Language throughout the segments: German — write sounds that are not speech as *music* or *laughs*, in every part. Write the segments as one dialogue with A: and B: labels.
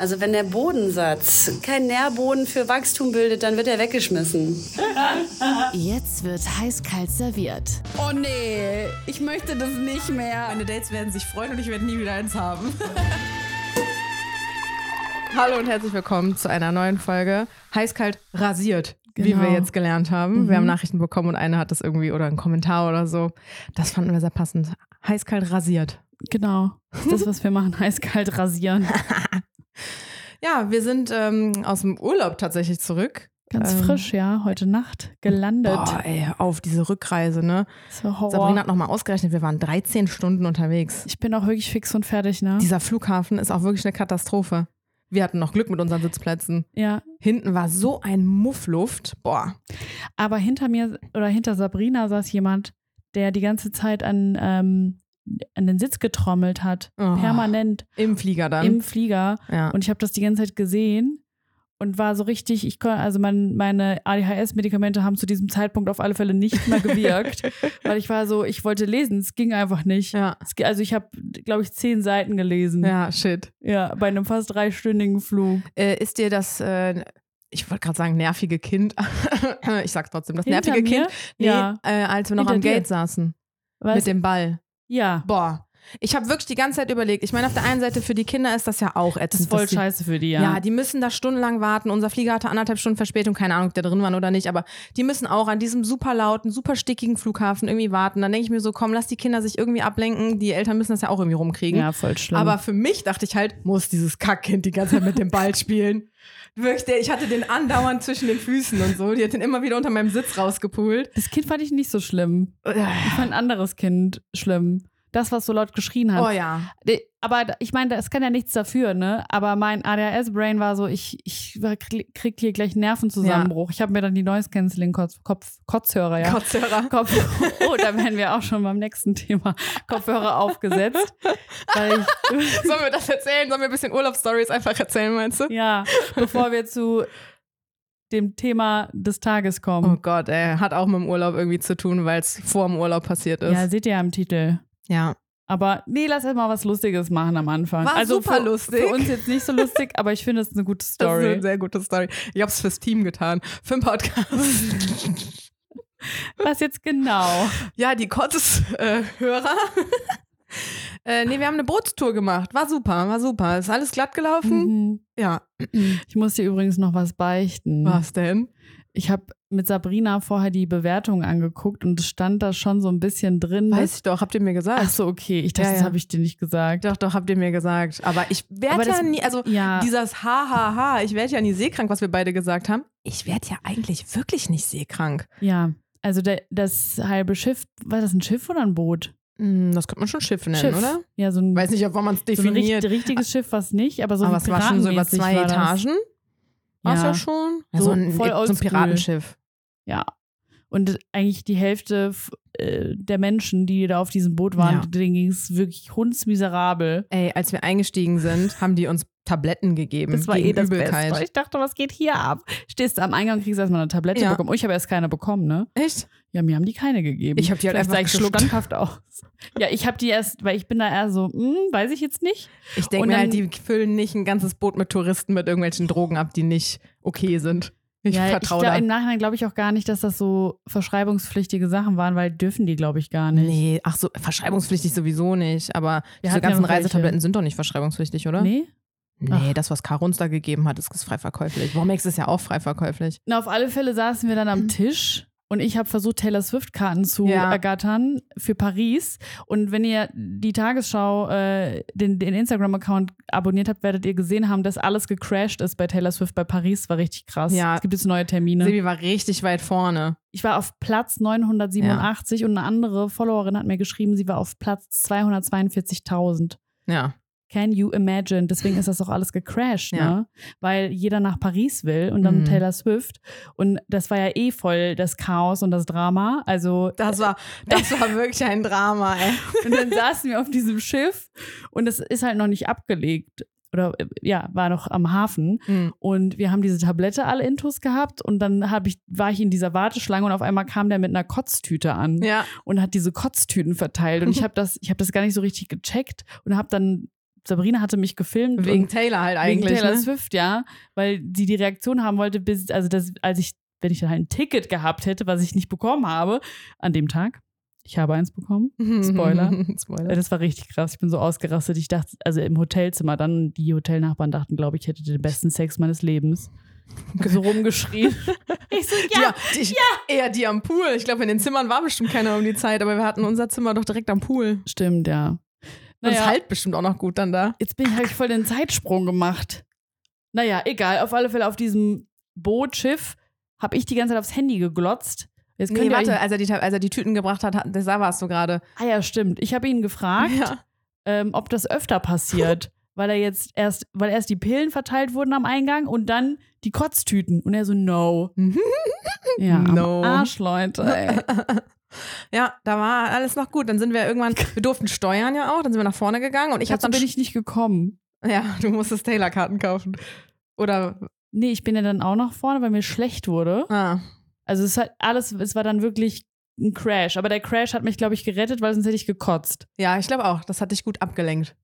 A: Also wenn der Bodensatz keinen Nährboden für Wachstum bildet, dann wird er weggeschmissen.
B: Jetzt wird heiß-kalt serviert.
C: Oh nee, ich möchte das nicht mehr.
D: Meine Dates werden sich freuen und ich werde nie wieder eins haben. *laughs*
C: Hallo und herzlich willkommen zu einer neuen Folge Heiß-kalt rasiert, wie
B: Genau.
C: wir jetzt gelernt haben. Wir haben Nachrichten bekommen und eine hat das irgendwie oder einen Kommentar oder so. Das fanden wir sehr passend. Heiß-kalt rasiert.
B: Genau. Das ist das, was wir machen. Heiß-kalt rasieren. *laughs*
C: Ja, wir sind ähm, aus dem Urlaub tatsächlich zurück.
B: Ganz
C: Ähm,
B: frisch, ja. Heute Nacht gelandet.
C: Boah, ey, auf diese Rückreise, ne?
B: So Horror.
C: Sabrina hat nochmal ausgerechnet, wir waren 13 Stunden unterwegs.
B: ich bin auch wirklich fix und fertig, ne?
C: Dieser Flughafen ist auch wirklich eine Katastrophe. Wir hatten noch Glück mit unseren Sitzplätzen.
B: Ja.
C: Hinten war so ein Muffluft. Boah.
B: Aber hinter mir oder hinter Sabrina saß jemand, der die ganze Zeit an, ähm, an den Sitz getrommelt hat.
C: Oh.
B: Permanent
C: Im Flieger dann.
B: im Flieger.
C: ja.
B: Und ich habe das die ganze Zeit gesehen und war so richtig, ich konnte, also mein, meine ADHS-Medikamente haben zu diesem Zeitpunkt auf alle Fälle nicht mehr gewirkt, *laughs* weil ich war so, ich wollte lesen, es ging einfach nicht.
C: ja.
B: Es, also ich habe, glaube ich, zehn Seiten gelesen.
C: Ja, shit.
B: Ja, bei einem fast dreistündigen Flug.
C: Äh, ist dir das, äh, ich wollte gerade sagen, nervige Kind. *laughs* ich sag's trotzdem, das
B: Hinter
C: nervige
B: mir?
C: Kind. Nee,
B: Ja.
C: äh, als wir noch
B: Hinter
C: am
B: dir?
C: Gate saßen.
B: Was?
C: Mit dem Ball.
B: Ja,
C: Boah. Ich habe wirklich die ganze Zeit überlegt. Ich meine, auf der einen Seite für die Kinder ist das ja auch ätzend.
B: das ist voll
C: die-
B: scheiße für die,
C: Ja.
B: ja.
C: die müssen da stundenlang warten. Unser Flieger hatte anderthalb Stunden Verspätung, keine Ahnung, ob der drin war oder nicht, aber die müssen auch an diesem super lauten, super stickigen Flughafen irgendwie warten. Dann denke ich mir so, komm, lass die Kinder sich irgendwie ablenken. Die Eltern müssen das ja auch irgendwie rumkriegen.
B: Ja, voll schlimm.
C: Aber für mich dachte ich halt, muss dieses Kackkind die ganze Zeit mit dem Ball spielen. *laughs* Wirklich, ich hatte den andauernd zwischen den Füßen und so. Die hat den immer wieder unter meinem Sitz rausgepult.
B: das Kind fand ich nicht so schlimm. Ich fand ein anderes Kind schlimm. Das, was so laut geschrien hat.
C: Oh ja.
B: Aber ich meine, das kann ja nichts dafür, ne? Aber mein ADHS-Brain war so, ich, ich krieg hier gleich Nervenzusammenbruch. Ich habe mir dann die Noise Cancelling Kopf, Kopf, Kotzhörer, ja.
C: Kopfhörer. *laughs*
B: Kopf, oh, da wären wir auch schon beim nächsten Thema. Kopfhörer aufgesetzt. *laughs*
C: Sollen wir das erzählen? Sollen wir ein bisschen Urlaubsstories einfach erzählen, meinst du?
B: ja, bevor wir zu dem Thema des Tages
C: Oh
B: kommen.
C: Gott, ey. Hat auch mit dem Urlaub irgendwie zu tun, weil es vor dem Urlaub passiert ist.
B: Ja, seht ihr ja im Titel.
C: Ja.
B: Aber nee, lass erst mal was Lustiges machen am Anfang.
C: War
B: also
C: super
B: für,
C: lustig.
B: Für uns jetzt nicht so lustig, aber ich finde es eine gute *laughs*
C: Das ist
B: Story.
C: eine sehr gute Story. Ich habe es fürs Team getan. Für den Podcast. *laughs*
B: Was jetzt genau?
C: ja, die Kottes-Hörer. *laughs* äh, nee, wir haben eine Bootstour gemacht. War super, war super. Ist alles glatt gelaufen?
B: Mhm.
C: Ja.
B: Ich muss dir übrigens noch was beichten.
C: Was denn?
B: Ich habe mit Sabrina vorher die Bewertung angeguckt und es stand da schon so ein bisschen drin.
C: Weiß ich doch, habt ihr mir gesagt.
B: Ach so, okay. Ich dachte,
C: Ja,
B: das
C: ja.
B: habe ich dir nicht gesagt.
C: Doch, doch, habt ihr mir gesagt. Aber ich werde
B: das-
C: ja nie, also
B: Ja,
C: dieses Hahaha, ich werde ja nie seekrank, was wir beide gesagt haben. Ich werde ja eigentlich wirklich nicht seekrank.
B: ja. Also der, das halbe Schiff, war das ein Schiff oder ein Boot?
C: Hm, Das könnte man schon Schiff nennen,
B: Schiff.
C: oder?
B: Ja, so ein,
C: Weiß nicht, ob man es
B: so ein
C: definiert.
B: richt, richtiges Schiff, was nicht, aber so
C: aber
B: wie
C: es war schon so über zwei
B: war das.
C: War es
B: Ja.
C: ja schon.
B: So
C: so ein,
B: voll
C: so ein. Piratenschiff.
B: Ja. Und eigentlich die Hälfte äh, der Menschen, die da auf diesem Boot waren,
C: Ja.
B: denen ging es wirklich hundsmiserabel.
C: Ey, als wir eingestiegen sind, haben die uns Tabletten gegeben.
B: Das war eh das
C: Übelkeit.
B: Beste. Ich dachte, was geht hier ab? Stehst du am Eingang, kriegst erstmal eine Tablette
C: Ja.
B: bekommen. Oh, ich habe erst keine bekommen, ne?
C: Echt?
B: Ja, mir haben die keine gegeben.
C: Ich hab die halt
B: Vielleicht
C: einfach geschluckt.
B: standhaft aus. Ja, ich habe die erst, weil ich bin da eher so, hm, weiß ich jetzt nicht.
C: Ich denke mir halt, die füllen nicht ein ganzes Boot mit Touristen mit irgendwelchen Drogen ab, die nicht okay sind. Ich
B: ja,
C: vertraue
B: ich glaub,
C: da.
B: Im Nachhinein glaube ich auch gar nicht, dass das so verschreibungspflichtige Sachen waren, weil dürfen die, glaube ich, gar nicht.
C: Nee, ach so, verschreibungspflichtig sowieso nicht. Aber
B: Wir
C: diese
B: hatten ja
C: ganzen
B: noch welche.
C: Reisetabletten sind doch nicht verschreibungspflichtig, oder?
B: Nee?
C: Nee, das, was Karl uns da gegeben hat, ist, ist frei verkäuflich. Womex ist ja auch frei verkäuflich.
B: Na, auf alle Fälle saßen wir dann am Tisch und ich habe versucht, Taylor Swift-Karten zu
C: Ja.
B: ergattern für Paris. Und wenn ihr die Tagesschau, äh, den, den Instagram-Account abonniert habt, werdet ihr gesehen haben, dass alles gecrashed ist bei Taylor Swift bei Paris. War richtig krass.
C: Ja.
B: Es gibt jetzt neue Termine.
C: Sebi war richtig weit vorne.
B: Ich war auf Platz 987 und eine andere Followerin hat mir geschrieben, sie war auf Platz 242.000.
C: Ja.
B: Can you imagine? Deswegen ist das auch alles gecrashed,
C: Ja.
B: ne? Weil jeder nach Paris will und dann
C: Mhm.
B: Taylor Swift. Und das war ja eh voll das Chaos und das Drama. Also,
C: Das war, das *laughs* war wirklich ein Drama, ey.
B: und dann saßen wir auf diesem Schiff und es ist halt noch nicht abgelegt. Oder äh, ja, war noch am Hafen.
C: Mhm.
B: Und wir haben diese Tablette alle intus gehabt und dann hab ich, war ich in dieser Warteschlange und auf einmal kam der mit einer Kotztüte an
C: Ja.
B: und hat diese Kotztüten verteilt. Und ich habe das, ich habe das gar nicht so richtig gecheckt und habe dann Sabrina hatte mich gefilmt.
C: Wegen Taylor halt
B: wegen
C: eigentlich.
B: Taylor
C: ne?
B: Swift, ja. Weil sie die Reaktion haben wollte, bis, also das, als ich, wenn ich dann halt ein Ticket gehabt hätte, was ich nicht bekommen habe, an dem Tag. Ich habe eins bekommen. *laughs* Spoiler.
C: Spoiler.
B: Das war richtig krass. Ich bin so ausgerastet. Ich dachte, also im Hotelzimmer, dann die Hotelnachbarn dachten, glaube ich, hätte den besten Sex meines Lebens. *laughs* So rumgeschrien. *laughs* ich so,
C: Die, die, Eher die am Pool. Ich glaube, in den Zimmern war bestimmt keiner um die Zeit, aber wir hatten unser Zimmer doch direkt am Pool.
B: Stimmt, ja.
C: Und es
B: Naja,
C: halt bestimmt auch noch gut dann da.
B: jetzt bin ich, habe ich voll den Zeitsprung gemacht. Naja, egal. Auf alle Fälle auf diesem Boot, Schiff, habe ich die ganze Zeit aufs Handy geglotzt. Jetzt
C: Nee, warte, als er, die, als er die Tüten gebracht hat, hat- da warst du gerade.
B: Ah ja, stimmt. Ich habe ihn gefragt,
C: Ja.
B: ähm, ob das öfter passiert. *laughs* weil er jetzt erst, weil erst die Pillen verteilt wurden am Eingang und dann die Kotztüten. Und er so, no. Ja,
C: No.
B: Arsch, Leute. Ey. *laughs*
C: ja, da war alles noch gut. Dann sind wir irgendwann, *laughs* wir durften steuern ja auch, dann sind wir nach vorne gegangen und ich habe dann
B: bin ich nicht gekommen.
C: Ja, du musstest Taylor-Karten kaufen. Oder,
B: Nee, ich bin ja dann auch nach vorne, weil mir schlecht wurde.
C: ah,
B: Also es hat alles, es war dann wirklich ein Crash. Aber der Crash hat mich, glaube ich, gerettet, weil sonst hätte ich gekotzt.
C: ja, ich glaube auch, das hat dich gut abgelenkt.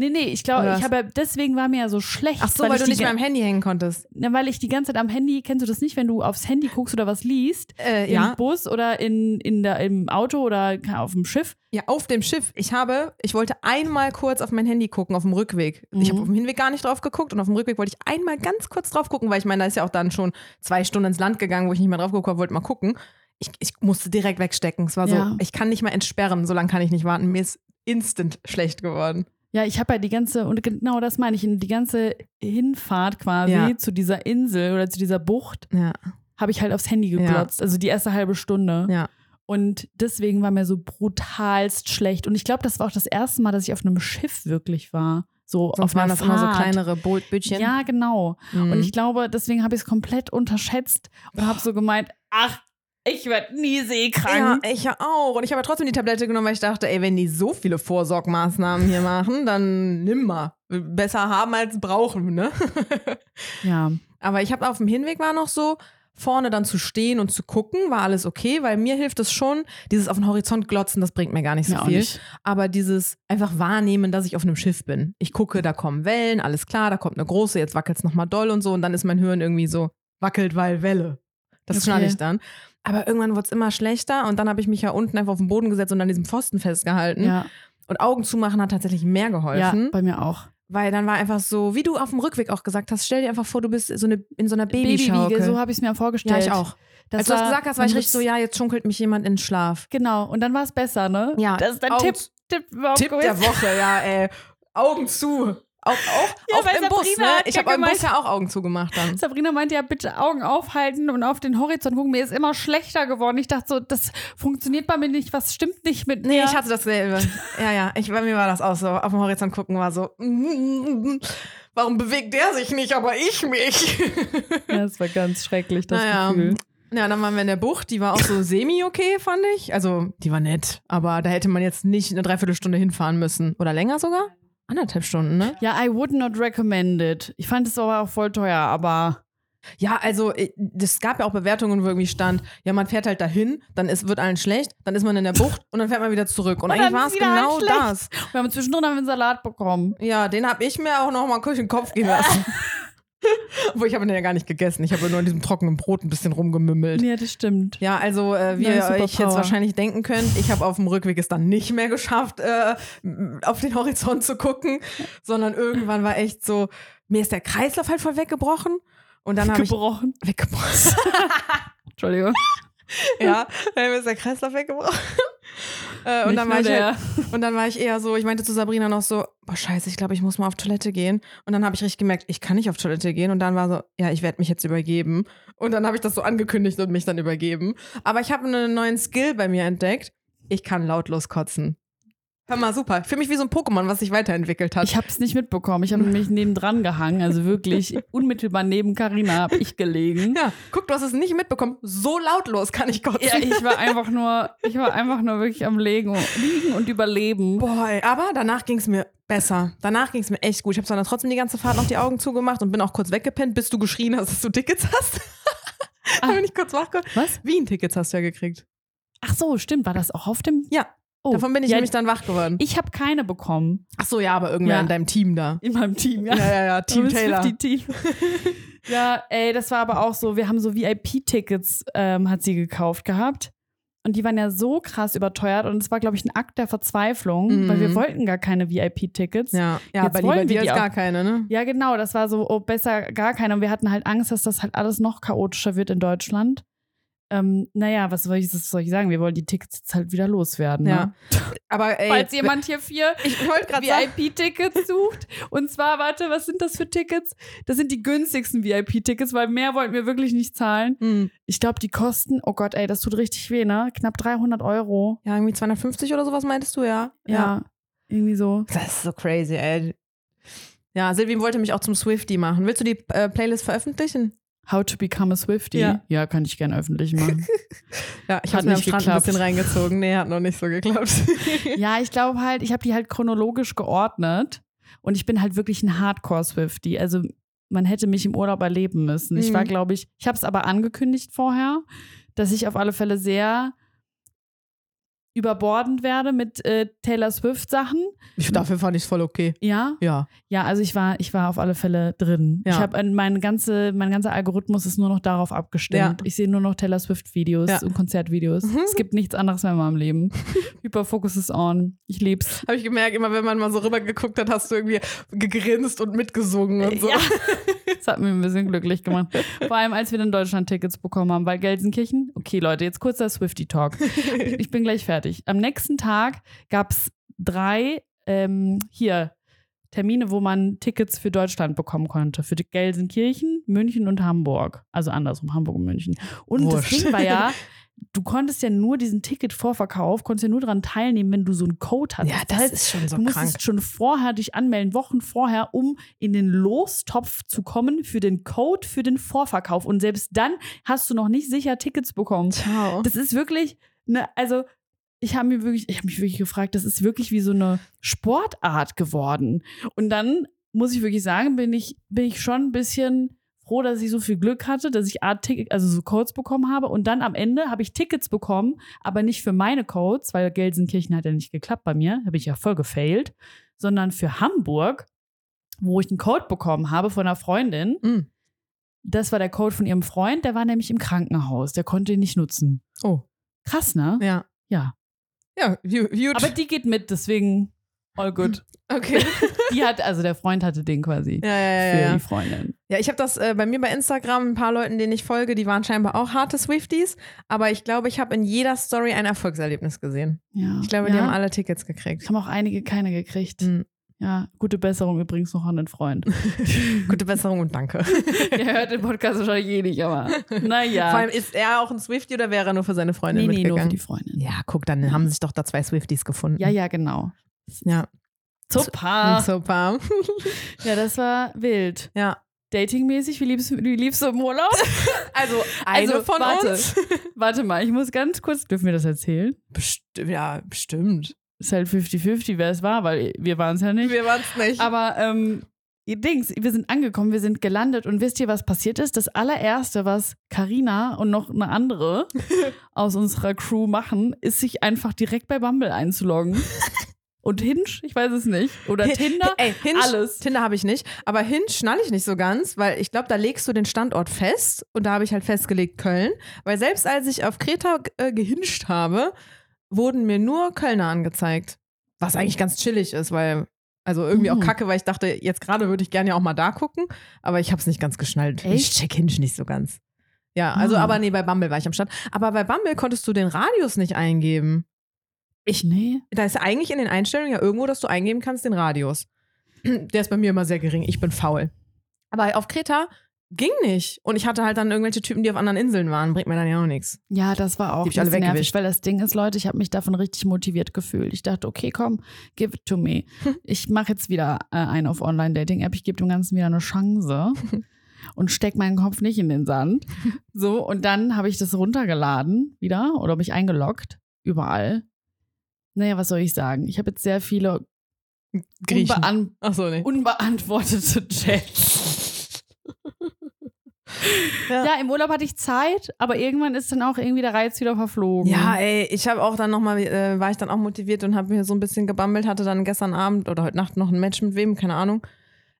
B: Nee, nee, ich glaube, ich habe ja, deswegen war mir ja so schlecht.
C: Ach so, weil,
B: ich
C: du nicht mehr am Handy hängen konntest.
B: Na, weil ich die ganze Zeit am Handy, kennst du das nicht, wenn du aufs Handy guckst oder was liest?
C: Äh,
B: Im Bus oder in, in der, im Auto oder auf dem Schiff?
C: Ja, auf dem Schiff. Ich habe, ich wollte einmal kurz auf mein Handy gucken, auf dem Rückweg. Ich habe
B: Mhm.
C: auf dem Hinweg gar nicht drauf geguckt und auf dem Rückweg wollte ich einmal ganz kurz drauf gucken, weil ich meine, da ist ja auch dann schon zwei Stunden ins Land gegangen, wo ich nicht mehr drauf geguckt habe, wollte mal gucken. Ich, ich musste direkt wegstecken. Es war so,
B: Ja.
C: ich kann nicht mal entsperren, so lange kann ich nicht warten. Mir ist instant schlecht geworden.
B: Ja, ich habe ja die ganze, und genau das meine ich, die ganze Hinfahrt quasi
C: Ja.
B: zu dieser Insel oder zu dieser Bucht
C: Ja,
B: habe ich halt aufs Handy geglotzt. Also die erste halbe Stunde.
C: ja.
B: Und deswegen war mir so brutalst schlecht. Und ich glaube, das war auch das erste Mal, dass ich auf einem Schiff wirklich war. So
C: Sonst
B: auf
C: waren das immer so kleinere Bo- Bötchen.
B: Ja, genau.
C: Mhm.
B: Und ich glaube, deswegen habe ich es komplett unterschätzt und habe so gemeint, ach, ich werde nie
C: Ja,
B: seekrank.
C: ich ja auch. Und ich habe ja trotzdem die Tablette genommen, weil ich dachte, ey, wenn die so viele Vorsorgmaßnahmen hier machen, dann nimm mal. Besser haben als brauchen, ne? *laughs*
B: Ja,
C: Aber ich habe auf dem Hinweg war noch so, vorne dann zu stehen und zu gucken, war alles okay, weil mir hilft es schon, dieses auf den Horizont glotzen, das bringt mir gar nicht so
B: auch
C: viel.
B: nicht.
C: Aber dieses einfach wahrnehmen, dass ich auf einem Schiff bin. Ich gucke, da kommen Wellen, alles klar, da kommt eine große, jetzt wackelt es nochmal doll und so und dann ist mein Hirn irgendwie so, wackelt, weil Welle. Das
B: Okay.
C: schnalle ich dann. Aber irgendwann wurde es immer schlechter und dann habe ich mich ja unten einfach auf den Boden gesetzt und an diesem Pfosten festgehalten.
B: Ja,
C: Und Augen zumachen hat tatsächlich mehr
B: ja,
C: geholfen.
B: bei mir auch.
C: Weil dann war einfach so, wie du auf dem Rückweg auch gesagt hast, stell dir einfach vor, du bist so eine, in so einer Babyschaukel.
B: Babywiege, so habe ich es mir
C: ja,
B: vorgestellt.
C: ich auch.
B: Das
C: Als du das gesagt hast, war ich richtig so, ja, jetzt schunkelt mich jemand in den Schlaf.
B: Genau, und dann war es besser, ne?
C: Ja,
B: Das ist dein
C: Augen-
B: Tipp, Tipp
C: Tipp der Woche, ja, ey. Augen zu. Auch, auch
B: Ja,
C: auf im Bus, ne? Ich habe im Bus ja auch Augen zugemacht dann.
B: Sabrina meinte ja, bitte Augen aufhalten und auf den Horizont gucken. Mir ist immer schlechter geworden. Ich dachte so, das funktioniert bei mir nicht. Was stimmt nicht mit
C: Nee,
B: mir?
C: ich hatte dasselbe. Ja, ja, ich, bei mir war das auch so. Auf dem Horizont gucken war so, *laughs* warum bewegt der sich nicht, aber ich mich?
B: ja, das war ganz schrecklich, das
C: Naja.
B: Gefühl.
C: Ja, dann waren wir in der Bucht, die war auch so semi-okay, fand ich. Also, die war nett, aber da hätte man jetzt nicht eine Dreiviertelstunde hinfahren müssen. Oder länger sogar? Anderthalb Stunden, ne?
B: Ja, I would not recommend it. Ich fand es aber auch voll teuer, aber
C: Ja, also äh, es gab ja auch Bewertungen, wo irgendwie stand, ja, man fährt halt dahin, dann ist, wird allen schlecht, dann ist man in der Bucht und dann fährt man wieder zurück. Und,
B: Und
C: eigentlich war es genau
B: schlecht.
C: das.
B: wir haben zwischendrin haben wir einen Salat bekommen.
C: Ja, den habe ich mir auch noch mal kurz in den Kopf gehen lassen. *laughs* *laughs* Obwohl, ich habe den ja gar nicht gegessen. Ich habe nur an diesem trockenen Brot ein bisschen rumgemümmelt.
B: Ja, das stimmt.
C: Ja, also äh, wie
B: Neue
C: ihr euch jetzt wahrscheinlich denken könnt, ich habe auf dem Rückweg es dann nicht mehr geschafft, äh, auf den Horizont zu gucken, sondern irgendwann war echt so, mir ist der Kreislauf halt voll weggebrochen und dann habe ich
B: Gebrochen.
C: weggebrochen. *laughs*
B: Entschuldigung. *laughs*
C: ja, dann ist der Kreislauf weggebrochen. Äh, und, dann war ich halt, und dann war ich eher so, ich meinte zu Sabrina noch so, boah scheiße, ich glaube, ich muss mal auf Toilette gehen. Und dann habe ich richtig gemerkt, ich kann nicht auf Toilette gehen. Und dann war so, ja, ich werde mich jetzt übergeben. Und dann habe ich das so angekündigt und mich dann übergeben. Aber ich habe einen neuen Skill bei mir entdeckt. Ich kann lautlos kotzen. Hör mal, super. Für mich wie so ein Pokémon, was sich weiterentwickelt hat.
B: Ich habe es nicht mitbekommen. Ich habe nämlich nebendran gehangen. Also wirklich unmittelbar neben Karina habe ich gelegen.
C: ja, guck, du hast es nicht mitbekommen. So lautlos kann ich kotzen.
B: Ja, ich war einfach nur, ich war einfach nur wirklich am Legen, liegen und überleben.
C: Boah, ey, aber danach ging es mir besser. Danach ging es mir echt gut. Ich habe dann trotzdem die ganze Fahrt noch die Augen zugemacht und bin auch kurz weggepennt, bis du geschrien hast, dass du Tickets hast. *laughs* da bin ich kurz wach geworden.
B: Was?
C: Wien-Tickets hast du ja gekriegt.
B: Ach so, stimmt. War das auch auf dem?
C: Ja.
B: Oh,
C: Davon bin ich
B: ja,
C: nämlich dann wach geworden.
B: Ich habe keine bekommen.
C: Ach so, ja, aber irgendwer
B: Ja.
C: in deinem Team da.
B: In meinem Team,
C: Ja, ja, ja, Team
B: Das
C: Taylor.
B: 50 Team. *laughs* ja, ey, das war aber auch so, wir haben so VIP-Tickets, ähm, hat sie gekauft gehabt. Und die waren ja so krass überteuert und es war, glaube ich, ein Akt der Verzweiflung,
C: Mhm.
B: weil wir wollten gar keine VIP-Tickets.
C: Ja, ja
B: Jetzt
C: aber
B: wollen
C: lieber
B: wir
C: dir
B: die auch.
C: gar keine, ne?
B: Ja, genau, das war so, oh, besser gar keine. Und wir hatten halt Angst, dass das halt alles noch chaotischer wird in Deutschland. Ähm, naja, was soll ich, was soll ich sagen? Wir wollen die Tickets jetzt halt wieder loswerden.
C: Ja.
B: Ne? *laughs*
C: Aber ey,
B: Falls jemand hier vier *laughs* VIP-Tickets sucht. Und zwar, warte, was sind das für Tickets? Das sind die günstigsten VIP-Tickets, weil mehr wollten wir wirklich nicht zahlen.
C: hm,
B: Ich glaube, die kosten, oh Gott, ey, das tut richtig weh, ne? Knapp 300 Euro.
C: ja, irgendwie 250 oder sowas meintest du, ja?
B: Ja, irgendwie so.
C: Das ist so crazy, ey. Ja, Silvi wollte mich auch zum Swifty machen. Willst du die äh, Playlist veröffentlichen?
B: How to become a Swifty.
C: Ja.
B: Ja, kann ich gerne öffentlich machen. *laughs*
C: Ja, ich habe mir am Strand
B: geklappt.
C: ein bisschen reingezogen. Nee, hat noch nicht so geklappt. *laughs*
B: ja, ich glaube halt, ich habe die halt chronologisch geordnet. Und ich bin halt wirklich ein Hardcore-Swifty. Also man hätte mich im Urlaub erleben müssen. Ich war,
C: Mhm.
B: glaube ich, ich habe es aber angekündigt vorher, dass ich auf alle Fälle sehr überbordend werde mit äh, Taylor Swift-Sachen.
C: Ich, dafür fand ich es voll okay.
B: Ja,
C: Ja.
B: ja, also ich war, ich war auf alle Fälle drin.
C: Ja.
B: Ich habe meine ganze, mein ganzer Algorithmus ist nur noch darauf abgestimmt.
C: Ja.
B: Ich sehe nur noch Taylor Swift-Videos
C: Ja.
B: und Konzertvideos.
C: Mhm.
B: Es gibt nichts anderes mehr in meinem Leben. *laughs* Hyperfocus is on. Ich lieb's.
C: Habe ich gemerkt, immer wenn man mal so rübergeguckt hat, hast du irgendwie gegrinst und mitgesungen und so.
B: Ja. Das hat mich ein bisschen glücklich gemacht. Vor allem, als wir dann Deutschland-Tickets bekommen haben, weil Gelsenkirchen. Okay, Leute, jetzt kurzer Swifty-Talk. *laughs* Ich bin gleich fertig. Am nächsten Tag gab es drei ähm, hier Termine, wo man Tickets für Deutschland bekommen konnte. Für die Gelsenkirchen, München und Hamburg. Also andersrum, Hamburg und München. Und
C: Wurscht.
B: das Ding war ja, *laughs* du konntest ja nur diesen Ticketvorverkauf, konntest ja nur daran teilnehmen, wenn du so einen Code hattest.
C: Ja, das
B: heißt,
C: ist schon so
B: du
C: krank.
B: musstest schon vorher dich anmelden, Wochen vorher, um in den Lostopf zu kommen für den Code für den Vorverkauf. Und selbst dann hast du noch nicht sicher Tickets bekommen.
C: Ciao.
B: Das ist wirklich, ne, also ich habe mir wirklich, ich habe mich wirklich gefragt, das ist wirklich wie so eine Sportart geworden. Und dann muss ich wirklich sagen, bin ich, bin ich schon ein bisschen froh, dass ich so viel Glück hatte, dass ich Art Ticket, also so Codes bekommen habe. Und dann am Ende habe ich Tickets bekommen, aber nicht für meine Codes, weil Gelsenkirchen hat ja nicht geklappt bei mir, habe ich ja voll gefailt, sondern für Hamburg, wo ich einen Code bekommen habe von einer Freundin.
C: Mm.
B: Das war der Code von ihrem Freund, der war nämlich im Krankenhaus, der konnte ihn nicht nutzen.
C: Oh.
B: Krass, ne?
C: Ja.
B: Ja.
C: Ja, gut.
B: Aber die geht mit, deswegen all good. *laughs*
C: okay.
B: Die hat, also der Freund hatte den quasi
C: Ja, ja,
B: für
C: ja. Ja,
B: die Freundin.
C: ja ich habe das äh, bei mir bei Instagram, ein paar Leuten, denen ich folge, die waren scheinbar auch harte Swifties. Aber ich glaube, ich habe in jeder Story ein Erfolgserlebnis gesehen.
B: Ja.
C: Ich glaube, die haben alle Tickets gekriegt.
B: haben auch einige keine gekriegt.
C: Mhm.
B: Ja, gute Besserung übrigens noch an den Freund. *laughs*
C: Gute Besserung und danke.
B: Der *laughs* hört den Podcast wahrscheinlich eh nicht, aber naja.
C: Vor allem, ist er auch ein Swiftie oder wäre er nur für seine Freundin
B: nee, nee, nur für die Freundin.
C: ja, guck, dann haben sich doch da zwei Swifties gefunden.
B: Ja, ja, genau.
C: Ja.
B: Super.
C: Super. *laughs*
B: Ja, das war wild.
C: Ja.
B: Datingmäßig, wie liebst, wie liebst du im Urlaub?
C: Also, eine
B: Also,
C: von
B: warte.
C: uns.
B: Warte mal, ich muss ganz kurz, dürfen wir das erzählen?
C: Best ja, bestimmt.
B: Ist halt 50-50, wer es war, weil wir waren es ja nicht.
C: Wir waren es nicht.
B: Aber ähm, ihr Dings, wir sind angekommen, wir sind gelandet und wisst ihr, was passiert ist? Das allererste, was Karina und noch eine andere *laughs* aus unserer Crew machen, ist sich einfach direkt bei Bumble einzuloggen. *laughs* Und Hinge, ich weiß es nicht. Oder
C: Hi-
B: Tinder,
C: Ey, Hinge,
B: alles.
C: Tinder habe ich nicht, aber Hinge schnall ich nicht so ganz, weil ich glaube, da legst du den Standort fest und da habe ich halt festgelegt Köln, weil selbst als ich auf Kreta äh, gehinscht habe, wurden mir nur Kölner angezeigt, was eigentlich ganz chillig ist, weil also irgendwie auch
B: Mhm.
C: kacke, weil ich dachte, jetzt gerade würde ich gerne ja auch mal da gucken, aber ich habe es nicht ganz geschnallt. Ich
B: Echt?
C: check Hinge nicht so ganz. Ja, also
B: Ah.
C: aber nee, bei Bumble war ich am Start. Aber bei Bumble konntest du den Radius nicht eingeben.
B: ich, nee.
C: Da ist eigentlich in den Einstellungen ja irgendwo, dass du eingeben kannst, den Radius. *clears throat* Der ist bei mir immer sehr gering. Ich bin faul. Aber auf Kreta ging nicht. Und ich hatte halt dann irgendwelche Typen, die auf anderen Inseln waren. Bringt mir dann ja auch nichts.
B: Ja, das war auch bisschen nervig,
C: weggewischt.
B: weil das Ding ist, Leute, ich habe mich davon richtig motiviert gefühlt. Ich dachte, okay, komm, give it to me. *laughs* Ich mache jetzt wieder äh, einen auf Online-Dating-App. Ich gebe dem Ganzen wieder eine Chance *laughs* und steck meinen Kopf nicht in den Sand. *laughs* So, und dann habe ich das runtergeladen wieder oder mich eingeloggt, überall. Naja, was soll ich sagen? Ich habe jetzt sehr viele
C: Griechen.
B: unbean
C: Achso, nee.
B: unbeantwortete Chats.
C: Ja.
B: Ja, im Urlaub hatte ich Zeit, aber irgendwann ist dann auch irgendwie der Reiz wieder verflogen.
C: Ja, ey, ich habe auch dann nochmal, äh, war ich dann auch motiviert und habe mir so ein bisschen gebammelt, hatte dann gestern Abend oder heute Nacht noch ein Match mit wem, keine Ahnung.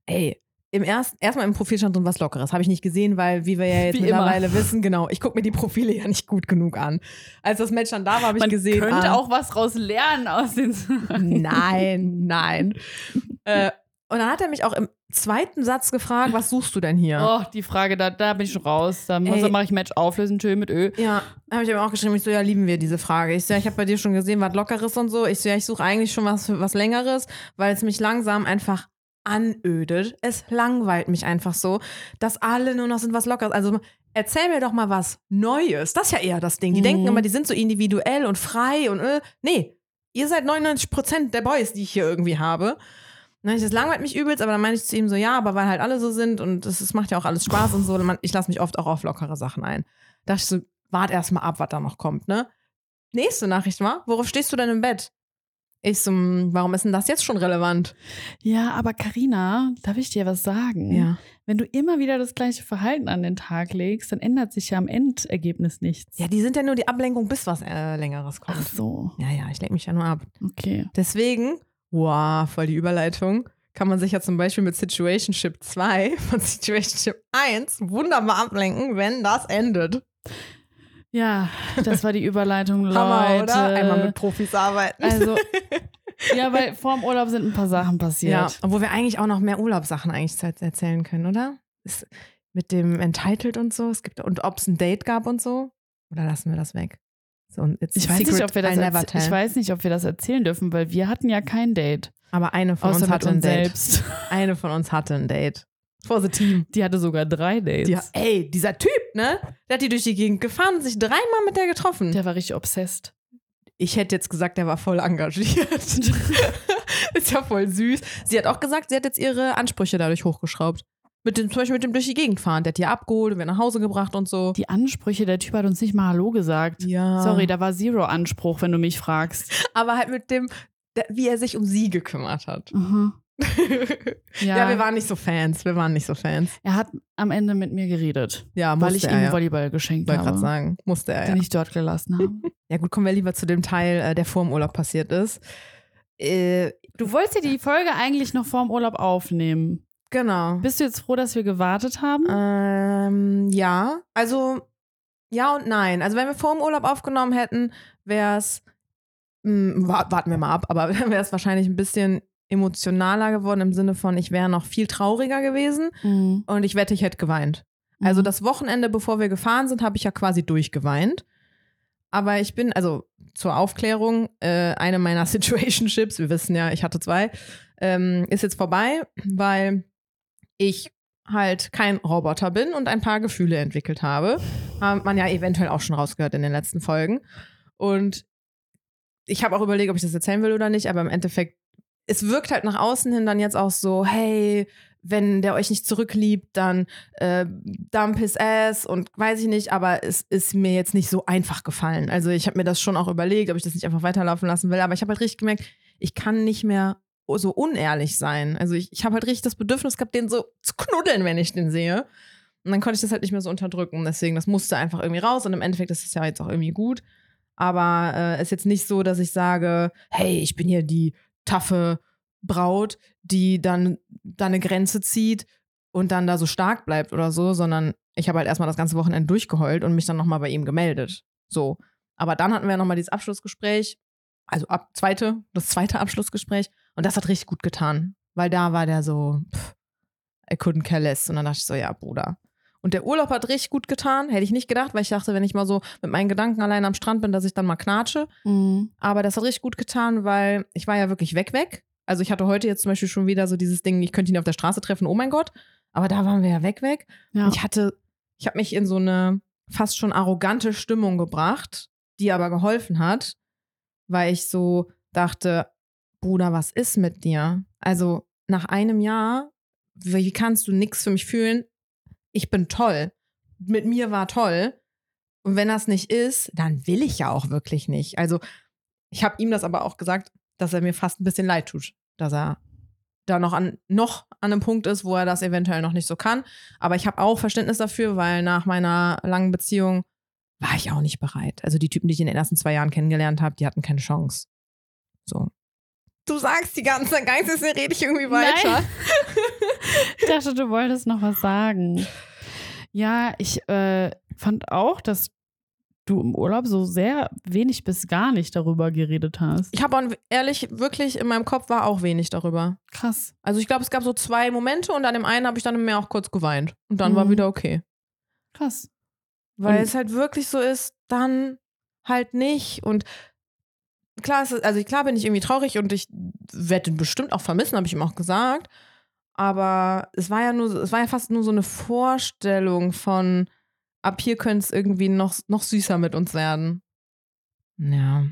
C: Ey, im ersten, erstmal im Profil stand drin was Lockeres. Habe ich nicht gesehen, weil, wie wir ja *laughs* jetzt
B: Wie
C: mittlerweile wissen, genau, ich gucke mir die Profile ja nicht gut genug an. Als das Match dann da war, habe ich
B: Man
C: gesehen.
B: könnte
C: ah,
B: auch was raus lernen aus den
C: Nein, nein. *laughs* äh, und dann hat er mich auch im zweiten Satz gefragt, was suchst du denn hier? *laughs*
B: Oh, die Frage, da, da bin ich schon raus. Da muss- mache ich Match auflösen, Tschö mit Ö.
C: Ja, habe ich ihm auch geschrieben. Ich so, ja, lieben wir diese Frage. Ich so, ja, ich habe bei dir schon gesehen, was Lockeres und so. Ich so, ja, ich suche eigentlich schon was, was Längeres, weil es mich langsam einfach anödet. Es langweilt mich einfach so, dass alle nur noch sind was Lockeres. Also erzähl mir doch mal was Neues. Das ist ja eher das Ding. Die
B: Mhm.
C: denken immer, die sind so individuell und frei und äh, nee, ihr seid 99% der Boys, die ich hier irgendwie habe. Ne, Das langweilt mich übelst, aber dann meine ich zu ihm so, ja, aber weil halt alle so sind und es macht ja auch alles Spaß und so. Man- Ich lasse mich oft auch auf lockere Sachen ein. Da dachte ich so, wart erst mal ab, was da noch kommt, ne? Nächste Nachricht war, worauf stehst du denn im Bett? Ich so, hm, warum ist denn das jetzt schon relevant?
B: Ja, aber Karina, darf ich dir was sagen? Wenn du immer wieder das gleiche Verhalten an den Tag legst, dann ändert sich ja am Endergebnis nichts.
C: Ja, die sind ja nur die Ablenkung, bis was äh, Längeres kommt.
B: Ach so,
C: Ja, ja, ich lenke mich ja nur ab.
B: okay.
C: Deswegen, wow, voll die Überleitung, kann man sich ja zum Beispiel mit Situationship 2 *laughs* von Situationship 1 wunderbar ablenken, wenn das endet.
B: Ja, das war die Überleitung, *laughs* Leute.
C: Hammer, oder? Einmal mit Profis arbeiten.
B: Also, *laughs* ja, weil vor dem Urlaub sind ein paar Sachen passiert.
C: ja, obwohl wir eigentlich auch noch mehr Urlaubssachen eigentlich erzählen können, oder? Ist mit dem Entitled und so, es gibt und ob es ein Date gab und so, oder lassen wir das weg? Und it's
B: Ich weiß, nicht, ob wir das
C: I'll never tell.
B: ich weiß nicht, ob wir das erzählen dürfen, weil wir hatten ja kein Date.
C: Aber eine von
B: Außer
C: uns hatte ein
B: uns
C: Date.
B: selbst. *laughs*
C: Eine von uns hatte ein Date. For the team.
B: Die hatte sogar drei Dates.
C: Die, ey, dieser Typ, ne? Der hat die durch die Gegend gefahren und sich dreimal mit der getroffen.
B: Der war richtig obsessed.
C: Ich hätte jetzt gesagt, der war voll engagiert. *laughs* *laughs* ist ja voll süß. Sie hat auch gesagt, sie hat jetzt ihre Ansprüche dadurch hochgeschraubt. Mit dem, zum Beispiel mit dem durch die Gegend fahren. Der hat die abgeholt und wir nach Hause gebracht und so.
B: Die Ansprüche, der Typ hat uns nicht mal Hallo gesagt.
C: Ja.
B: Sorry, da war Zero Anspruch, wenn du mich fragst. *laughs*
C: Aber halt mit dem, wie er sich um sie gekümmert hat.
B: Mhm. *laughs*
C: ja.
B: Ja,
C: wir waren nicht so Fans. Wir waren nicht so Fans.
B: er hat am Ende mit mir geredet,
C: Ja,
B: weil
C: musste
B: ich
C: er,
B: ihm
C: ja.
B: Volleyball geschenkt
C: Wollte
B: habe,
C: gerade sagen. Musste er, ja.
B: den ich dort gelassen habe. *laughs*
C: Ja gut, kommen wir lieber zu dem Teil, äh, der vor dem Urlaub passiert ist. Äh,
B: Du wolltest ja die Folge eigentlich noch vorm Urlaub aufnehmen.
C: Genau.
B: Bist du jetzt froh, dass wir gewartet haben?
C: Ähm, ja, also ja und nein. Also wenn wir vor dem Urlaub aufgenommen hätten, wäre es, warten wir mal ab, aber *laughs* wäre es wahrscheinlich ein bisschen emotionaler geworden im Sinne von, ich wäre noch viel trauriger gewesen
B: Mhm.
C: und ich wette, ich hätte geweint. Also
B: Mhm.
C: das Wochenende, bevor wir gefahren sind, habe ich ja quasi durchgeweint. Aber ich bin, also zur Aufklärung, äh, eine meiner *laughs* Situationships, wir wissen ja, ich hatte zwei, ähm, ist jetzt vorbei, weil ich halt kein Roboter bin und ein paar Gefühle entwickelt habe. Hat man ja eventuell auch schon rausgehört in den letzten Folgen. Und ich habe auch überlegt, ob ich das erzählen will oder nicht, aber im Endeffekt, es wirkt halt nach außen hin dann jetzt auch so, hey, wenn der euch nicht zurückliebt, dann äh, dump his ass und weiß ich nicht, aber es ist mir jetzt nicht so einfach gefallen. Also ich habe mir das schon auch überlegt, ob ich das nicht einfach weiterlaufen lassen will, aber ich habe halt richtig gemerkt, ich kann nicht mehr so unehrlich sein. Also ich, ich habe halt richtig das Bedürfnis gehabt, den so zu knuddeln, wenn ich den sehe. Und dann konnte ich das halt nicht mehr so unterdrücken. Deswegen, das musste einfach irgendwie raus und im Endeffekt ist es ja jetzt auch irgendwie gut. Aber äh, ist jetzt nicht so, dass ich sage, hey, ich bin hier die taffe Braut, die dann da eine Grenze zieht und dann da so stark bleibt oder so, sondern ich habe halt erstmal das ganze Wochenende durchgeheult und mich dann nochmal bei ihm gemeldet. So. Aber dann hatten wir nochmal dieses Abschlussgespräch, also ab zweite, das zweite Abschlussgespräch und das hat richtig gut getan, weil da war der so, pff, I couldn't care less. Und dann dachte ich so, ja, Bruder. Und der Urlaub hat richtig gut getan, hätte ich nicht gedacht, weil ich dachte, wenn ich mal so mit meinen Gedanken allein am Strand bin, dass ich dann mal knatsche.
B: Mhm.
C: Aber das hat richtig gut getan, weil ich war ja wirklich weg, weg. Also ich hatte heute jetzt zum Beispiel schon wieder so dieses Ding, ich könnte ihn auf der Straße treffen, oh mein Gott. Aber da waren wir ja weg, weg.
B: Ja.
C: Ich hatte, ich habe mich in so eine fast schon arrogante Stimmung gebracht, die aber geholfen hat, weil ich so dachte, Bruder, was ist mit dir? Also nach einem Jahr, wie kannst du nichts für mich fühlen? Ich bin toll. Mit mir war toll. Und wenn das nicht ist, dann will ich ja auch wirklich nicht. Also ich habe ihm das aber auch gesagt, dass er mir fast ein bisschen leid tut, dass er da noch an, noch an einem Punkt ist, wo er das eventuell noch nicht so kann. Aber ich habe auch Verständnis dafür, weil nach meiner langen Beziehung war ich auch nicht bereit. Also die Typen, die ich in den ersten zwei Jahren kennengelernt habe, die hatten keine Chance. So. Du sagst die ganze Zeit, jetzt rede ich irgendwie weiter.
B: Ich dachte, du wolltest noch was sagen. Ja, ich äh, fand auch, dass du im Urlaub so sehr wenig bis gar nicht darüber geredet hast.
C: Ich habe ehrlich, wirklich in meinem Kopf war auch wenig darüber.
B: Krass.
C: Also ich glaube, es gab so zwei Momente und an dem einen habe ich dann mehr auch kurz geweint. Und dann
B: Mhm.
C: war wieder okay.
B: Krass.
C: Weil
B: Und-
C: es halt wirklich so ist, dann halt nicht. Und klar, es ist, also klar bin ich irgendwie traurig und ich werde ihn bestimmt auch vermissen, habe ich ihm auch gesagt. Aber es war ja nur, es war ja fast nur so eine Vorstellung von, ab hier könnte es irgendwie noch, noch süßer mit uns werden. Ja.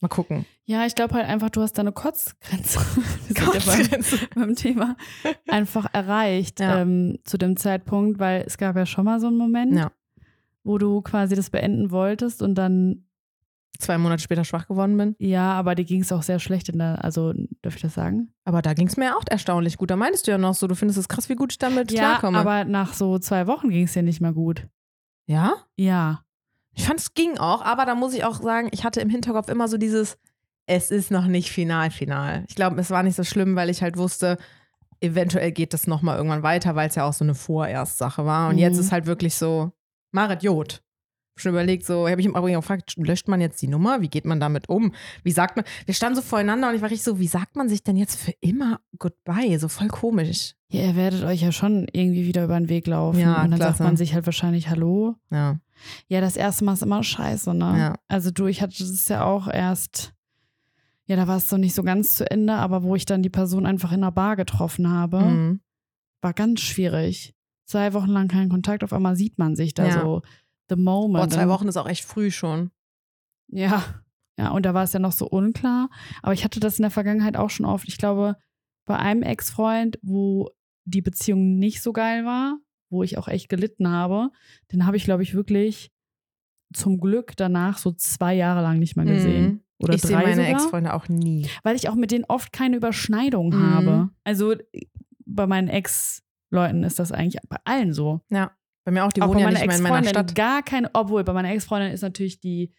C: Mal gucken.
B: Ja, ich glaube halt einfach, du hast deine Kotzgrenze. *laughs* Sind ja beim,
C: Kotzgrenze. *laughs*
B: beim Thema *laughs* einfach erreicht
C: Ja.
B: ähm, zu dem Zeitpunkt, weil es gab ja schon mal so einen Moment,
C: Ja.
B: wo du quasi das beenden wolltest und dann,
C: Zwei Monate später schwach geworden bin.
B: ja, aber dir ging es auch sehr schlecht in der, also darf ich das sagen?
C: Aber da ging es mir auch erstaunlich gut. Da meintest du ja noch so, du findest es krass, wie gut ich damit
B: ja,
C: klarkomme.
B: aber nach so zwei Wochen ging es dir nicht mehr gut.
C: ja?
B: Ja.
C: Ich fand, es ging auch, aber da muss ich auch sagen, ich hatte im Hinterkopf immer so dieses, es ist noch nicht final, final. Ich glaube, es war nicht so schlimm, weil ich halt wusste, eventuell geht das nochmal irgendwann weiter, weil es ja auch so eine Vorerstsache war. Und
B: Mhm.
C: jetzt ist halt wirklich so, Marit Jod. Schon überlegt, so, habe ich im Übrigen gefragt, löscht man jetzt die Nummer? Wie geht man damit um? Wie sagt man, wir standen so voreinander und ich war richtig so, wie sagt man sich denn jetzt für immer Goodbye? So voll komisch.
B: ja. Ihr werdet euch ja schon irgendwie wieder über den Weg laufen.
C: Ja,
B: und dann
C: klasse.
B: sagt man sich halt wahrscheinlich Hallo.
C: Ja.
B: Ja, das erste Mal ist immer scheiße, ne?
C: Ja.
B: Also du, ich hatte das ja auch erst, ja, da war es so nicht so ganz zu Ende, aber wo ich dann die Person einfach in einer Bar getroffen habe,
C: Mhm.
B: war ganz schwierig. Zwei Wochen lang keinen Kontakt, auf einmal sieht man sich da
C: Ja.
B: so. The moment.
C: Boah, zwei Wochen ist auch echt früh schon.
B: Ja. Ja, und da war es ja noch so unklar. Aber ich hatte das in der Vergangenheit auch schon oft. Ich glaube, bei einem Ex-Freund, wo die Beziehung nicht so geil war, wo ich auch echt gelitten habe, den habe ich, glaube ich, wirklich zum Glück danach so zwei Jahre lang nicht mehr gesehen.
C: Mhm.
B: Oder
C: ich sehe meine Ex-Freunde auch nie.
B: weil ich auch mit denen oft keine Überschneidung
C: Mhm.
B: habe. Also bei meinen Ex-Leuten ist das eigentlich bei allen so.
C: Bei mir auch, die
B: auch
C: wohnen
B: bei
C: ja
B: meiner
C: nicht mehr in meiner
B: Ex-Freundin
C: Stadt.
B: gar keine, obwohl bei meiner Ex-Freundin ist natürlich die,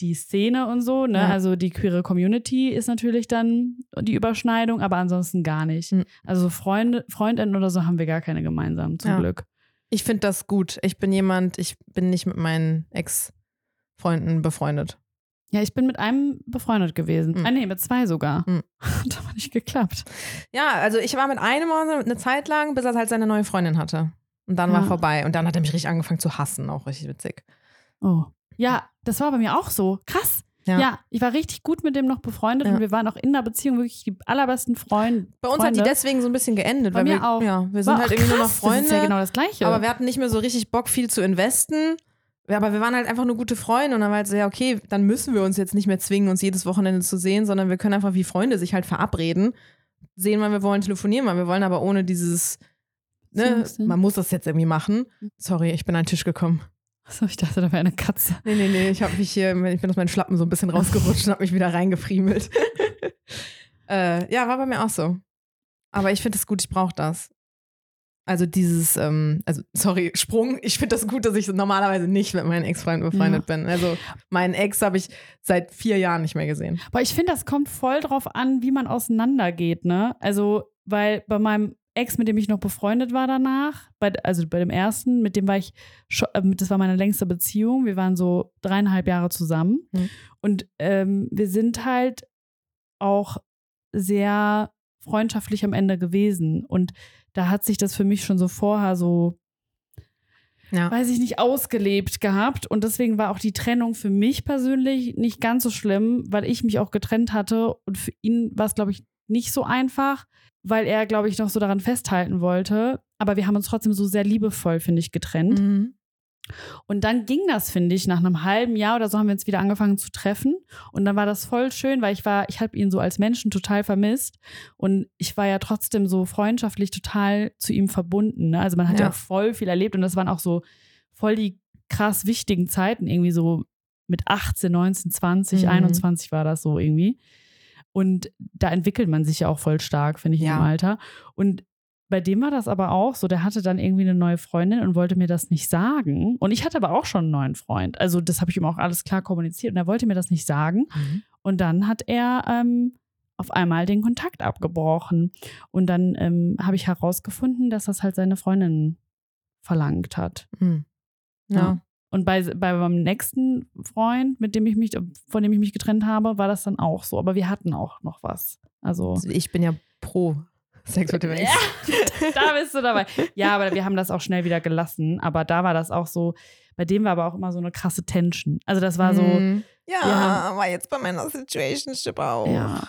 B: die Szene und so, ne?
C: Ja.
B: Also die queere Community ist natürlich dann die Überschneidung, aber ansonsten gar nicht.
C: Mhm.
B: Also Freunde, Freundinnen oder so haben wir gar keine gemeinsam, zum
C: Ja.
B: Glück.
C: Ich finde das gut. Ich bin jemand, ich bin nicht mit meinen Ex-Freunden befreundet.
B: Ja, ich bin mit einem befreundet gewesen.
C: Mhm.
B: Ah, nee, mit zwei sogar. *laughs*
C: Mhm.
B: Hat aber nicht geklappt.
C: Ja, also ich war mit einem eine Zeit lang, bis er halt seine neue Freundin hatte. Und dann war
B: Ja.
C: vorbei. Und dann hat er mich richtig angefangen zu hassen. Auch richtig witzig.
B: Oh. Ja, das war bei mir auch so. Krass.
C: Ja.
B: Ja, ich war richtig gut mit dem noch befreundet
C: Ja.
B: und wir waren auch in der Beziehung wirklich die allerbesten Freunde.
C: Bei uns hat die deswegen so ein bisschen geendet.
B: Bei
C: weil
B: mir
C: wir,
B: auch.
C: Ja, wir sind
B: War
C: halt irgendwie nur noch
B: krass.
C: Freunde.
B: Das ist ja genau das Gleiche.
C: Aber wir hatten nicht mehr so richtig Bock, viel zu investen. Aber wir waren halt einfach nur gute Freunde und dann war halt so, ja, okay, dann müssen wir uns jetzt nicht mehr zwingen, uns jedes Wochenende zu sehen, sondern wir können einfach wie Freunde sich halt verabreden, sehen, wann wir wollen, telefonieren, wann wir wollen, aber ohne dieses, ne, man muss das jetzt irgendwie machen. Sorry, ich bin an den Tisch gekommen.
B: Achso, ich dachte, da wäre eine Katze.
C: Nee, nee, nee, ich habe mich hier, ich bin aus meinen Schlappen so ein bisschen rausgerutscht und habe mich wieder reingefriemelt. *laughs* äh, ja, war bei mir auch so. Aber ich finde es gut, ich brauche das. Also dieses, ähm, also sorry, Sprung. Ich finde das gut, dass ich normalerweise nicht mit meinen Ex-Freunden befreundet bin. Also meinen Ex habe ich seit vier Jahren nicht mehr gesehen.
B: Aber ich finde, das kommt voll drauf an, wie man auseinandergeht, ne? Also, weil bei meinem Ex, mit dem ich noch befreundet war danach, bei, also bei dem ersten, mit dem war ich, schon, äh, das war meine längste Beziehung. Wir waren so dreieinhalb Jahre zusammen.
C: Mhm.
B: Und ähm, wir sind halt auch sehr freundschaftlich am Ende gewesen. Und da hat sich das für mich schon so vorher so
C: Ja.
B: weiß ich nicht, ausgelebt gehabt. Und deswegen war auch die Trennung für mich persönlich nicht ganz so schlimm, weil ich mich auch getrennt hatte. Und für ihn war es, glaube ich, nicht so einfach, weil er, glaube ich, noch so daran festhalten wollte. Aber wir haben uns trotzdem so sehr liebevoll, finde ich, getrennt.
C: Mhm.
B: Und dann ging das, finde ich, nach einem halben Jahr oder so haben wir uns wieder angefangen zu treffen. Und dann war das voll schön, weil ich war, ich habe ihn so als Menschen total vermisst. Und ich war ja trotzdem so freundschaftlich total zu ihm verbunden. Ne? Also man hat ja.
C: Ja.
B: auch voll viel erlebt und das waren auch so voll die krass wichtigen Zeiten, irgendwie so mit 18, 19, 20,
C: Mhm.
B: 21 war das so irgendwie. Und da entwickelt man sich ja auch voll stark, finde ich,
C: Ja.
B: im Alter. Und bei dem war das aber auch so, der hatte dann irgendwie eine neue Freundin und wollte mir das nicht sagen. Und ich hatte aber auch schon einen neuen Freund. Also das habe ich ihm auch alles klar kommuniziert und er wollte mir das nicht sagen. Und dann hat er ähm, auf einmal den Kontakt abgebrochen. Und dann ähm, habe ich herausgefunden, dass das halt seine Freundin verlangt hat.
C: Hm.
B: Ja.
C: Ja.
B: Und bei, bei meinem nächsten Freund, mit dem ich mich, von dem ich mich getrennt habe, war das dann auch so. Aber wir hatten auch noch was. Also
C: Also Ich bin ja pro Sex mit dem Ex.
B: da bist du dabei. Ja, aber wir haben das auch schnell wieder gelassen. Aber da war das auch so, bei dem war aber auch immer so eine krasse Tension. Also das war so,
C: Hm. Ja,
B: haben-
C: war jetzt bei meiner Situationship auch.
B: ja,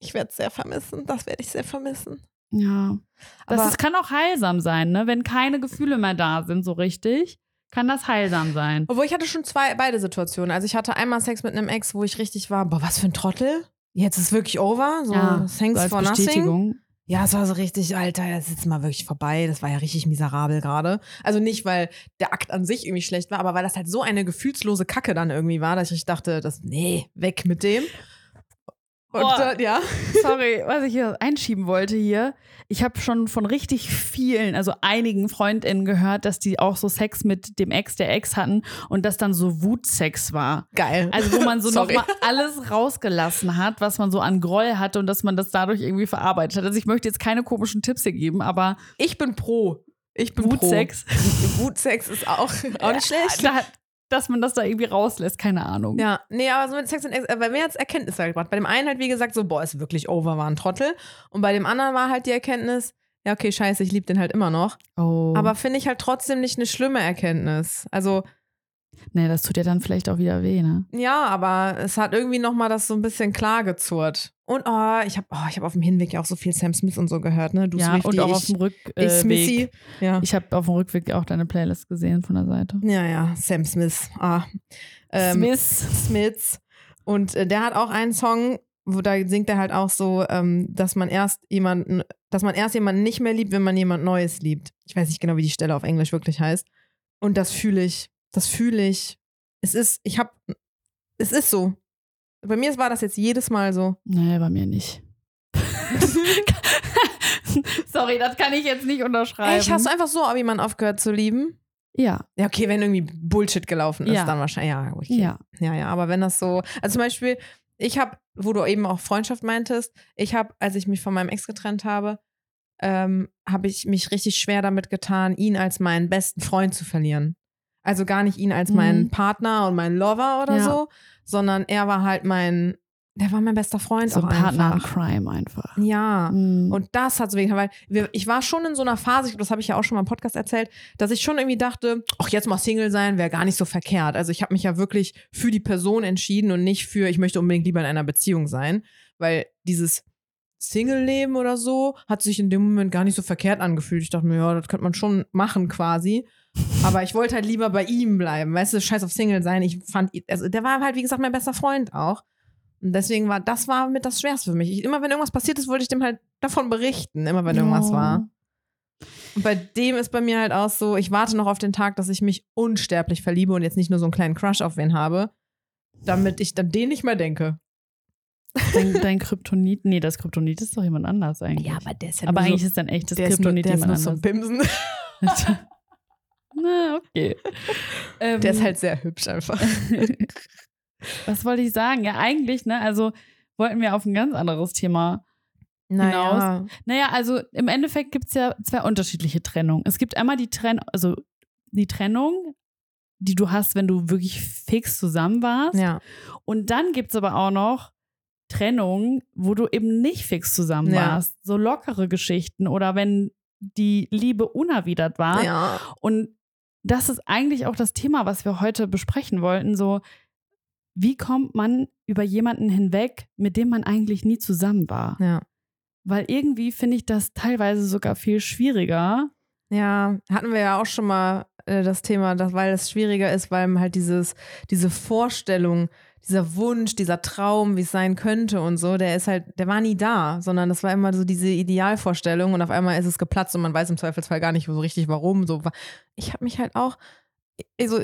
C: Ich werde es sehr vermissen. Das werde ich sehr vermissen.
B: ja. Das
C: Aber
B: ist, kann auch heilsam sein, ne? Wenn keine Gefühle mehr da sind, so richtig, kann das heilsam sein.
C: Obwohl ich hatte schon zwei, beide Situationen. Also ich hatte einmal Sex mit einem Ex, wo ich richtig war, boah, was für ein Trottel. Jetzt ist wirklich over. So, thanks
B: so
C: for nothing. Ja, es war so richtig, Alter, das ist jetzt mal wirklich vorbei. Das war ja richtig miserabel gerade. Also nicht, weil der Akt an sich irgendwie schlecht war, aber weil das halt so eine gefühlslose Kacke dann irgendwie war, dass ich dachte, das, nee, weg mit dem. Und
B: Boah.
C: dann, ja.
B: Sorry, *laughs* was ich hier einschieben wollte hier. Ich habe schon von richtig vielen, also einigen FreundInnen gehört, dass die auch so Sex mit dem Ex der Ex hatten und das dann so Wutsex war.
C: Geil.
B: Also wo man so *laughs* nochmal alles rausgelassen hat, was man so an Groll hatte und dass man das dadurch irgendwie verarbeitet hat. Also ich möchte jetzt keine komischen Tipps hier geben, aber
C: Ich bin pro. Ich bin
B: Wutsex,
C: pro. Wutsex ist auch, *laughs* auch nicht schlecht.
B: da, dass man das da irgendwie rauslässt, keine Ahnung.
C: Ja, nee, aber so mit Sex und Ex, äh, bei mir hat es Erkenntnisse halt gebracht. Bei dem einen halt, wie gesagt, so, boah, ist wirklich over, war ein Trottel. Und bei dem anderen war halt die Erkenntnis, ja, okay, scheiße, ich liebe den halt immer noch.
B: Oh.
C: Aber finde ich halt trotzdem nicht eine schlimme Erkenntnis. Also,
B: nee, das tut ja dann vielleicht auch wieder weh, ne?
C: ja, aber es hat irgendwie nochmal das so ein bisschen klargezurrt. Und oh, ich habe oh, ich hab auf dem Hinweg ja auch so viel Sam Smith und so gehört, ne? Du
B: ja,
C: Swiftie,
B: und auch
C: ich,
B: auf dem
C: ich
B: Rückweg.
C: Smithy. Ja.
B: ich habe auf dem Rückweg auch deine Playlist gesehen von der Seite.
C: ja, ja, Sam Smith. Ah. Ähm,
B: Smith.
C: Smiths. Und äh, der hat auch einen Song, wo da singt er halt auch so, ähm, dass man erst jemanden, dass man erst jemanden nicht mehr liebt, wenn man jemand Neues liebt. Ich weiß nicht genau, wie die Stelle auf Englisch wirklich heißt. Und das fühle ich. Das fühle ich. Es ist, ich hab, es ist so. Bei mir war das jetzt jedes Mal so.
B: Nee, bei mir nicht. *laughs* Sorry, das kann ich jetzt nicht unterschreiben.
C: Echt, hast du einfach so jemanden aufgehört zu lieben?
B: ja,
C: Ja, okay, wenn irgendwie Bullshit gelaufen ist,
B: Ja.
C: dann wahrscheinlich. Ja, okay.
B: ja.
C: Ja, ja, aber wenn das so, also zum Beispiel, ich habe, wo du eben auch Freundschaft meintest, ich habe, als ich mich von meinem Ex getrennt habe, ähm, habe ich mich richtig schwer damit getan, ihn als meinen besten Freund zu verlieren. Also gar nicht ihn als
B: Mhm.
C: meinen Partner und meinen Lover oder
B: Ja.
C: so, sondern er war halt mein, der war mein bester Freund
B: So
C: auch
B: ein Partner in
C: einfach.
B: Crime einfach.
C: Ja.
B: Mhm.
C: Und das hat so weh, weil wir, ich war schon in so einer Phase, ich das habe ich ja auch schon mal im Podcast erzählt, dass ich schon irgendwie dachte, ach, jetzt mal Single sein wäre gar nicht so verkehrt. Also ich habe mich ja wirklich für die Person entschieden und nicht für, ich möchte unbedingt lieber in einer Beziehung sein, weil dieses Single-Leben oder so hat sich in dem Moment gar nicht so verkehrt angefühlt. Ich dachte mir, ja, das könnte man schon machen quasi. Aber ich wollte halt lieber bei ihm bleiben, weißt du, scheiß auf Single sein. Ich fand, also der war halt, wie gesagt, mein bester Freund auch. Und deswegen war, das war mit das Schwerste für mich. Ich, immer wenn irgendwas passiert ist, wollte ich dem halt davon berichten, immer wenn irgendwas
B: Ja.
C: war. Und bei dem ist bei mir halt auch so, ich warte noch auf den Tag, dass ich mich unsterblich verliebe und jetzt nicht nur so einen kleinen Crush auf wen habe, damit ich dann den nicht mehr denke.
B: Dein, dein Kryptonit, nee, das Kryptonit ist doch jemand anders eigentlich.
C: der ist
B: aber eigentlich ist dein echtes
C: der ist nur,
B: Kryptonit
C: der ist
B: jemand
C: nur so ein
B: anders.
C: Bimsen. *laughs* *laughs*
B: Na, okay. *laughs* Ähm,
C: Der ist halt sehr hübsch einfach. *laughs*
B: Was wollte ich sagen? Ja, eigentlich, ne, also wollten wir auf ein ganz anderes Thema.
C: Naja.
B: Naja, also im Endeffekt gibt es ja zwei unterschiedliche Trennungen. Es gibt einmal die Trennung, also die Trennung, die du hast, wenn du wirklich fix zusammen warst.
C: Ja.
B: Und dann gibt es aber auch noch Trennungen, wo du eben nicht fix zusammen
C: Ja.
B: warst. So lockere Geschichten oder wenn die Liebe unerwidert war.
C: Ja.
B: Und das ist eigentlich auch das Thema, was wir heute besprechen wollten. So, wie kommt man über jemanden hinweg, mit dem man eigentlich nie zusammen war?
C: Ja.
B: Weil irgendwie finde ich das teilweise sogar viel schwieriger.
C: Ja, hatten wir ja auch schon mal äh, das Thema, dass, weil es schwieriger ist, weil halt dieses, diese Vorstellung, dieser Wunsch, dieser Traum, wie es sein könnte und so, der ist halt, der war nie da, sondern das war immer so diese Idealvorstellung und auf einmal ist es geplatzt und man weiß im Zweifelsfall gar nicht so richtig warum. So, ich habe mich halt auch, also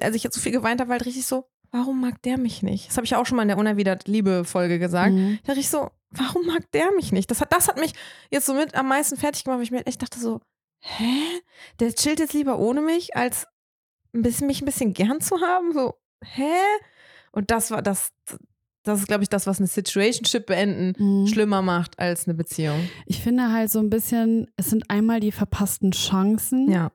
C: als ich jetzt so viel geweint habe, war halt richtig so, warum mag der mich nicht? Das habe ich ja auch schon mal in der Unerwidert Liebe-Folge gesagt.
B: Mhm.
C: Da dachte ich so, warum mag der mich nicht? Das hat, das hat mich jetzt so mit am meisten fertig gemacht, weil ich mir echt dachte so, hä? Der chillt jetzt lieber ohne mich, als ein bisschen, mich ein bisschen gern zu haben? So, hä? Und das war das, das ist, glaube ich, das, was eine Situationship beenden
B: Mhm.
C: schlimmer macht als eine Beziehung.
B: Ich finde halt so ein bisschen, es sind einmal die verpassten Chancen,
C: Ja,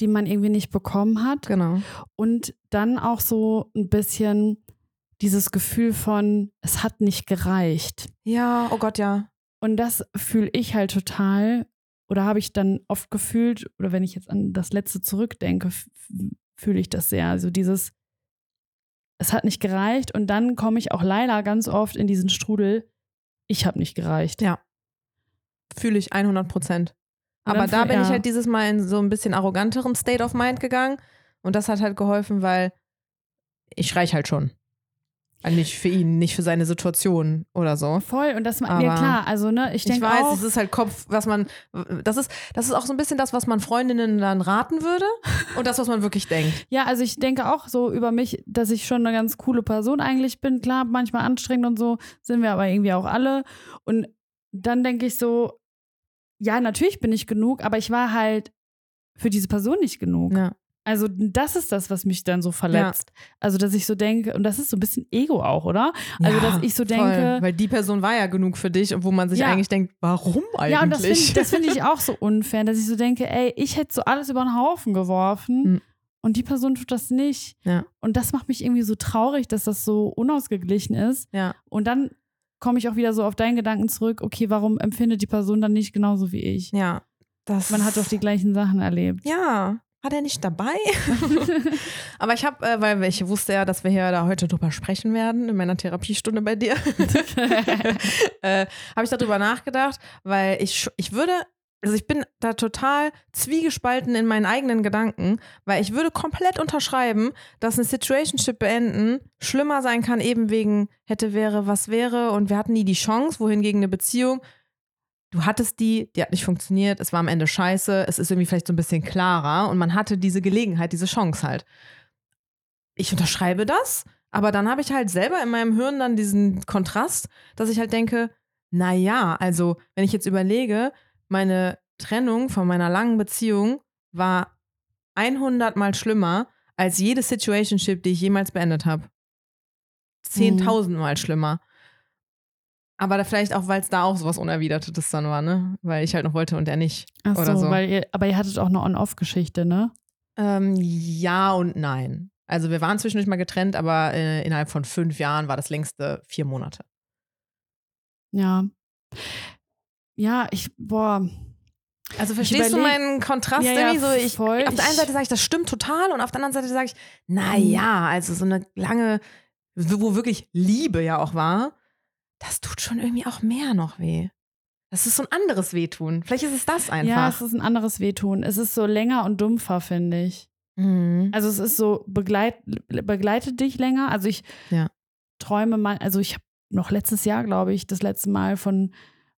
B: die man irgendwie nicht bekommen hat.
C: genau.
B: Und dann auch so ein bisschen dieses Gefühl von, es hat nicht gereicht.
C: Ja, oh Gott, ja.
B: Und das fühle ich halt total, oder habe ich dann oft gefühlt, oder wenn ich jetzt an das letzte zurückdenke, fühle ich das sehr. Also dieses, es hat nicht gereicht und dann komme ich auch leider ganz oft in diesen Strudel, ich habe nicht gereicht.
C: Ja. Fühle ich 100 Prozent. Aber da bin ich
B: ja.
C: halt dieses Mal in so ein bisschen arroganterem State of Mind gegangen. Und das hat halt geholfen, weil ich reich halt schon. Also Nicht für ihn, nicht für seine Situation oder so.
B: Voll, und das,
C: Aber
B: ja klar, also ne, ich
C: Ich,
B: denke
C: weiß,
B: auch,
C: es ist halt Kopf, was man, das ist, das ist auch so ein bisschen das, was man Freundinnen dann raten würde und das, was man wirklich denkt.
B: Ja, also ich denke auch so über mich, dass ich schon eine ganz coole Person eigentlich bin. Klar, manchmal anstrengend und so, sind wir aber irgendwie auch alle. Und dann denke ich so, ja, natürlich bin ich genug, aber ich war halt für diese Person nicht genug.
C: Ja.
B: Also das ist das, was mich dann so verletzt. Also, dass ich so denke, und das ist so ein bisschen Ego auch, oder? Also, dass ich so denke,
C: Voll, weil die Person war ja genug für dich wo man sich
B: Ja.
C: eigentlich denkt, warum eigentlich?
B: Ja, und das finde find ich *laughs* auch so unfair, dass ich so denke, ey, ich hätte so alles über den Haufen geworfen
C: Mhm.
B: und die Person tut das nicht.
C: Ja.
B: Und das macht mich irgendwie so traurig, dass das so unausgeglichen ist.
C: Ja.
B: Und dann komme ich auch wieder so auf deinen Gedanken zurück, okay, warum empfindet die Person dann nicht genauso wie ich?
C: Ja. Das
B: Man hat doch die gleichen Sachen erlebt.
C: Ja, war der nicht dabei? *laughs* Aber ich habe, äh, weil ich wusste ja, dass wir hier da heute drüber sprechen werden, in meiner Therapiestunde bei dir, *laughs* äh, habe ich darüber nachgedacht, weil ich, ich würde, also ich bin da total zwiegespalten in meinen eigenen Gedanken, weil ich würde komplett unterschreiben, dass eine Situationship beenden schlimmer sein kann, eben wegen hätte, wäre, was wäre und wir hatten nie die Chance, wohingegen eine Beziehung du hattest die, die hat nicht funktioniert, es war am Ende scheiße, es ist irgendwie vielleicht so ein bisschen klarer und man hatte diese Gelegenheit, diese Chance halt. Ich unterschreibe das, aber dann habe ich halt selber in meinem Hirn dann diesen Kontrast, dass ich halt denke, na ja, also wenn ich jetzt überlege, meine Trennung von meiner langen Beziehung war 100 mal schlimmer als jede Situationship, die ich jemals beendet habe. 10.000 Mal schlimmer. Aber da vielleicht auch, weil es da auch sowas Unerwidertes dann war, ne? Weil ich halt noch wollte und er nicht.
B: Ach
C: Oder
B: so,
C: so.
B: weil ihr, aber ihr hattet auch eine On-Off-Geschichte, ne?
C: Ähm, ja und nein. Also wir waren zwischendurch mal getrennt, aber äh, innerhalb von fünf Jahren war das längste vier Monate.
B: Ja. Ja, ich, boah.
C: Also
B: Ich
C: verstehst du meinen Kontrast
B: Ja, ja,
C: irgendwie so? Ich,
B: voll.
C: auf der einen Seite sage ich, das stimmt total und auf der anderen Seite sage ich, naja, also so eine lange, wo wirklich Liebe ja auch war, das tut schon irgendwie auch mehr noch weh. Das ist so ein anderes Wehtun. Vielleicht ist es das einfach.
B: Ja, es ist ein anderes Wehtun. Es ist so länger und dumpfer, finde ich.
C: Mhm.
B: Also es ist so, begleit, begleitet dich länger. Also ich
C: Ja.
B: träume mal, also ich habe noch letztes Jahr, glaube ich, das letzte Mal von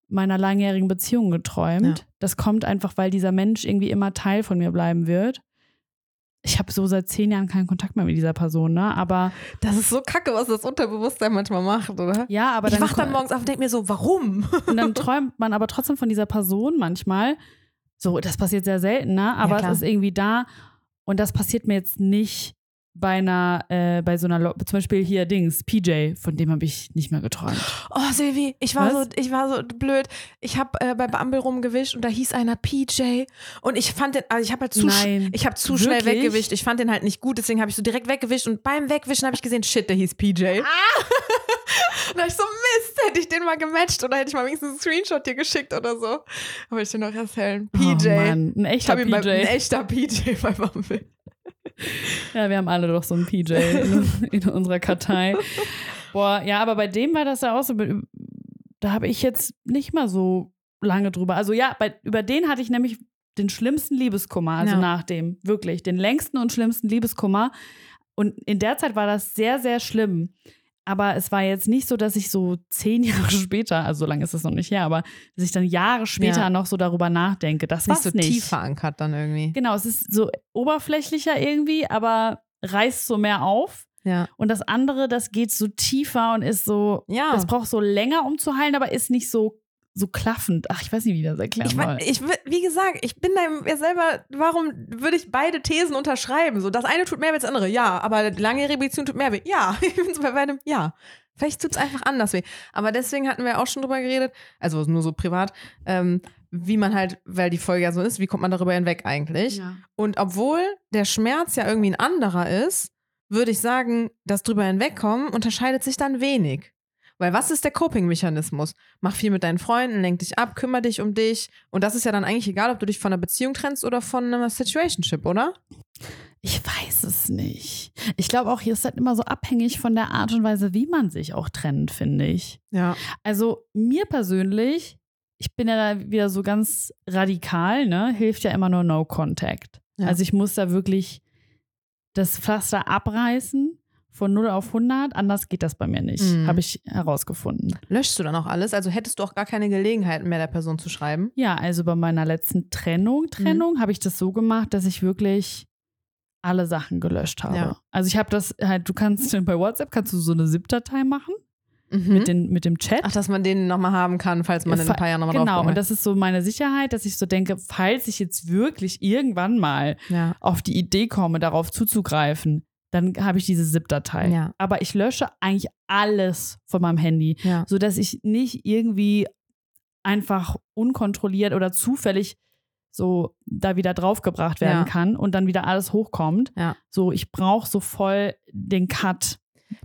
B: meiner langjährigen Beziehung geträumt.
C: Ja.
B: Das kommt einfach, weil dieser Mensch irgendwie immer Teil von mir bleiben wird. Ich habe so seit zehn Jahren keinen Kontakt mehr mit dieser Person, ne? Aber
C: Das ist so kacke, was das Unterbewusstsein manchmal macht, oder?
B: ja, aber
C: ich
B: dann,
C: wach dann morgens auf und denke mir so, warum?
B: und dann träumt man aber trotzdem von dieser Person manchmal. So, das passiert sehr selten, ne? Aber
C: klar.
B: es ist irgendwie da. Und das passiert mir jetzt nicht bei einer, äh, bei so einer, Lo zum Beispiel hier Dings, PJ, von dem habe ich nicht mehr geträumt.
C: Oh, Silvi, ich war
B: Was?
C: so, ich war so blöd. Ich habe äh, bei Bumble rumgewischt und da hieß einer PJ und ich fand den, also ich habe halt zu,
B: Nein.
C: ich habe zu schnell weggewischt. Ich fand den halt nicht gut, deswegen habe ich so direkt weggewischt und beim Wegwischen habe ich gesehen, shit, der hieß PJ. Ah! *laughs* und da ich so Mist, hätte ich den mal gematcht oder hätte ich mal wenigstens einen Screenshot dir geschickt oder so. Aber ich dir noch erzählen. PJ.
B: Oh Mann, ein echter
C: ihn bei,
B: PJ.
C: ein echter PJ *laughs* bei Bumble. *laughs*
B: Ja, wir haben alle doch so einen PJ in, in unserer Kartei. Boah, ja, aber bei dem war das ja auch so, da habe ich jetzt nicht mal so lange drüber. Also ja, bei, über den hatte ich nämlich den schlimmsten Liebeskummer, also
C: Ja.
B: nach dem, wirklich, den längsten und schlimmsten Liebeskummer. Und in der Zeit war das sehr, sehr schlimm. Aber es war jetzt nicht so, dass ich so zehn *laughs* Jahre später, also so lange ist es noch nicht her, aber dass ich dann Jahre später
C: Ja.
B: noch so darüber nachdenke. Das war's
C: so
B: nicht.
C: tief verankert dann irgendwie.
B: Genau, es ist so oberflächlicher irgendwie, aber reißt so mehr auf.
C: Ja.
B: Und das andere, das geht so tiefer und ist so,
C: Ja.
B: das braucht so länger, um zu heilen, aber ist nicht so, so klaffend. Ach, ich weiß nicht, wie das erklären
C: Ich,
B: soll.
C: ich, wie gesagt, ich bin da ja selber, warum würde ich beide Thesen unterschreiben? So, das eine tut mehr weh als das andere, ja, aber die langjährige Beziehung tut mehr weh, ja. *laughs* Ich bin bei beidem, ja. Vielleicht tut es einfach anders weh. Aber deswegen hatten wir auch schon drüber geredet, also nur so privat, ähm, wie man halt, weil die Folge ja so ist, wie kommt man darüber hinweg eigentlich?
B: ja.
C: Und obwohl der Schmerz ja irgendwie ein anderer ist, würde ich sagen, das drüber hinwegkommen unterscheidet sich dann wenig. Weil was ist der Coping-Mechanismus? Mach viel mit deinen Freunden, lenk dich ab, kümmere dich um dich. Und das ist ja dann eigentlich egal, ob du dich von einer Beziehung trennst oder von einer Situationship, oder?
B: Ich weiß es nicht. Ich glaube auch, hier ist halt immer so abhängig von der Art und Weise, wie man sich auch trennt, finde ich.
C: Ja.
B: Also mir persönlich, ich bin ja da wieder so ganz radikal, ne? Hilft ja immer nur No Contact.
C: Ja.
B: Also ich muss da wirklich das Pflaster abreißen von 0 auf 100. Anders geht das bei mir nicht,
C: Mhm.
B: habe ich herausgefunden.
C: Löschst du dann auch alles? Also hättest du auch gar keine Gelegenheit mehr der Person zu schreiben?
B: Ja, also bei meiner letzten Trennung, Trennung, habe ich das so gemacht, dass ich wirklich alle Sachen gelöscht habe.
C: Ja.
B: Also ich habe das halt, du kannst bei WhatsApp kannst du so eine ZIP-Datei machen
C: Mhm.
B: mit, den, mit dem Chat.
C: Ach, dass man den nochmal haben kann, falls man in ein paar Jahren nochmal
B: Genau,
C: drauf
B: und das ist so meine Sicherheit, dass ich so denke, falls ich jetzt wirklich irgendwann mal
C: ja.
B: auf die Idee komme, darauf zuzugreifen, dann habe ich diese ZIP-Datei.
C: Ja.
B: Aber ich lösche eigentlich alles von meinem Handy,
C: Ja.
B: sodass ich nicht irgendwie einfach unkontrolliert oder zufällig so da wieder draufgebracht werden
C: Ja.
B: kann und dann wieder alles hochkommt.
C: Ja.
B: So, ich brauche so voll den Cut.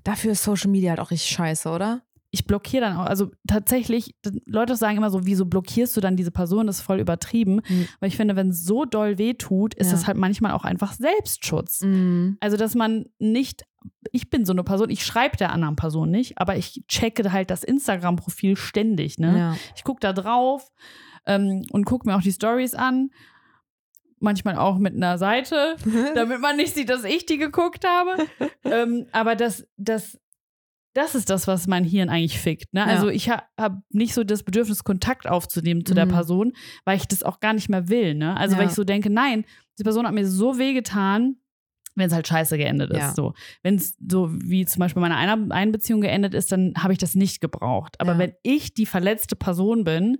C: Dafür ist Social Media halt auch richtig scheiße, oder?
B: Ich blockiere dann auch, also tatsächlich, Leute sagen immer so, wieso blockierst du dann diese Person? Das ist voll übertrieben.
C: Mhm.
B: Weil ich finde, wenn es so doll weh tut, ist
C: Ja.
B: das halt manchmal auch einfach Selbstschutz.
C: Mhm.
B: Also, dass man nicht, ich bin so eine Person, ich schreibe der anderen Person nicht, aber ich checke halt das Instagram-Profil ständig. Ne?
C: Ja.
B: Ich gucke da drauf ähm, und gucke mir auch die Stories an. Manchmal auch mit einer Seite, *laughs* damit man nicht sieht, dass ich die geguckt habe. *laughs* ähm, aber das, das, das ist das, was mein Hirn eigentlich fickt. Ne?
C: Ja.
B: Also ich habe hab nicht so das Bedürfnis, Kontakt aufzunehmen zu der
C: Mhm.
B: Person, weil ich das auch gar nicht mehr will. Ne? Also weil
C: Ja.
B: ich so denke, nein, die Person hat mir so weh getan, wenn es halt scheiße geendet ist.
C: Ja.
B: So. Wenn es so wie zum Beispiel meine einer einen Beziehung geendet ist, dann habe ich das nicht gebraucht. Aber wenn ich die verletzte Person bin,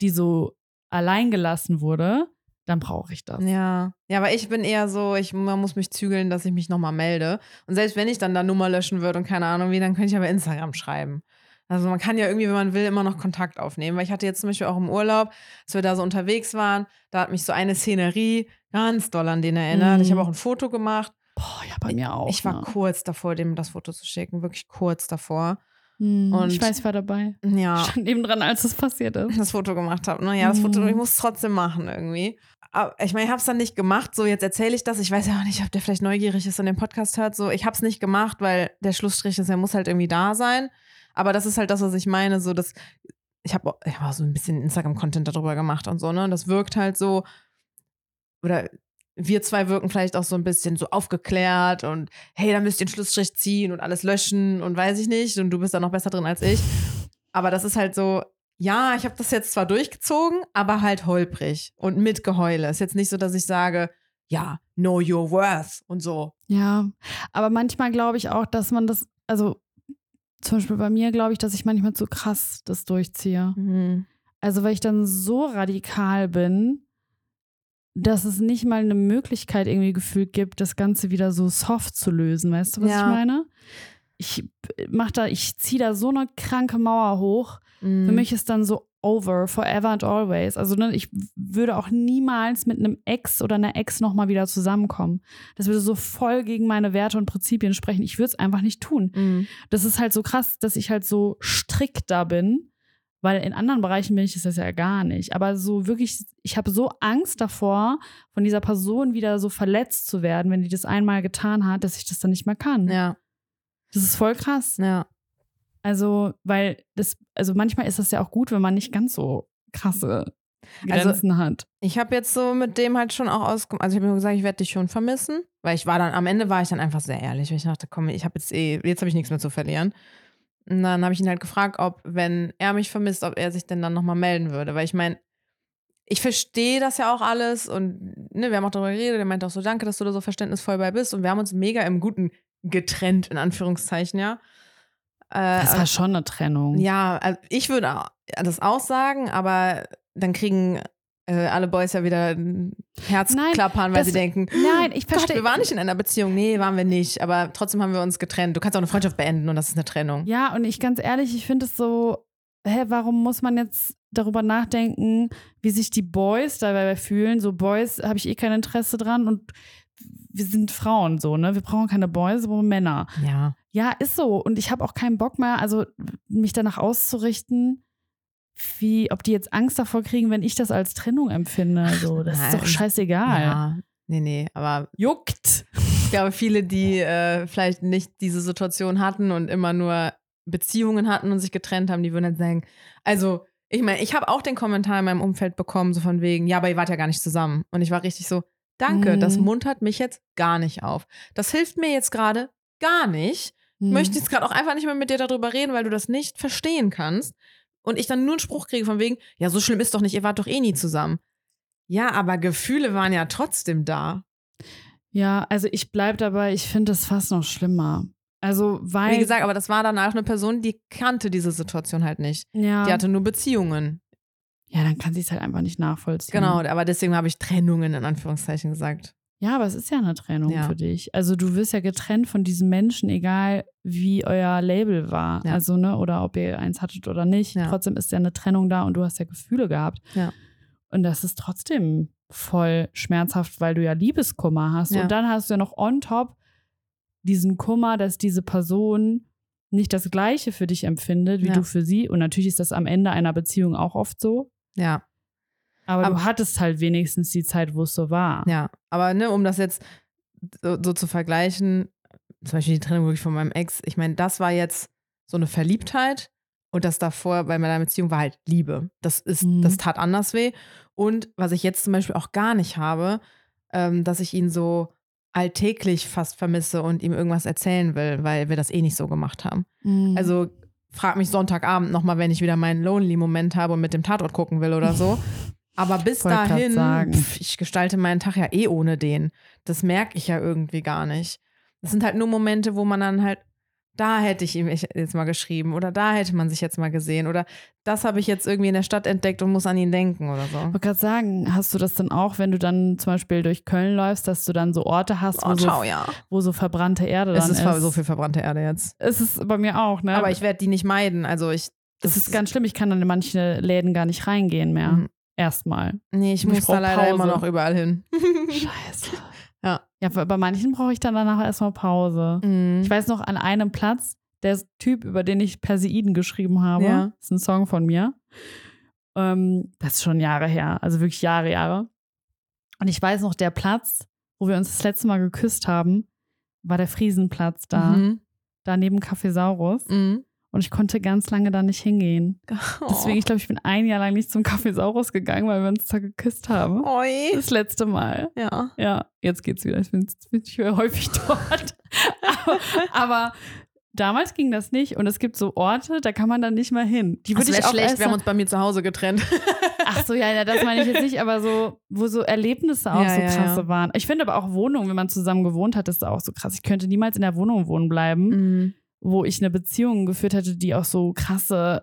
B: die so allein gelassen wurde, dann brauche ich das.
C: Ja. Ja, aber ich bin eher so, ich man muss mich zügeln, dass ich mich nochmal melde. Und selbst wenn ich dann da Nummer löschen würde und keine Ahnung wie, dann könnte ich aber Instagram schreiben. Also man kann ja irgendwie, wenn man will, immer noch Kontakt aufnehmen. Weil ich hatte jetzt zum Beispiel auch im Urlaub, als wir da so unterwegs waren, da hat mich so eine Szenerie ganz doll an den erinnert.
B: Mhm.
C: Ich habe auch ein Foto gemacht.
B: Boah, ja, bei mir auch.
C: ich war
B: ne?
C: kurz davor, dem das Foto zu schicken. Wirklich kurz davor.
B: Hm,
C: und-
B: ich weiß, ich war dabei.
C: Ja.
B: Stand nebendran, als das passiert ist.
C: das Foto gemacht habe. Ne? Ja, das Foto, ich muss es trotzdem machen irgendwie. Aber ich meine, ich habe es dann nicht gemacht. So, jetzt erzähle ich das. Ich weiß ja auch nicht, ob der vielleicht neugierig ist und den Podcast hört. So, ich habe es nicht gemacht, weil der Schlussstrich ist, er muss halt irgendwie da sein. Aber das ist halt das, was ich meine. So, dass ich habe ich hab auch so ein bisschen Instagram-Content darüber gemacht und so, ne? Und das wirkt halt so, oder wir zwei wirken vielleicht auch so ein bisschen so aufgeklärt und hey, dann müsst ihr den Schlussstrich ziehen und alles löschen und weiß ich nicht. Und du bist da noch besser drin als ich. Aber das ist halt so, ja, ich habe das jetzt zwar durchgezogen, aber halt holprig und mit Geheule. Ist jetzt nicht so, dass ich sage, ja, know your worth und so.
B: Ja, aber manchmal glaube ich auch, dass man das, also zum Beispiel bei mir glaube ich, dass ich manchmal zu krass das durchziehe. Also weil ich dann so radikal bin, dass es nicht mal eine Möglichkeit irgendwie gefühlt gibt, das Ganze wieder so soft zu lösen. Weißt du, was
C: Ja.
B: ich meine? Ich mach da, ich ziehe da so eine kranke Mauer hoch.
C: Mhm.
B: Für mich ist dann so over, forever and always. Also ne, ich würde auch niemals mit einem Ex oder einer Ex nochmal wieder zusammenkommen. Das würde so voll gegen meine Werte und Prinzipien sprechen. Ich würde es einfach nicht tun.
C: Mhm.
B: Das ist halt so krass, dass ich halt so strikt da bin, weil in anderen Bereichen bin ich das ja gar nicht. Aber so wirklich, ich habe so Angst davor, von dieser Person wieder so verletzt zu werden, wenn die das einmal getan hat, dass ich das dann nicht mehr kann.
C: Ja,
B: Das ist voll krass.
C: ja.
B: Also, weil das, also manchmal ist das ja auch gut, wenn man nicht ganz so krasse
C: Also-
B: Grenzen hat.
C: Ich habe jetzt so mit dem halt schon auch ausgemacht. Also ich habe mir gesagt, ich werde dich schon vermissen. Weil ich war dann, am Ende war ich dann einfach sehr ehrlich. Weil ich dachte, komm, ich habe jetzt eh, jetzt habe ich nichts mehr zu verlieren. Und dann habe ich ihn halt gefragt, ob, wenn er mich vermisst, ob er sich denn dann nochmal melden würde. Weil ich meine, ich verstehe das ja auch alles und ne, wir haben auch darüber geredet. Er meinte auch so, danke, dass du da so verständnisvoll bei bist. Und wir haben uns mega im guten getrennt, in Anführungszeichen, ja. Äh,
B: Das war schon eine Trennung.
C: ja, also ich würde das auch sagen, aber dann kriegen äh, alle Boys ja wieder ein Herzklappern, weil
B: das-
C: sie denken,
B: Nein, ich verstehe.
C: wir waren nicht in einer Beziehung. Nee, waren wir nicht. Aber trotzdem haben wir uns getrennt. Du kannst auch eine Freundschaft beenden und das ist eine Trennung.
B: Ja, und ich ganz ehrlich, ich finde es so, hä, warum muss man jetzt darüber nachdenken, wie sich die Boys dabei fühlen? So Boys habe ich eh kein Interesse dran und wir sind Frauen so, ne? Wir brauchen keine Boys, aber Männer.
C: Ja.
B: Ja, ist so. Und ich habe auch keinen Bock mehr, also mich danach auszurichten, wie, ob die jetzt Angst davor kriegen, wenn ich das als Trennung empfinde. So, das ist
C: nein.
B: doch scheißegal.
C: Ja. Nee, nee. Aber
B: Juckt.
C: ich glaube, viele, die äh, vielleicht nicht diese Situation hatten und immer nur Beziehungen hatten und sich getrennt haben, die würden dann sagen, also, ich meine, ich habe auch den Kommentar in meinem Umfeld bekommen, so von wegen, ja, aber ihr wart ja gar nicht zusammen. Und ich war richtig so, danke,
B: Mhm.
C: das muntert mich jetzt gar nicht auf. Das hilft mir jetzt gerade gar nicht. Ich
B: Hm.
C: möchte jetzt gerade auch einfach nicht mehr mit dir darüber reden, weil du das nicht verstehen kannst. Und ich dann nur einen Spruch kriege von wegen, ja, so schlimm ist doch nicht, ihr wart doch eh nie zusammen. Ja, aber Gefühle waren ja trotzdem da.
B: Ja, also ich bleib dabei, ich finde es fast noch schlimmer. Also, weil.
C: Wie gesagt, aber das war dann auch eine Person, die kannte diese Situation halt nicht.
B: ja,
C: Die hatte nur Beziehungen.
B: ja, dann kann sie es halt einfach nicht nachvollziehen.
C: Genau, aber deswegen habe ich Trennungen in Anführungszeichen gesagt.
B: Ja, aber es ist ja eine Trennung
C: Ja.
B: für dich. Also du wirst ja getrennt von diesem Menschen, egal wie euer Label war.
C: Ja.
B: Also, ne, oder ob ihr eins hattet oder nicht.
C: Ja.
B: Trotzdem ist ja eine Trennung da und du hast ja Gefühle gehabt.
C: Ja.
B: Und das ist trotzdem voll schmerzhaft, weil du ja Liebeskummer hast. Und dann hast du ja noch on top diesen Kummer, dass diese Person nicht das Gleiche für dich empfindet, wie du für sie. Und natürlich ist das am Ende einer Beziehung auch oft so.
C: Ja,
B: Aber,
C: Aber-
B: du hattest halt wenigstens die Zeit, wo es so war.
C: ja. Aber ne, um das jetzt so, so zu vergleichen, zum Beispiel die Trennung wirklich von meinem Ex, ich meine, das war jetzt so eine Verliebtheit und das davor bei meiner Beziehung war halt Liebe. Das ist,
B: Mhm.
C: das tat anders weh. Und was ich jetzt zum Beispiel auch gar nicht habe, ähm, dass ich ihn so alltäglich fast vermisse und ihm irgendwas erzählen will, weil wir das eh nicht so gemacht haben.
B: Mhm.
C: Also frag mich Sonntagabend nochmal, wenn ich wieder meinen Lonely-Moment habe und mit dem Tatort gucken will oder so. *laughs* Aber bis dahin, pf, ich gestalte meinen Tag ja eh ohne den. Das merke ich ja irgendwie gar nicht. Das sind halt nur Momente, wo man dann halt, da hätte ich ihm jetzt mal geschrieben oder da hätte man sich jetzt mal gesehen oder das habe ich jetzt irgendwie in der Stadt entdeckt und muss an ihn denken oder so.
B: Ich wollte gerade sagen, hast du das dann auch, wenn du dann zum Beispiel durch Köln läufst, dass du dann so Orte hast, wo,
C: Oh,
B: so,
C: ciao, ja.
B: wo so verbrannte Erde
C: Es
B: dann
C: ist
B: ist?
C: so viel verbrannte Erde jetzt.
B: Es ist bei mir auch, ne?
C: Aber ich werde die nicht meiden. Also ich.
B: das ist ganz schlimm. Ich kann dann in manche Läden gar nicht reingehen mehr.
C: Mhm.
B: Erstmal.
C: Nee, ich
B: Ich
C: muss da leider
B: Pause.
C: immer noch überall hin.
B: Scheiße. *laughs*
C: Ja.
B: Ja, bei manchen brauche ich dann danach erstmal Pause.
C: Mhm.
B: Ich weiß noch, an einem Platz, der Typ, über den ich Perseiden geschrieben habe,
C: Ja.
B: ist ein Song von mir. Ähm, das ist schon Jahre her, also wirklich Jahre, Jahre. Und ich weiß noch, der Platz, wo wir uns das letzte Mal geküsst haben, war der Friesenplatz da,
C: Mhm.
B: da neben Cafesaurus.
C: Mhm.
B: Und ich konnte ganz lange da nicht hingehen.
C: Oh. *laughs*
B: Deswegen, ich glaube, ich bin ein Jahr lang nicht zum Cafesaurus gegangen, weil wir uns da geküsst haben.
C: Oi.
B: Das letzte Mal.
C: Ja.
B: Ja, jetzt geht's wieder. Ich bin, jetzt bin ich häufig *laughs* dort. aber, aber damals ging das nicht. Und es gibt so Orte, da kann man dann nicht mal hin. Die würde ich auch
C: schlecht,
B: erst
C: wir haben uns bei mir zu Hause getrennt. *laughs*
B: Ach so, ja, ja, das meine ich jetzt nicht, aber so, wo so Erlebnisse auch
C: Ja,
B: so
C: ja,
B: krasse waren. Ich finde aber auch Wohnungen, wenn man zusammen gewohnt hat, ist auch so krass. Ich könnte niemals in der Wohnung wohnen bleiben,
C: Mhm.
B: Wo ich eine Beziehung geführt hätte, die auch so krasse,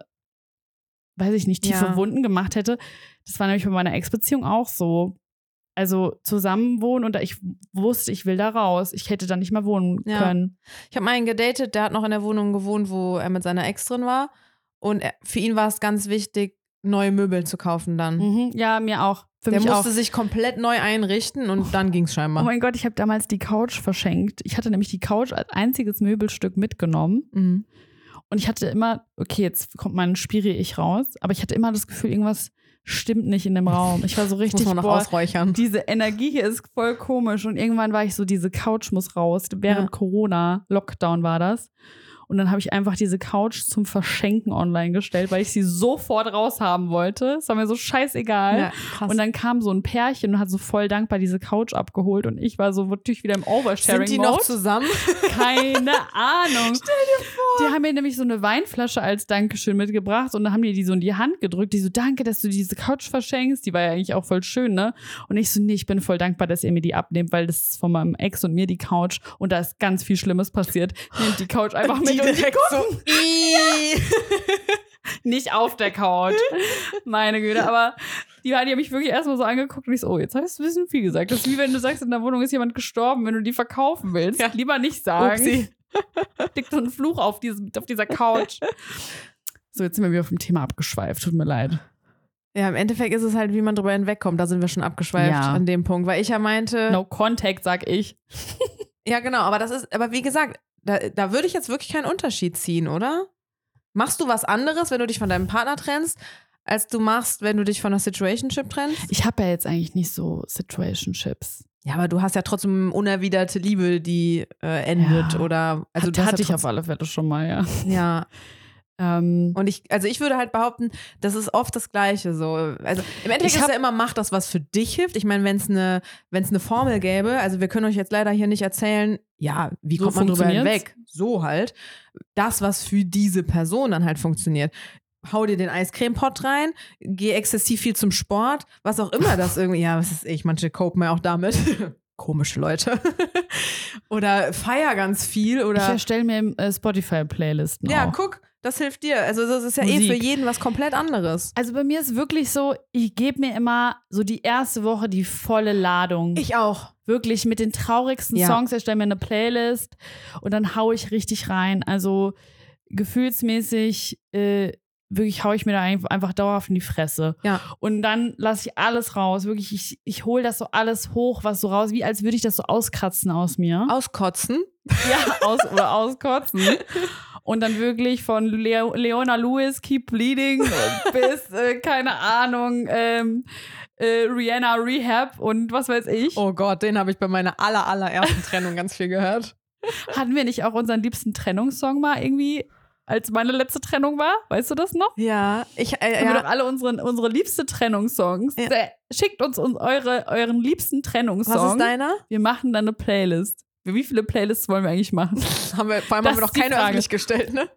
B: weiß ich nicht, tiefe
C: Ja.
B: Wunden gemacht hätte. Das war nämlich bei meiner Ex-Beziehung auch so. Also zusammen wohnen und ich wusste, ich will da raus. Ich hätte da nicht mehr wohnen
C: Ja.
B: können.
C: Ich habe mal einen gedatet, der hat noch in der Wohnung gewohnt, wo er mit seiner Ex drin war. Und er, für ihn war es ganz wichtig, neue Möbel zu kaufen dann.
B: Mhm. Ja, mir auch. Für
C: der
B: mich
C: musste
B: auch.
C: sich komplett neu einrichten und dann ging es
B: Oh
C: scheinbar.
B: mein Gott, ich habe damals die Couch verschenkt. Ich hatte nämlich die Couch als einziges Möbelstück mitgenommen.
C: Mhm.
B: Und ich hatte immer, okay, jetzt kommt mein Spiri-Ich raus, aber ich hatte immer das Gefühl, irgendwas stimmt nicht in dem Raum. Ich war so *laughs* richtig,
C: muss man noch
B: boah,
C: ausräuchern.
B: diese Energie hier ist voll komisch. Und irgendwann war ich so, diese Couch muss raus. Während
C: Ja.
B: Corona, Lockdown war das. Und dann habe ich einfach diese Couch zum Verschenken online gestellt, weil ich sie sofort raushaben wollte. Es war mir so scheißegal.
C: Ja.
B: Und dann kam so ein Pärchen und hat so voll dankbar diese Couch abgeholt und ich war so natürlich wieder im Oversharing.
C: Sind die noch zusammen? *laughs*
B: Keine Ahnung. Stell dir vor. Die haben mir nämlich so eine Weinflasche als Dankeschön mitgebracht und dann haben die die so in die Hand gedrückt. Die so, danke, dass du diese Couch verschenkst. Die war ja eigentlich auch voll schön, ne? Und ich so, nee, ich bin voll dankbar, dass ihr mir die abnehmt, weil das ist von meinem Ex und mir die Couch und da ist ganz viel Schlimmes passiert. Nehmt die Couch einfach *laughs* mit
C: die
B: und
C: direkt so. *laughs*
B: Nicht auf der Couch. Meine Güte, aber die, die haben mich wirklich erstmal so angeguckt und ich so, oh, jetzt hast du ein bisschen viel gesagt. Das ist wie wenn du sagst, in der Wohnung ist jemand gestorben, wenn du die verkaufen willst.
C: Ja.
B: Lieber nicht sagen.
C: Upsi. *laughs*
B: Liegt so ein Fluch auf, diesem, auf dieser Couch. So, jetzt sind wir wieder vom Thema abgeschweift. Tut mir leid.
C: Ja, im Endeffekt ist es halt, wie man drüber hinwegkommt. Da sind wir schon abgeschweift
B: Ja.
C: an dem Punkt, weil ich ja meinte,
B: No contact, sag ich. *laughs*
C: ja genau, aber das ist, aber wie gesagt, da, da würde ich jetzt wirklich keinen Unterschied ziehen, oder? Machst du was anderes, wenn du dich von deinem Partner trennst, als du machst, wenn du dich von einer Situationship trennst?
B: Ich habe ja jetzt eigentlich nicht so Situationships.
C: Ja, aber du hast ja trotzdem unerwiderte Liebe, die äh, endet
B: Ja.
C: oder also
B: Hat, hatte
C: ja
B: ich auf alle Fälle schon mal, ja.
C: Ja, *laughs*
B: Ähm,
C: und ich, also ich würde halt behaupten, das ist oft das Gleiche so. Also im Endeffekt
B: Ich
C: ist
B: hab-
C: ja immer, mach das, was für dich hilft. Ich meine, wenn es eine, wenn es eine Formel gäbe, also wir können euch jetzt leider hier nicht erzählen, ja, wie
B: So
C: kommt man drüber hinweg? So halt. Das, was für diese Person dann halt funktioniert. Hau dir den Eiscreme-Pot rein, geh exzessiv viel zum Sport, was auch immer das *laughs* irgendwie, ja, was ist ich, manche copen ja auch damit. *laughs* Komische Leute. *laughs* oder feier ganz viel
B: ich
C: oder.
B: erstelle mir äh, Spotify-Playlisten.
C: Ja,
B: auch.
C: guck, das hilft dir. Also das ist ja eh
B: Musik.
C: für jeden was komplett anderes.
B: Also bei mir ist wirklich so, ich gebe mir immer so die erste Woche die volle Ladung.
C: Ich auch.
B: wirklich mit den traurigsten
C: Ja.
B: Songs erstelle mir eine Playlist und dann hau ich richtig rein. Also gefühlsmäßig äh, wirklich hau ich mir da ein- einfach dauerhaft in die Fresse.
C: Ja.
B: Und dann lasse ich alles raus. Wirklich, ich, ich hole das so alles hoch, was so raus, wie als würde ich das so auskratzen aus mir.
C: Auskotzen.
B: Ja, aus oder auskotzen. *laughs* Und dann wirklich von Leo, Leona Lewis, Keep Bleeding, *laughs* bis, äh, keine Ahnung, ähm, äh, Rihanna Rehab und was weiß ich.
C: Oh Gott, den habe ich bei meiner aller, allerersten Trennung ganz viel gehört. *laughs*
B: Hatten wir nicht auch unseren liebsten Trennungssong mal irgendwie, als meine letzte Trennung war? Weißt du das noch?
C: Ja, ich, äh,
B: Haben wir doch
C: ja.
B: alle unsere, unsere liebste Trennungssongs.
C: Ja.
B: Äh, Schickt uns, uns eure, euren liebsten Trennungssong.
C: Was ist deiner?
B: Wir machen dann eine Playlist. Wie viele Playlists wollen wir eigentlich machen? *laughs*
C: Haben wir, vor allem
B: Das
C: haben wir noch keine
B: Frage.
C: öffentlich gestellt, ne?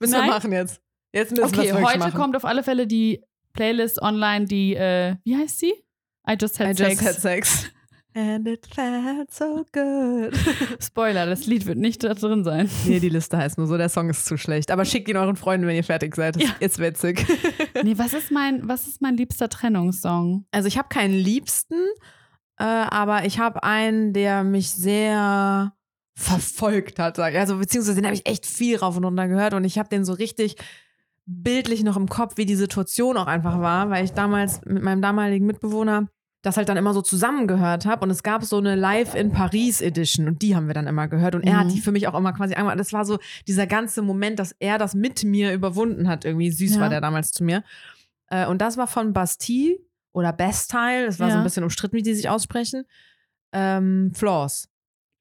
C: Müssen
B: Nein.
C: wir machen jetzt. Jetzt müssen wir
B: Okay,
C: es wirklich
B: heute
C: machen.
B: kommt auf alle Fälle die Playlist online, die, äh, wie heißt sie? I Just Had
C: I
B: Sex.
C: just had sex. And it felt so good. *laughs*
B: Spoiler, das Lied wird nicht da drin sein.
C: nee, die Liste heißt nur so, der Song ist zu schlecht. Aber schickt ihn euren Freunden, wenn ihr fertig seid. Das
B: Ja.
C: ist witzig.
B: Nee, was ist mein, was ist mein liebster Trennungssong?
C: Also ich habe keinen Liebsten, äh, aber ich habe einen, der mich sehr verfolgt hat, sag ich. Also beziehungsweise den habe ich echt viel rauf und runter gehört und ich habe den so richtig bildlich noch im Kopf, wie die Situation auch einfach war, weil ich damals mit meinem damaligen Mitbewohner das halt dann immer so zusammengehört habe und es gab so eine Live in Paris Edition und die haben wir dann immer gehört und er
B: Mhm.
C: hat die für mich auch immer quasi angemacht. Das war so dieser ganze Moment, dass er das mit mir überwunden hat. Irgendwie süß
B: Ja.
C: war der damals zu mir. Äh, und das war von Bastille oder Bastille, das war so
B: Ja.
C: ein bisschen umstritten, wie die sich aussprechen. Ähm, Flaws.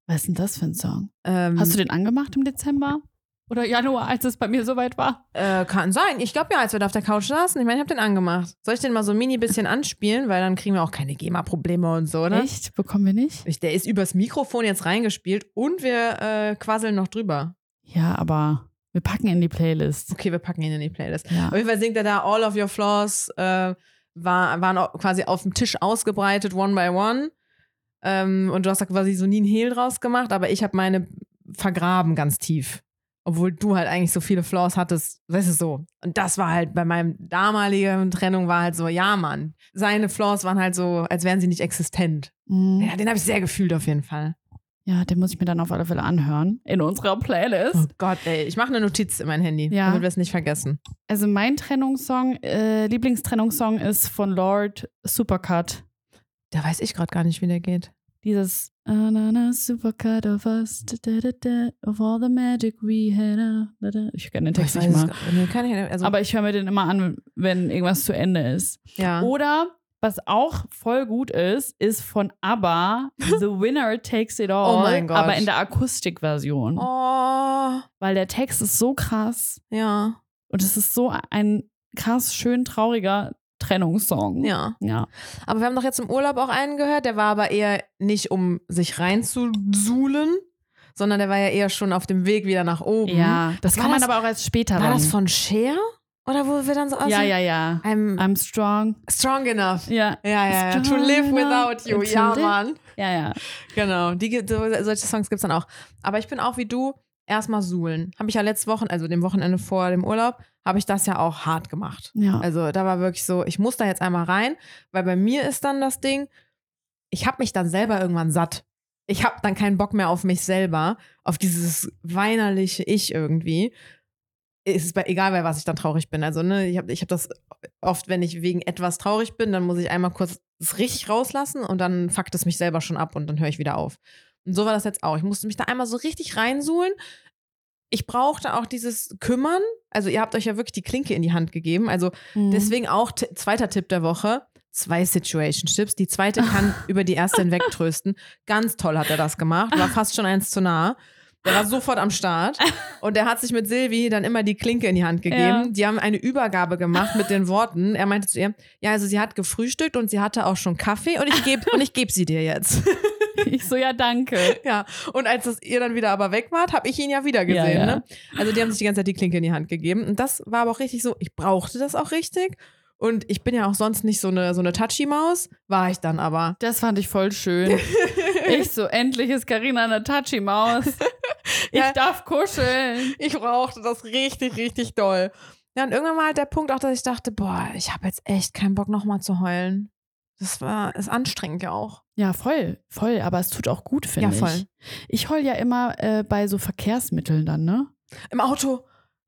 B: Was ist denn das für ein Song?
C: Ähm,
B: Hast du den angemacht im Dezember? Oder Januar, als es bei mir soweit war?
C: äh, kann sein. Ich glaube ja, als wir da auf der Couch saßen, ich meine, ich habe den angemacht. Soll ich den mal so ein mini bisschen *laughs* anspielen, weil dann kriegen wir auch keine GEMA-Probleme und so, ne?
B: Echt? Bekommen wir nicht?
C: Ich, der ist übers Mikrofon jetzt reingespielt und wir äh, quasseln noch drüber.
B: Ja, aber wir packen in die Playlist.
C: Okay, wir packen ihn in die Playlist.
B: Ja.
C: Auf jeden Fall singt er da All of Your Flaws, äh, war, waren auch quasi auf dem Tisch ausgebreitet, one by one. Ähm, und du hast da quasi so nie einen Hehl draus gemacht, aber ich habe meine vergraben ganz tief. Obwohl du halt eigentlich so viele Flaws hattest, weißt du so. Und das war halt bei meinem damaligen Trennung war halt so, ja, Mann. Seine Flaws waren halt so, als wären sie nicht existent.
B: Mhm.
C: Ja, den habe ich sehr gefühlt auf jeden Fall.
B: Ja, den muss ich mir dann auf alle Fälle anhören. In unserer Playlist.
C: Oh Gott, ey. Ich mache eine Notiz in mein Handy,
B: Ja.
C: damit wir es nicht vergessen.
B: Also mein Trennungssong, äh, Lieblingstrennungssong ist von Lord Supercut.
C: Da weiß ich gerade gar nicht, wie der geht.
B: Dieses "Ah, na, na, Supercut of us, da, da, da, of all the magic we had. ah, da, da." Ich kenne den Text
C: Ich
B: nicht mal.
C: ich, also,
B: Aber ich höre mir den immer an, wenn irgendwas zu Ende ist.
C: ja.
B: Oder was auch voll gut ist, ist von ABBA *laughs* The Winner Takes It All,
C: Oh mein Gott.
B: aber in der Akustikversion.
C: Oh,
B: Weil der Text ist so krass
C: ja,
B: und es ist so ein krass schön trauriger Trennungssong.
C: ja.
B: Ja.
C: Aber wir haben doch jetzt im Urlaub auch einen gehört, der war aber eher nicht, um sich reinzusuhlen, sondern der war ja eher schon auf dem Weg wieder nach oben.
B: Ja, das
C: War
B: kann man
C: das-
B: aber auch als später
C: War
B: dann.
C: das von Cher? Oder wo wir dann so
B: ja, ja, ja.
C: I'm
B: I'm strong.
C: strong enough.
B: Ja,
C: Ja, ja, ja. To live without you. Ja. Mann.
B: ja, ja.
C: Genau. Die, solche Songs gibt es dann auch. Aber ich bin auch wie du, erstmal suhlen. Habe ich ja letzte Woche, also dem Wochenende vor dem Urlaub, habe ich das ja auch hart gemacht.
B: Ja.
C: Also da war wirklich so, ich muss da jetzt einmal rein, weil bei mir ist dann das Ding, ich habe mich dann selber irgendwann satt. Ich habe dann keinen Bock mehr auf mich selber, auf dieses weinerliche Ich irgendwie. Es ist bei, egal, bei was ich dann traurig bin. Also, ne, ich habe ich hab das oft, wenn ich wegen etwas traurig bin, dann muss ich einmal kurz es richtig rauslassen und dann fuckt es mich selber schon ab und dann höre ich wieder auf. Und so war das jetzt auch. Ich musste mich da einmal so richtig reinsuhlen. Ich brauchte auch dieses Kümmern. Also, ihr habt euch ja wirklich die Klinke in die Hand gegeben. Also,
B: Mhm.
C: Deswegen auch zweiter Tipp der Woche. Zwei Situationships. Die zweite kann *laughs* über die erste hinwegtrösten. Ganz toll hat er das gemacht. War fast schon eins zu nah. Der war sofort am Start. *laughs* Und der hat sich mit Silvi dann immer die Klinke in die Hand gegeben.
B: Ja.
C: Die haben eine Übergabe gemacht mit den Worten. Er meinte zu ihr, ja, also sie hat gefrühstückt und sie hatte auch schon Kaffee und ich gebe und ich gebe sie dir jetzt. *laughs*
B: Ich so, ja, danke.
C: ja. Und als das ihr dann wieder aber weg wart, habe ich ihn ja wieder gesehen.
B: Ja, ja.
C: Ne? Also die haben sich die ganze Zeit die Klinke in die Hand gegeben. Und das war aber auch richtig so, ich brauchte das auch richtig. Und ich bin ja auch sonst nicht so eine, so eine Touchy-Maus, war ich dann aber.
B: Das fand ich voll schön. *laughs* Ich so, endlich ist Karina eine Touchy-Maus. *laughs* Ich
C: Ja.
B: darf kuscheln.
C: Ich brauchte das richtig, richtig doll. Ja, und irgendwann mal halt der Punkt auch, dass ich dachte, boah, ich habe jetzt echt keinen Bock nochmal zu heulen. Das war, ist anstrengend ja auch.
B: Ja, voll, voll. Aber es tut auch gut, finde
C: Ja, voll.
B: ich. Ich heul ja immer äh, bei so Verkehrsmitteln dann, ne?
C: Im Auto.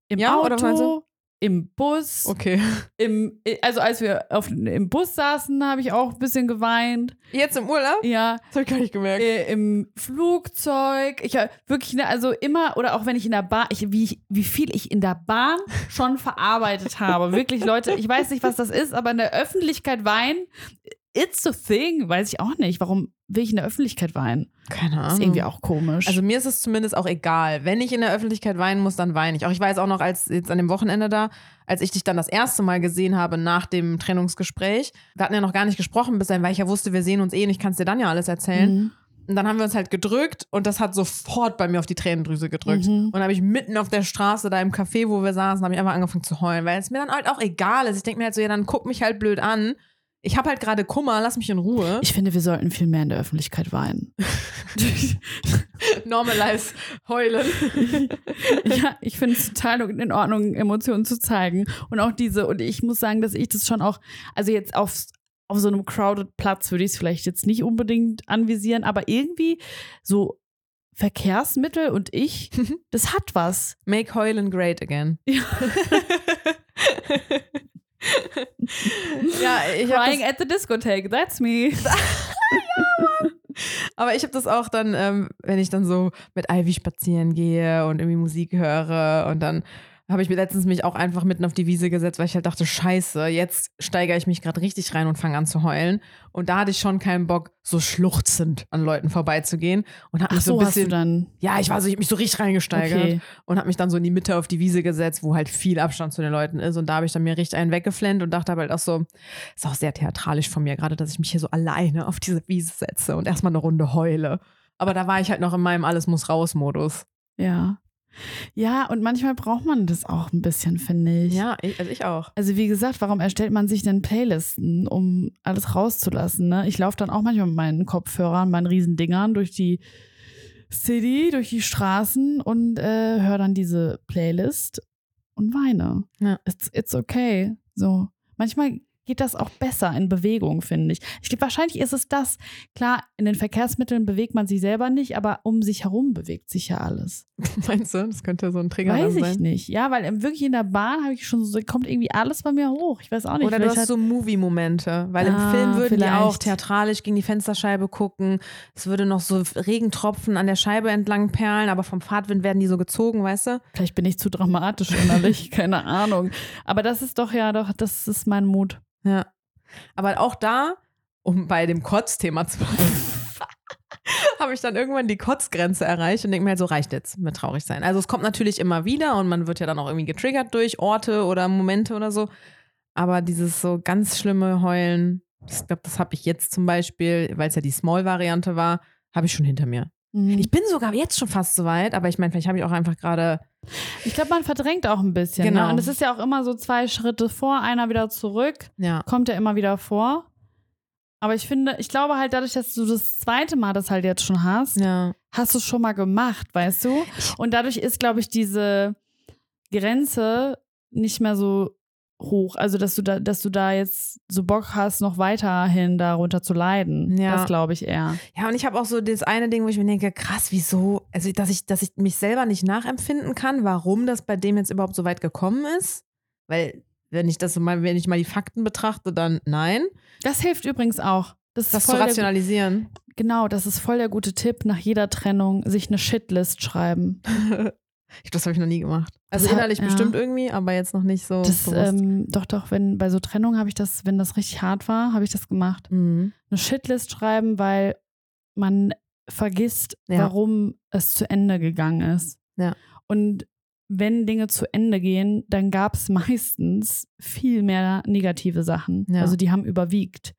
B: Im
C: Ja, oder meinst
B: Auto, im Bus,
C: Okay.
B: im, also als wir auf, im Bus saßen, habe ich auch ein bisschen geweint.
C: Jetzt im Urlaub?
B: Ja,
C: Das habe ich gar nicht gemerkt.
B: äh, im Flugzeug. Ich hab wirklich, ne, also immer, oder auch wenn ich in der Bahn, ich, wie, wie viel ich in der Bahn schon verarbeitet habe. Wirklich, Leute, ich weiß nicht, was das ist, aber in der Öffentlichkeit weinen, it's a thing. Weiß ich auch nicht. Warum will ich in der Öffentlichkeit weinen?
C: Keine Ahnung.
B: Ist irgendwie auch komisch.
C: Also mir ist es zumindest auch egal. Wenn ich in der Öffentlichkeit weinen muss, dann weine ich. Auch ich weiß auch noch, als jetzt an dem Wochenende da, als ich dich dann das erste Mal gesehen habe nach dem Trennungsgespräch, wir hatten ja noch gar nicht gesprochen bis dahin, weil ich ja wusste, wir sehen uns eh und ich kann es dir dann ja alles erzählen.
B: Mhm.
C: Und dann haben wir uns halt gedrückt und das hat sofort bei mir auf die Tränendrüse gedrückt.
B: Mhm.
C: Und dann habe ich mitten auf der Straße, da im Café, wo wir saßen, habe ich einfach angefangen zu heulen, weil es mir dann halt auch egal ist. Ich denke mir halt so, ja, dann guck mich halt blöd an. Ich habe halt gerade Kummer, lass mich in Ruhe.
B: Ich finde, wir sollten viel mehr in der Öffentlichkeit weinen. *laughs*
C: Normalize heulen. *laughs*
B: ja, ich finde es total in Ordnung, Emotionen zu zeigen. Und auch diese, und ich muss sagen, dass ich das schon auch, also jetzt auf, auf so einem crowded Platz würde ich es vielleicht jetzt nicht unbedingt anvisieren, aber irgendwie so Verkehrsmittel und ich, *laughs* das hat was.
C: Make heulen great again.
B: Ja. *laughs*
C: ja, ich habe
B: Crying
C: das,
B: at the discotheque, that's me. *laughs*
C: aber ich habe das auch dann, ähm, wenn ich dann so mit Ivy spazieren gehe und irgendwie Musik höre und dann habe ich mir letztens mich auch einfach mitten auf die Wiese gesetzt, weil ich halt dachte, scheiße, jetzt steigere ich mich gerade richtig rein und fange an zu heulen. Und da hatte ich schon keinen Bock, so schluchzend an Leuten vorbeizugehen und habe
B: Ach
C: mich so
B: so,
C: ein
B: hast du
C: bisschen,
B: dann.
C: ja, ich war so, ich hab mich so richtig reingesteigert.
B: Okay.
C: und habe mich dann so in die Mitte auf die Wiese gesetzt, wo halt viel Abstand zu den Leuten ist. Und da habe ich dann mir richtig einen weggeflennt und dachte halt auch so, ist auch sehr theatralisch von mir, gerade, dass ich mich hier so alleine auf diese Wiese setze und erstmal eine Runde heule. Aber da war ich halt noch in meinem Alles muss raus-Modus.
B: Ja. Ja, und manchmal braucht man das auch ein bisschen, finde ich.
C: Ja, ich, also ich auch.
B: Also wie gesagt, warum erstellt man sich denn Playlisten, um alles rauszulassen? Ne? Ich laufe dann auch manchmal mit meinen Kopfhörern, meinen Riesendingern durch die City, durch die Straßen und äh, höre dann diese Playlist und weine.
C: Ja.
B: It's, it's okay. So. Manchmal geht das auch besser in Bewegung, finde ich. Ich glaube, wahrscheinlich ist es das. Klar, in den Verkehrsmitteln bewegt man sich selber nicht, aber um sich herum bewegt sich ja alles. *laughs*
C: Meinst du, das könnte so ein Trigger
B: Weiß
C: dann
B: ich
C: sein?
B: nicht. Ja, weil im- wirklich in der Bahn habe ich schon so, kommt irgendwie alles bei mir hoch. Ich weiß auch nicht.
C: Oder du
B: vielleicht
C: hast so Movie-Momente, weil im
B: Ah,
C: Film würden die auch
B: vielleicht.
C: theatralisch gegen die Fensterscheibe gucken. Es würde noch so Regentropfen an der Scheibe entlang perlen, aber vom Fahrtwind werden die so gezogen, weißt du?
B: vielleicht bin ich zu dramatisch innerlich, *laughs* keine Ahnung. Aber das ist doch ja doch, das ist mein Mut.
C: Ja. Aber auch da, um bei dem Kotzthema zu *laughs* habe ich dann irgendwann die Kotzgrenze erreicht und denke mir halt so, reicht jetzt mit traurig sein. Also es kommt natürlich immer wieder und man wird ja dann auch irgendwie getriggert durch Orte oder Momente oder so. Aber dieses so ganz schlimme Heulen, ich glaube, das habe ich jetzt zum Beispiel, weil es ja die Small-Variante war, habe ich schon hinter mir.
B: Mhm.
C: Ich bin sogar jetzt schon fast so weit, aber ich meine, vielleicht habe ich auch einfach gerade.
B: Ich glaube, man verdrängt auch ein bisschen.
C: Genau.
B: Ne? Und es ist ja auch immer so zwei Schritte vor, einer wieder zurück.
C: Ja.
B: Kommt ja immer wieder vor. Aber ich finde, ich glaube halt dadurch, dass du das zweite Mal das halt jetzt schon hast,
C: Ja.
B: hast du es schon mal gemacht, weißt du? Und dadurch ist, glaube ich, diese Grenze nicht mehr so hoch. Also, dass du da, dass du da jetzt so Bock hast, noch weiterhin darunter zu leiden.
C: Ja.
B: Das glaube ich eher.
C: Ja, und ich habe auch so das eine Ding, wo ich mir denke, krass, wieso, also dass ich, dass ich mich selber nicht nachempfinden kann, warum das bei dem jetzt überhaupt so weit gekommen ist. Weil, wenn ich das so mal, wenn ich mal die Fakten betrachte, dann nein.
B: Das hilft übrigens auch. Das,
C: Das zu
B: voll der,
C: rationalisieren.
B: genau, das ist voll der gute Tipp, nach jeder Trennung sich eine Shitlist schreiben. *laughs*
C: Ich- das habe ich noch nie gemacht. Also
B: Das hat-
C: innerlich
B: ja.
C: bestimmt irgendwie, aber jetzt noch nicht so
B: Das,
C: bewusst.
B: ähm, doch, doch, wenn bei so Trennungen habe ich das, wenn das richtig hart war, habe ich das gemacht.
C: mhm.
B: Eine Shitlist schreiben, weil man vergisst,
C: Ja.
B: warum es zu Ende gegangen ist.
C: Ja.
B: Und wenn Dinge zu Ende gehen, dann gab es meistens viel mehr negative Sachen.
C: Ja.
B: Also die haben überwiegt.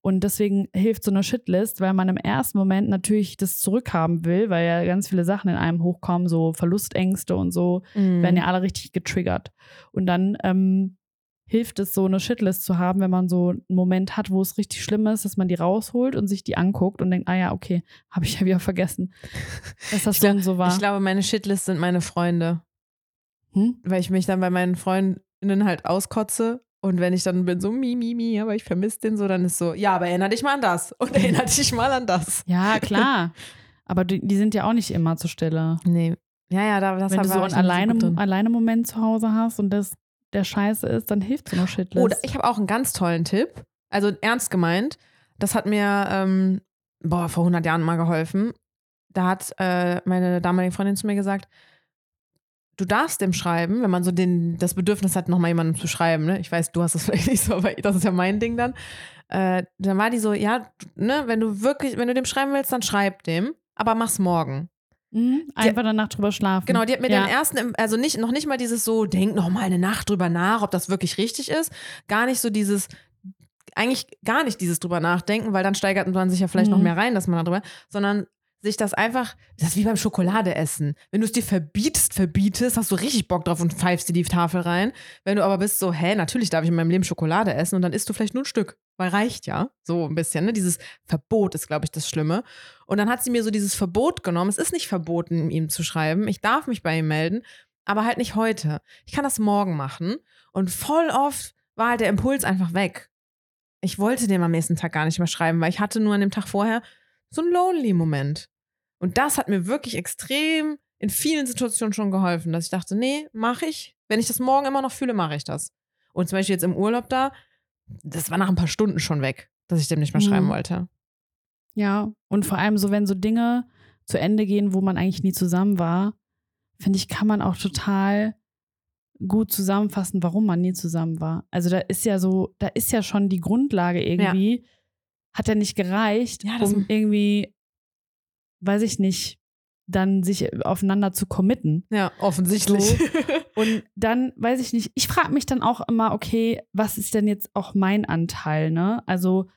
B: Und deswegen hilft so eine Shitlist, weil man im ersten Moment natürlich das zurückhaben will, weil ja ganz viele Sachen in einem hochkommen, so Verlustängste und so
C: Mhm.
B: werden ja alle richtig getriggert. Und dann ähm, hilft es, so eine Shitlist zu haben, wenn man so einen Moment hat, wo es richtig schlimm ist, dass man die rausholt und sich die anguckt und denkt, ah ja, okay, *laughs* habe ich ja wieder vergessen, dass das so und so war.
C: Ich glaube, meine Shitlist sind meine Freunde.
B: Hm?
C: Weil ich mich dann bei meinen Freundinnen halt auskotze. Und wenn ich dann bin so, mi, mi, mi, aber ich vermisse den so, dann ist so, ja, aber erinnere dich mal an das. Und *laughs* erinnere dich mal an das.
B: Ja, klar. Aber die, die sind ja auch nicht immer zur Stelle.
C: Nee. Ja, ja, da, das
B: Wenn du so einen alleine,
C: drin.
B: alleine Moment zu Hause hast und das der Scheiße ist, dann hilft so eine Shitlist.
C: Oder ich habe auch einen ganz tollen Tipp. Also ernst gemeint. Das hat mir ähm, boah, vor 100 Jahren mal geholfen. Da hat äh, meine damalige Freundin zu mir gesagt, du darfst dem schreiben, wenn man so den, das Bedürfnis hat, nochmal jemandem zu schreiben. Ne? Ich weiß, du hast das *laughs* vielleicht nicht so, aber das ist ja mein Ding dann. Äh, dann war die so, ja, ne, wenn du wirklich, wenn du dem schreiben willst, dann schreib dem, aber mach's morgen.
B: Mhm, einfach danach drüber schlafen.
C: Genau, die hat mir
B: ja.
C: den ersten, also nicht, noch nicht mal dieses so, denk noch mal eine Nacht drüber nach, ob das wirklich richtig ist. Gar nicht so dieses, eigentlich gar nicht dieses drüber nachdenken, weil dann steigert man sich ja vielleicht noch
B: Mhm.
C: mehr rein, dass man darüber, sondern sich das einfach, das ist wie beim Schokoladeessen. Wenn du es dir verbietest, verbietest, hast du richtig Bock drauf und pfeifst dir die Tafel rein. Wenn du aber bist so, hä, natürlich darf ich in meinem Leben Schokolade essen und dann isst du vielleicht nur ein Stück, weil reicht ja. So ein bisschen, ne? Dieses Verbot ist, glaube ich, das Schlimme. Und dann hat sie mir so dieses Verbot genommen. Es ist nicht verboten, ihm zu schreiben. Ich darf mich bei ihm melden, aber halt nicht heute. Ich kann das morgen machen. Und voll oft war halt der Impuls einfach weg. Ich wollte dem am nächsten Tag gar nicht mehr schreiben, weil ich hatte nur an dem Tag vorher so einen Lonely-Moment. Und das hat mir wirklich extrem in vielen Situationen schon geholfen, dass ich dachte, nee, mache ich. Wenn ich das morgen immer noch fühle, mache ich das. Und zum Beispiel jetzt im Urlaub da, das war nach ein paar Stunden schon weg, dass ich dem nicht mehr
B: Mhm.
C: schreiben wollte.
B: Ja, und vor allem so, wenn so Dinge zu Ende gehen, wo man eigentlich nie zusammen war, finde ich, kann man auch total gut zusammenfassen, warum man nie zusammen war. Also da ist ja so, da ist ja schon die Grundlage irgendwie, hat ja nicht gereicht,
C: Ja,
B: um irgendwie, weiß ich nicht, dann sich aufeinander zu committen.
C: Ja, offensichtlich. *laughs*
B: Und dann, weiß ich nicht, ich frage mich dann auch immer, okay, was ist denn jetzt auch mein Anteil, ne? Also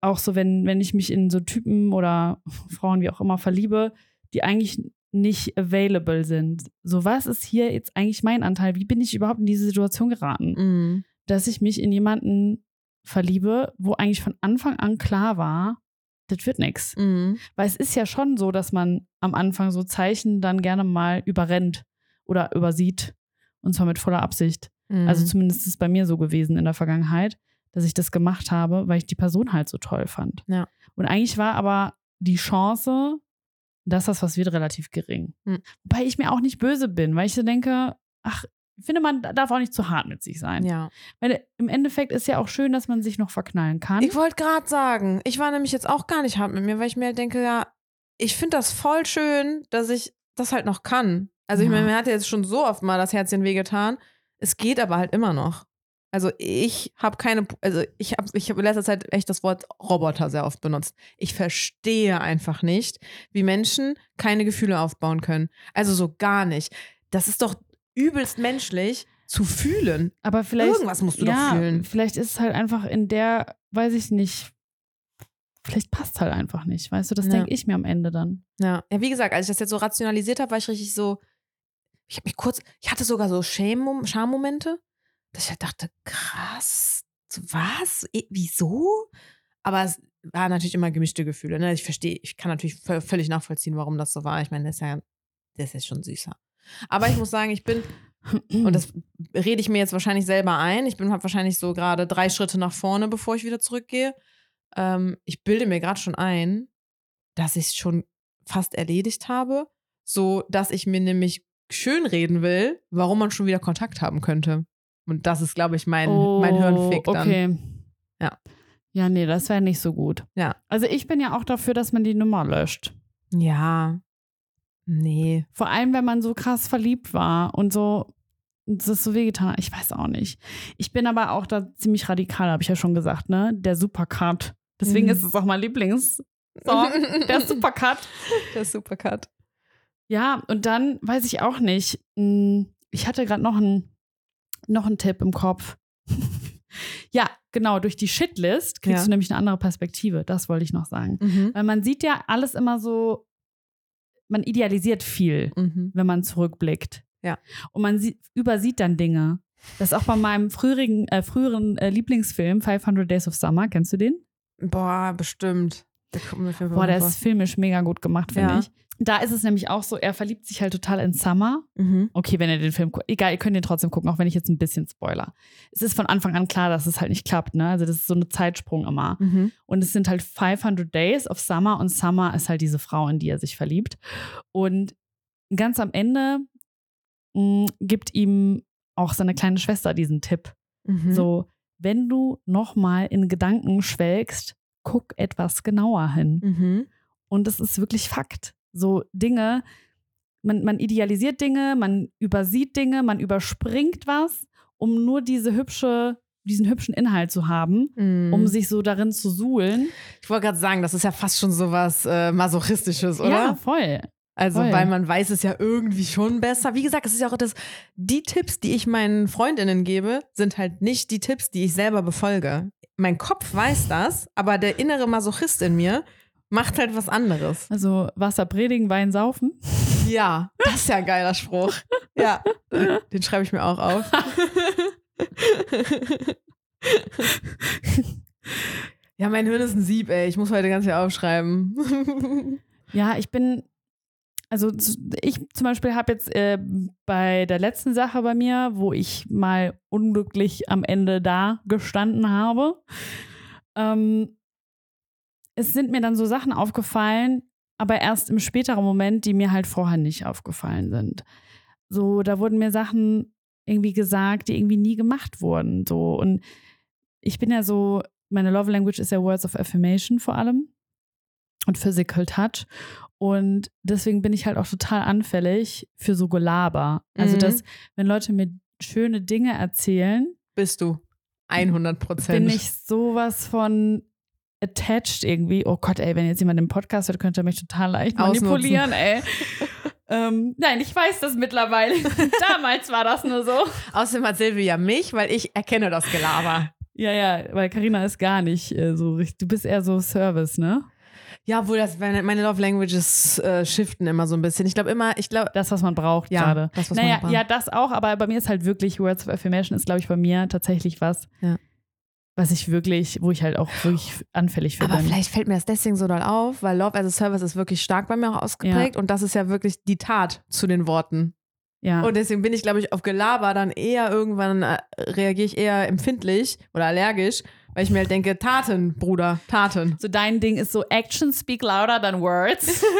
B: auch so, wenn, wenn ich mich in so Typen oder *laughs* Frauen wie auch immer verliebe, die eigentlich nicht available sind. So, was ist hier jetzt eigentlich mein Anteil? Wie bin ich überhaupt in diese Situation geraten?
C: Mhm.
B: Dass ich mich in jemanden verliebe, wo eigentlich von Anfang an klar war, das wird nix.
C: Mhm.
B: Weil es ist ja schon so, dass man am Anfang so Zeichen dann gerne mal überrennt oder übersieht. Und zwar mit voller Absicht.
C: Mhm.
B: Also zumindest ist es bei mir so gewesen in der Vergangenheit, dass ich das gemacht habe, weil ich die Person halt so toll fand.
C: Ja.
B: Und eigentlich war aber die Chance, dass das was wird, relativ gering.
C: Hm.
B: Wobei ich mir auch nicht böse bin, weil ich so denke, ach, finde, man darf auch nicht zu hart mit sich sein.
C: ja.
B: Weil im Endeffekt ist ja auch schön, dass man sich noch verknallen kann.
C: Ich wollte gerade sagen, ich war nämlich jetzt auch gar nicht hart mit mir, weil ich mir denke, ja, ich finde das voll schön, dass ich das halt noch kann. Also ich
B: Ja.
C: meine, mir hat ja jetzt schon so oft mal das Herzchen wehgetan. Es geht aber halt immer noch. Also ich habe keine, also ich habe ich hab in letzter Zeit echt das Wort Roboter sehr oft benutzt. Ich verstehe einfach nicht, wie Menschen keine Gefühle aufbauen können. Also so gar nicht. Das ist doch übelst menschlich zu fühlen.
B: Aber vielleicht.
C: Irgendwas musst du
B: ja,
C: doch fühlen.
B: Vielleicht ist es halt einfach in der, weiß ich nicht. Vielleicht passt halt einfach nicht, weißt du? Das
C: Ja.
B: denke ich mir am Ende dann.
C: Ja. ja, wie gesagt, als ich das jetzt so rationalisiert habe, war ich richtig so, ich habe mich kurz, ich hatte sogar so Shame- Schammomente, dass ich halt dachte, krass, was? Eh, Wieso? Aber es war natürlich immer gemischte Gefühle. Ne? Ich verstehe, ich kann natürlich vö- völlig nachvollziehen, warum das so war. Ich meine, der ist ja, der ist schon süßer. Aber ich muss sagen, ich bin, und das rede ich mir jetzt wahrscheinlich selber ein, ich bin hab wahrscheinlich so gerade drei Schritte nach vorne, bevor ich wieder zurückgehe. Ähm, ich bilde mir gerade schon ein, dass ich es schon fast erledigt habe, so dass ich mir nämlich schönreden will, warum man schon wieder Kontakt haben könnte. Und das ist, glaube ich, mein, mein Hirnfick dann.
B: Oh, Okay.
C: Ja.
B: Ja, nee, das wäre nicht so gut.
C: Ja.
B: Also ich bin ja auch dafür, dass man die Nummer löscht.
C: Ja. Nee.
B: Vor allem, wenn man so krass verliebt war und so, das ist so wehgetan. Ich weiß auch nicht. Ich bin aber auch da ziemlich radikal, habe ich ja schon gesagt, ne? Der Supercut. Deswegen
C: Mhm.
B: ist es auch mein Lieblingssong. Der *laughs* Supercut.
C: Der Supercut.
B: Ja, und dann weiß ich auch nicht. mh, Ich hatte gerade noch einen noch einen Tipp im Kopf. *laughs* ja, genau, durch die Shitlist kriegst
C: Ja.
B: du nämlich eine andere Perspektive. Das wollte ich noch sagen.
C: Mhm.
B: Weil man sieht ja alles immer so, man idealisiert viel,
C: Mhm.
B: wenn man zurückblickt.
C: Ja.
B: Und man sieht, übersieht dann Dinge. Das ist auch bei meinem früheren, äh, früheren äh, Lieblingsfilm 500 Days of Summer. Kennst du den?
C: Boah, bestimmt. Der
B: Boah, der ist filmisch mega gut gemacht, finde
C: Ja.
B: ich. Da ist es nämlich auch so, er verliebt sich halt total in Summer.
C: Mhm.
B: Okay, wenn ihr den Film guckt. Egal, ihr könnt den trotzdem gucken, auch wenn ich jetzt ein bisschen spoiler. Es ist von Anfang an klar, dass es halt nicht klappt, ne? Also das ist so eine Zeitsprung immer.
C: Mhm.
B: Und es sind halt 500 Days of Summer und Summer ist halt diese Frau, in die er sich verliebt. Und ganz am Ende mh, gibt ihm auch seine kleine Schwester diesen Tipp.
C: Mhm.
B: So, wenn du nochmal in Gedanken schwelgst, guck etwas genauer hin.
C: Mhm.
B: Und das ist wirklich Fakt. So Dinge, man, man idealisiert Dinge, man übersieht Dinge, man überspringt was, um nur diese hübsche, diesen hübschen Inhalt zu haben,
C: Mhm.
B: um sich so darin zu suhlen.
C: Ich wollte gerade sagen, das ist ja fast schon sowas äh, Masochistisches, oder?
B: Ja, voll.
C: Also,
B: Voll.
C: weil man weiß es ja irgendwie schon besser. Wie gesagt, es ist ja auch das, die Tipps, die ich meinen Freundinnen gebe, sind halt nicht die Tipps, die ich selber befolge. Mein Kopf weiß das, aber der innere Masochist in mir macht halt was anderes.
B: Also Wasser predigen, Wein saufen.
C: Ja, das ist ja ein geiler Spruch. Ja, den schreibe ich mir auch auf. *laughs* Ja, mein Hirn ist ein Sieb, ey. Ich muss heute ganz viel aufschreiben.
B: Ja, ich bin, also ich zum Beispiel habe jetzt äh, bei der letzten Sache bei mir, wo ich mal unglücklich am Ende da gestanden habe, ähm, es sind mir dann so Sachen aufgefallen, aber erst im späteren Moment, die mir halt vorher nicht aufgefallen sind. So, da wurden mir Sachen irgendwie gesagt, die irgendwie nie gemacht wurden. So, und ich bin ja so, meine Love Language ist ja Words of Affirmation vor allem und Physical Touch. Und deswegen bin ich halt auch total anfällig für so Gelaber. Also,
C: Mhm.
B: dass, wenn Leute mir schöne Dinge erzählen,
C: Bist du. 100 Prozent.
B: bin ich sowas von attached irgendwie. Oh Gott, ey, wenn jetzt jemand den Podcast hört, könnte er mich total leicht manipulieren, ey. ähm, nein, ich weiß das mittlerweile. *laughs* Damals war das nur so.
C: Außerdem hat Silvia mich, weil ich erkenne das Gelaber.
B: Ja, ja, weil Karina ist gar nicht äh, so richtig. Du bist eher so Service, ne?
C: Ja, wohl das, meine meine Love Languages äh, shiften immer so ein bisschen. Ich glaube immer, ich glaube,
B: Das, was man braucht
C: Ja,
B: gerade.
C: das, was
B: naja,
C: man braucht.
B: ja, das auch, aber bei mir ist halt wirklich Words of Affirmation ist, glaube ich, bei mir tatsächlich was,
C: Ja.
B: Was ich wirklich, wo ich halt auch wirklich anfällig für
C: aber
B: bin.
C: vielleicht fällt mir das deswegen so doll auf, weil Love as a Service ist wirklich stark bei mir auch ausgeprägt und das ist ja wirklich die Tat zu den Worten.
B: Ja.
C: Und deswegen bin ich, glaube ich, auf Gelaber dann eher irgendwann äh, reagiere ich eher empfindlich oder allergisch, weil ich mir halt denke, Taten, Bruder, Taten.
B: so dein Ding ist so Actions speak louder than words. *laughs*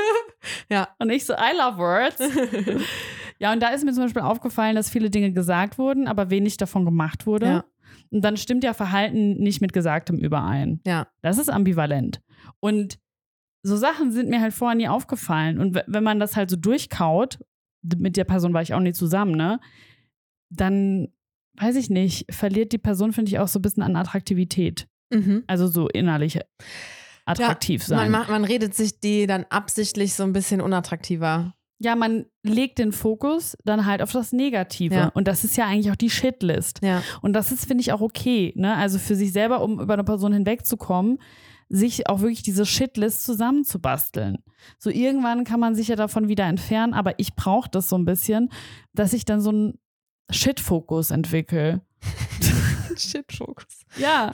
C: Ja.
B: Und ich so, I love words. *laughs* ja, und da ist mir zum Beispiel aufgefallen, dass viele Dinge gesagt wurden, aber wenig davon gemacht wurde.
C: Ja.
B: Und dann stimmt ja Verhalten nicht mit Gesagtem überein.
C: Ja.
B: Das ist ambivalent. Und so Sachen sind mir halt vorher nie aufgefallen. Und wenn man das halt so durchkaut, mit der Person war ich auch nie zusammen, ne? Dann weiß ich nicht, verliert die Person, finde ich, auch so ein bisschen an Attraktivität.
C: Mhm.
B: Also so innerlich attraktiv
C: Man,
B: sein.
C: macht- man redet sich die dann absichtlich so ein bisschen unattraktiver.
B: Ja, man legt den Fokus dann halt auf das Negative.
C: Ja.
B: Und das ist ja eigentlich auch die Shitlist.
C: Ja.
B: Und das ist, finde ich, auch okay. Ne? Also für sich selber, um über eine Person hinwegzukommen, sich auch wirklich diese Shitlist zusammenzubasteln. So irgendwann kann man sich ja davon wieder entfernen, aber ich brauche das so ein bisschen, dass ich dann so einen Shit-Fokus entwickle. *laughs*
C: Shit-Fokus.
B: Ja,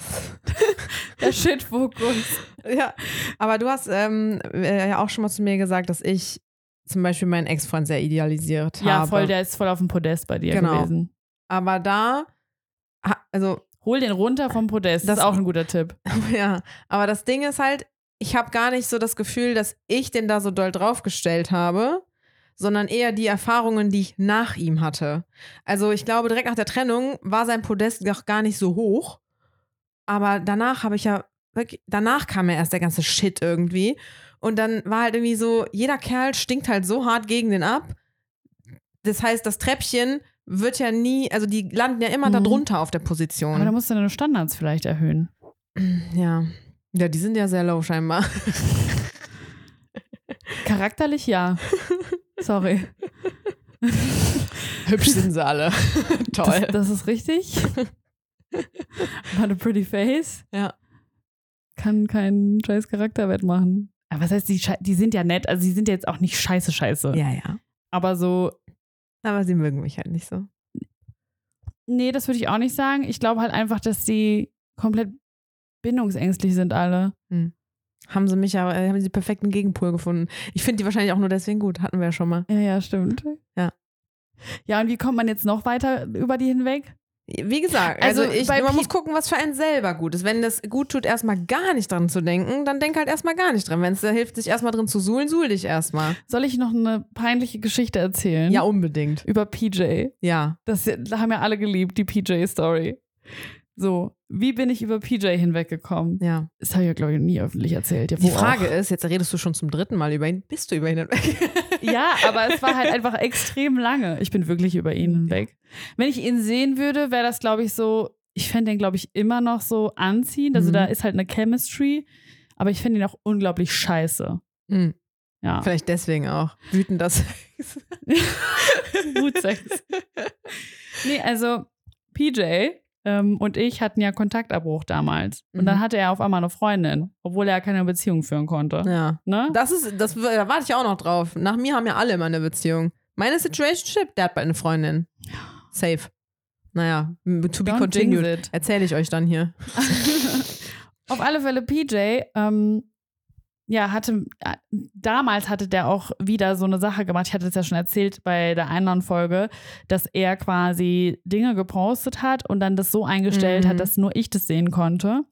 B: der Shit-Fokus.
C: Ja, aber du hast ähm, äh, ja auch schon mal zu mir gesagt, dass ich zum Beispiel meinen Ex-Freund sehr idealisiert
B: Ja,
C: habe.
B: voll, der ist voll auf dem Podest bei dir
C: Genau.
B: gewesen.
C: Aber da, also
B: Hol den runter vom Podest. Das ist auch ein guter Tipp. *laughs*
C: ja, aber das Ding ist halt, ich habe gar nicht so das Gefühl, dass ich den da so doll draufgestellt habe, sondern eher die Erfahrungen, die ich nach ihm hatte. Also ich glaube, direkt nach der Trennung war sein Podest noch gar nicht so hoch, aber danach habe ich ja wirklich, danach kam ja erst der ganze Shit irgendwie und dann war halt irgendwie so, jeder Kerl stinkt halt so hart gegen den ab. Das heißt, das Treppchen wird ja nie, also die landen ja immer
B: Mhm.
C: da drunter auf der Position.
B: Aber da musst du deine Standards vielleicht erhöhen. *clears throat*
C: Ja. Ja, die sind ja sehr low scheinbar. *laughs*
B: Charakterlich ja. *laughs* Sorry. *laughs*
C: Hübsch sind sie alle.
B: Das, das ist richtig. But a pretty face.
C: Ja.
B: Kann keinen scheiß Charakter wettmachen. Aber was heißt, die, die sind ja nett. Also, die sind jetzt auch nicht scheiße, scheiße.
C: Ja, ja.
B: Aber so,
C: Aber sie mögen mich halt nicht so.
B: nee, das würde ich auch nicht sagen. Ich glaube halt einfach, dass die komplett bindungsängstlich sind, alle.
C: Haben sie mich ja, äh, haben sie den perfekten Gegenpol gefunden. Ich finde die wahrscheinlich auch nur deswegen gut. Hatten wir ja schon mal.
B: Ja, ja, stimmt.
C: Ja.
B: Ja, und wie kommt man jetzt noch weiter über die hinweg?
C: Wie gesagt, also,
B: Also
C: ich, man muss gucken, was für einen selber gut ist. Wenn das gut tut, erstmal gar nicht dran zu denken, dann denk halt erstmal gar nicht dran. Wenn es da hilft, sich erstmal drin zu suhlen, suhl dich erstmal.
B: Soll ich noch eine peinliche Geschichte erzählen?
C: Ja, unbedingt.
B: Über PJ.
C: Ja.
B: Das haben ja alle geliebt, die PJ-Story. So, wie bin ich über PJ hinweggekommen?
C: Ja.
B: Das habe ich ja, glaube ich, nie öffentlich erzählt. Ja,
C: Die Frage
B: auch.
C: ist, jetzt redest du schon zum dritten Mal über ihn. Bist du über ihn hinweg? *laughs*
B: Ja, aber es war halt einfach extrem lange. Ich bin wirklich über ihn hinweg. Wenn ich ihn sehen würde, wäre das, glaube ich, so, ich fände den, glaube ich, immer noch so anziehend. Also
C: Mhm.
B: da ist halt eine Chemistry, aber ich finde ihn auch unglaublich scheiße.
C: Hm,
B: Ja.
C: vielleicht deswegen auch. Wütend das. *laughs*
B: Wutsex. Nee, also PJ ähm, und ich hatten ja Kontaktabbruch damals. Und
C: Mhm.
B: dann hatte er auf einmal eine Freundin, obwohl er keine Beziehung führen konnte.
C: Ja.
B: Ne?
C: Das ist, das, da warte ich auch noch drauf. Nach mir haben ja alle immer eine Beziehung. Meine Situationship, der hat bald eine Freundin. Safe. Naja, to be
B: Don't
C: continued. Erzähle ich euch dann hier. *laughs*
B: Auf alle Fälle PJ, ähm, ja, hatte, äh, damals hatte der auch wieder so eine Sache gemacht. Ich hatte es ja schon erzählt bei der anderen Folge, dass er quasi Dinge gepostet hat und dann das so eingestellt
C: Mhm.
B: hat, dass nur ich das sehen konnte.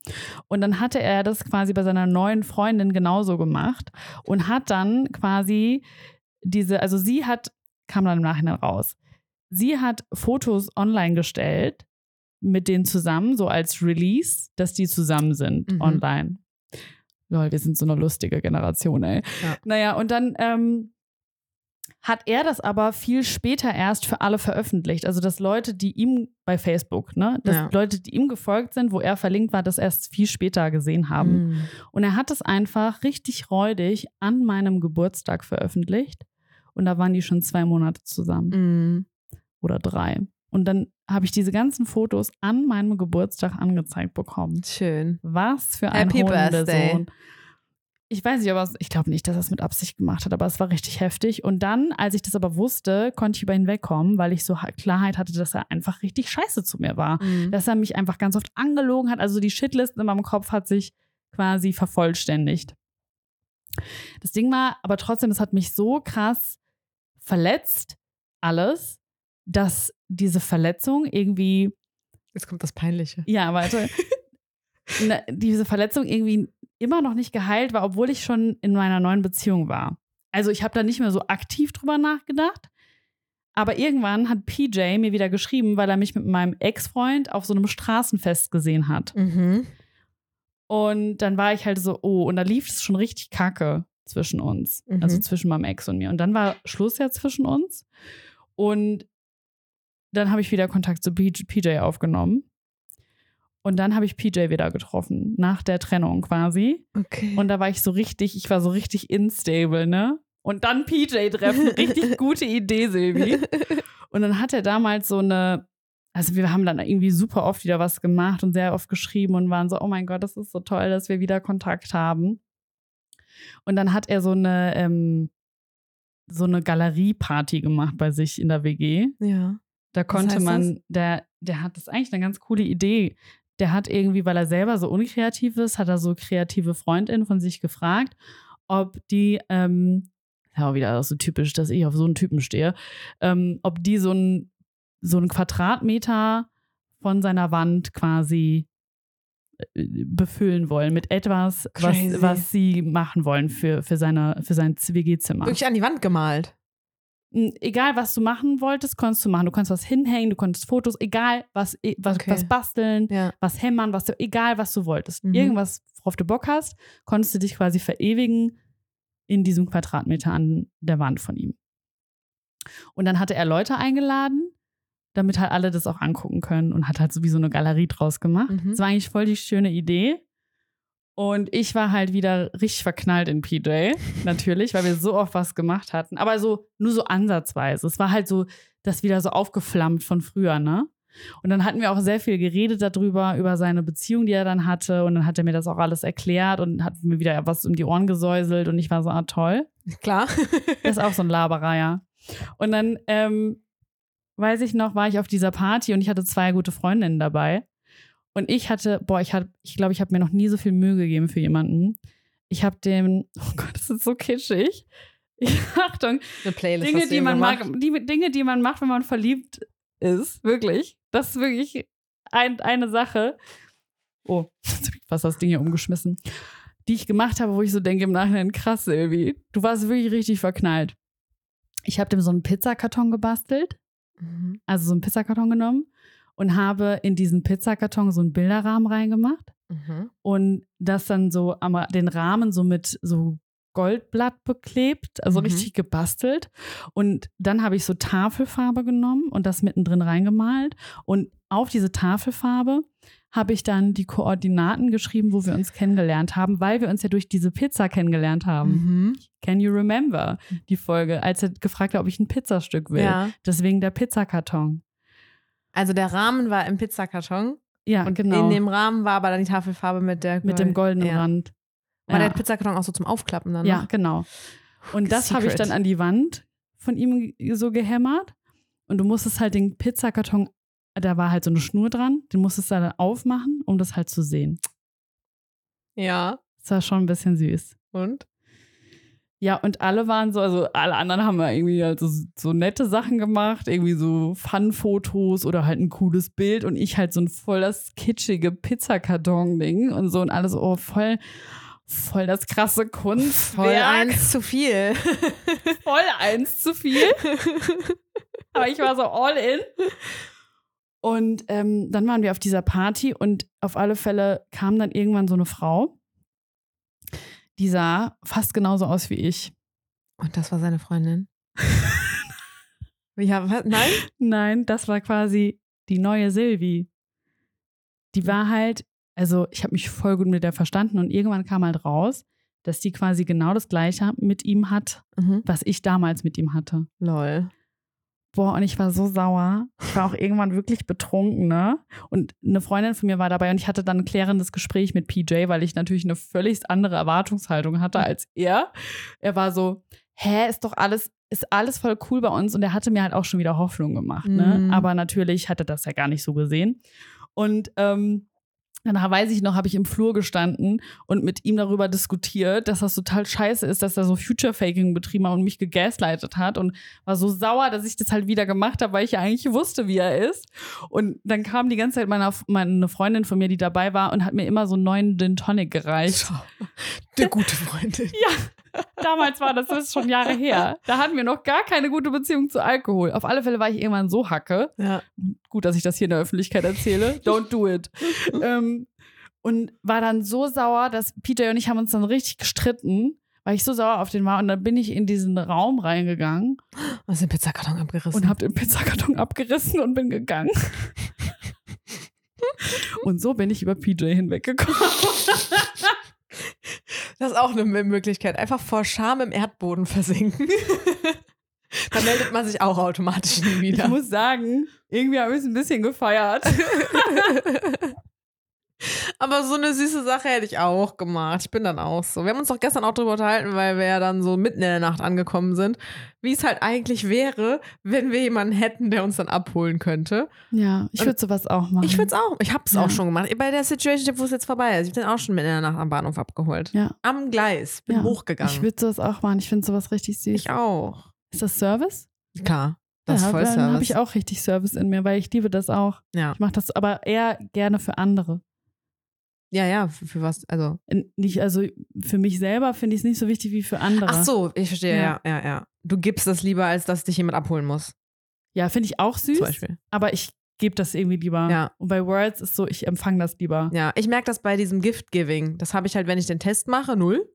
B: Und dann hatte er das quasi bei seiner neuen Freundin genauso gemacht und hat dann quasi diese, also sie hat, kam dann im Nachhinein raus, sie hat Fotos online gestellt mit denen zusammen, so als Release, dass die zusammen sind
C: Mhm.
B: online. Lol, wir sind so eine lustige Generation, ey.
C: Ja.
B: Naja, und dann ähm, hat er das aber viel später erst für alle veröffentlicht. Also, dass Leute, die ihm bei Facebook, ne, dass
C: Ja.
B: Leute, die ihm gefolgt sind, wo er verlinkt war, das erst viel später gesehen haben.
C: Mhm.
B: Und er hat es einfach richtig räudig an meinem Geburtstag veröffentlicht. Und da waren die schon zwei Monate zusammen
C: Mhm.
B: oder drei. Und dann habe ich diese ganzen Fotos an meinem Geburtstag angezeigt bekommen.
C: Schön.
B: Was für ein
C: Happy Birthday.
B: Hundesohn. Ich weiß nicht, aber es- ich glaube nicht, dass er es mit Absicht gemacht hat, aber es war richtig heftig. Und dann, als ich das aber wusste, konnte ich über ihn wegkommen, weil ich so Klarheit hatte, dass er einfach richtig scheiße zu mir war.
C: Mhm.
B: Dass er mich einfach ganz oft angelogen hat. Also die Shitlist in meinem Kopf hat sich quasi vervollständigt. Das Ding war aber trotzdem, es hat mich so krass verletzt, alles, dass diese Verletzung irgendwie
C: Jetzt kommt das Peinliche.
B: ja, warte. *laughs* Ne, diese Verletzung irgendwie immer noch nicht geheilt war, obwohl ich schon in meiner neuen Beziehung war. Also ich habe da nicht mehr so aktiv drüber nachgedacht. Aber irgendwann hat PJ mir wieder geschrieben, weil er mich mit meinem Ex-Freund auf so einem Straßenfest gesehen hat.
C: Mhm.
B: Und dann war ich halt so, oh, und da lief es schon richtig kacke zwischen uns.
C: Mhm.
B: Also zwischen meinem Ex und mir. Und dann war Schluss ja zwischen uns. Und dann habe ich wieder Kontakt zu PJ aufgenommen. Und dann habe ich PJ wieder getroffen, nach der Trennung quasi.
C: Okay.
B: Und da war ich so richtig, ich war so richtig instable, ne? Und dann PJ treffen, *laughs* richtig gute Idee, Silvi. Und dann hat er damals so eine, also wir haben dann irgendwie super oft wieder was gemacht und sehr oft geschrieben und waren so, oh mein Gott, das ist so toll, dass wir wieder Kontakt haben. Und dann hat er so eine, ähm, so eine Galerieparty gemacht bei sich in der WG.
C: ja.
B: Da konnte
C: heißt
B: man, der, der hat das eigentlich eine ganz coole Idee. Der hat irgendwie, weil er selber so unkreativ ist, hat er so kreative Freundinnen von sich gefragt, ob die, ähm, ja, wieder so typisch, dass ich auf so einen Typen stehe, ähm, ob die so ein so einen Quadratmeter von seiner Wand quasi äh, befüllen wollen mit etwas, was, was sie machen wollen für, für, seine, für sein WG-Zimmer.
C: Wirklich an die Wand gemalt.
B: Egal, was du machen wolltest, konntest du machen. Du konntest was hinhängen, du konntest Fotos, egal, was, e- was,
C: Okay.
B: was basteln,
C: Ja.
B: was hämmern, was egal, was du wolltest.
C: Mhm.
B: Irgendwas, worauf du Bock hast, konntest du dich quasi verewigen in diesem Quadratmeter an der Wand von ihm. Und dann hatte er Leute eingeladen, damit halt alle das auch angucken können und hat halt sowieso eine Galerie draus gemacht.
C: Mhm.
B: Das war eigentlich voll die schöne Idee. Und ich war halt wieder richtig verknallt in PJ, natürlich, weil wir so oft was gemacht hatten. Aber so, nur so ansatzweise. Es war halt so, das wieder so aufgeflammt von früher, ne? Und dann hatten wir auch sehr viel geredet darüber, über seine Beziehung, die er dann hatte. Und dann hat er mir das auch alles erklärt und hat mir wieder was um die Ohren gesäuselt. Und ich war so, ah, toll.
C: Klar. *laughs*
B: Das ist auch so ein Laberer, ja. Und dann, ähm, weiß ich noch, war ich auf dieser Party und ich hatte zwei gute Freundinnen dabei. Und ich hatte, boah, ich hatte, ich glaube, ich habe mir noch nie so viel Mühe gegeben für jemanden. Ich habe dem, *laughs* oh Gott, das ist so kitschig. *laughs* Achtung. Dinge, die man
C: gemacht.
B: mag, die Dinge, die man macht, wenn man verliebt ist, wirklich. Das ist wirklich ein, eine Sache. Oh, *laughs* jetzt hab ich fast das Ding hier umgeschmissen. Die ich gemacht habe, wo ich so denke im Nachhinein, krass, Silvi. Du warst wirklich richtig verknallt. Ich habe dem so einen Pizzakarton gebastelt,
C: Mhm.
B: also so einen Pizzakarton genommen und habe in diesen Pizzakarton so einen Bilderrahmen reingemacht
C: Mhm.
B: und das dann so am, den Rahmen so mit so Goldblatt beklebt, also
C: Mhm.
B: richtig gebastelt. Und dann habe ich so Tafelfarbe genommen und das mittendrin reingemalt. Und auf diese Tafelfarbe habe ich dann die Koordinaten geschrieben, wo wir uns kennengelernt haben, weil wir uns ja durch diese Pizza kennengelernt haben.
C: Mhm.
B: Can you remember die Folge, als er gefragt hat, ob ich ein Pizzastück will?
C: Ja.
B: Deswegen der Pizzakarton.
C: Also der Rahmen war im Pizzakarton
B: Ja,
C: und
B: genau.
C: in dem Rahmen war aber dann die Tafelfarbe mit der
B: mit dem
C: Gold-
B: goldenen
C: ja.
B: Rand.
C: War
B: Ja.
C: der Pizzakarton auch so zum Aufklappen dann?
B: Ja,
C: noch?
B: genau. Und das habe ich dann an die Wand von ihm so gehämmert. Und du musstest halt den Pizzakarton, da war halt so eine Schnur dran, den musstest du dann aufmachen, um das halt zu sehen.
C: Ja.
B: Das war schon ein bisschen süß.
C: Und?
B: Ja, und alle waren so, also alle anderen haben ja irgendwie halt so, so nette Sachen gemacht, irgendwie so Fun-Fotos oder halt ein cooles Bild und ich halt so ein voll das kitschige Pizzakarton-Ding und so und alles, oh, voll, voll das krasse Kunstwerk.
C: Voll eins zu viel. *laughs*
B: voll eins zu viel. Aber ich war so all in. Und ähm, dann waren wir auf dieser Party und auf alle Fälle kam dann irgendwann so eine Frau, die sah fast genauso aus wie ich.
C: Und das war seine Freundin. ja, was? Nein?
B: Nein, das war quasi die neue Silvi. Die war halt, also ich habe mich voll gut mit der verstanden und irgendwann kam halt raus, dass die quasi genau das gleiche mit ihm hat,
C: Mhm.
B: was ich damals mit ihm hatte.
C: Lol.
B: Boah, und ich war so sauer. Ich war auch irgendwann wirklich betrunken, ne? Und eine Freundin von mir war dabei und ich hatte dann ein klärendes Gespräch mit PJ, weil ich natürlich eine völlig andere Erwartungshaltung hatte als er. Er war so, hä, ist doch alles, ist alles voll cool bei uns und er hatte mir halt auch schon wieder Hoffnung gemacht, ne?
C: Mhm.
B: Aber natürlich hat er das ja gar nicht so gesehen. Und ähm, Danach weiß ich noch, habe ich im Flur gestanden und mit ihm darüber diskutiert, dass das total scheiße ist, dass er so Future-Faking betrieben hat und mich gegaslightet hat und war so sauer, dass ich das halt wieder gemacht habe, weil ich ja eigentlich wusste, wie er ist. Und dann kam die ganze Zeit meine, meine Freundin von mir, die dabei war und hat mir immer so einen neuen Gin Tonic gereicht. *laughs*
C: Der gute Freundin.
B: Damals war das, das ist schon Jahre her. Da hatten wir noch gar keine gute Beziehung zu Alkohol. Auf alle Fälle war ich irgendwann so hacke,
C: Ja.
B: gut, dass ich das hier in der Öffentlichkeit erzähle. Don't do it. *laughs* ähm, und war dann so sauer, dass Peter und ich haben uns dann richtig gestritten, weil ich so sauer auf den war. Und dann bin ich in diesen Raum reingegangen
C: Hast den Pizzakarton abgerissen?
B: und habe den Pizzakarton abgerissen und bin gegangen. *laughs* und so bin ich über PJ hinweggekommen. *laughs*
C: Das ist auch eine Möglichkeit. Einfach vor Scham im Erdboden versinken. *laughs* Dann meldet man sich auch automatisch nie
B: Ich
C: wieder.
B: muss sagen, irgendwie habe ich es ein bisschen gefeiert. *laughs*
C: Aber so eine süße Sache hätte ich auch gemacht. Ich bin dann auch so. Wir haben uns doch gestern auch drüber unterhalten, weil wir ja dann so mitten in der Nacht angekommen sind, wie es halt eigentlich wäre, wenn wir jemanden hätten, der uns dann abholen könnte.
B: Ja, ich würde sowas auch machen.
C: Ich würde es auch. Ich habe es
B: Ja.
C: auch schon gemacht. Bei der Situation, wo es jetzt vorbei ist. Ich bin auch schon mitten in der Nacht am Bahnhof abgeholt.
B: Ja.
C: Am Gleis. Bin
B: Ja.
C: hochgegangen.
B: Ich würde sowas auch machen. Ich finde sowas richtig süß.
C: Ich auch.
B: Ist das Service?
C: Klar. Das
B: ja,
C: ist voll
B: dann habe
C: Service.
B: ich auch richtig Service in mir, weil ich liebe das auch.
C: ja.
B: Ich mache das aber eher gerne für andere.
C: Ja, ja, für, für was? Also.
B: Nicht, also für mich selber finde ich es nicht so wichtig wie für andere.
C: Ach so, ich verstehe, ja.
B: Ja.
C: ja, ja, Du gibst das lieber, als dass dich jemand abholen muss,
B: Ja, finde ich auch süß,
C: zum Beispiel.
B: aber ich gebe das irgendwie lieber.
C: Ja.
B: Und bei Words ist so, ich empfange das lieber.
C: Ja, ich merke das bei diesem Gift-Giving. Das habe ich halt, wenn ich den Test mache, null.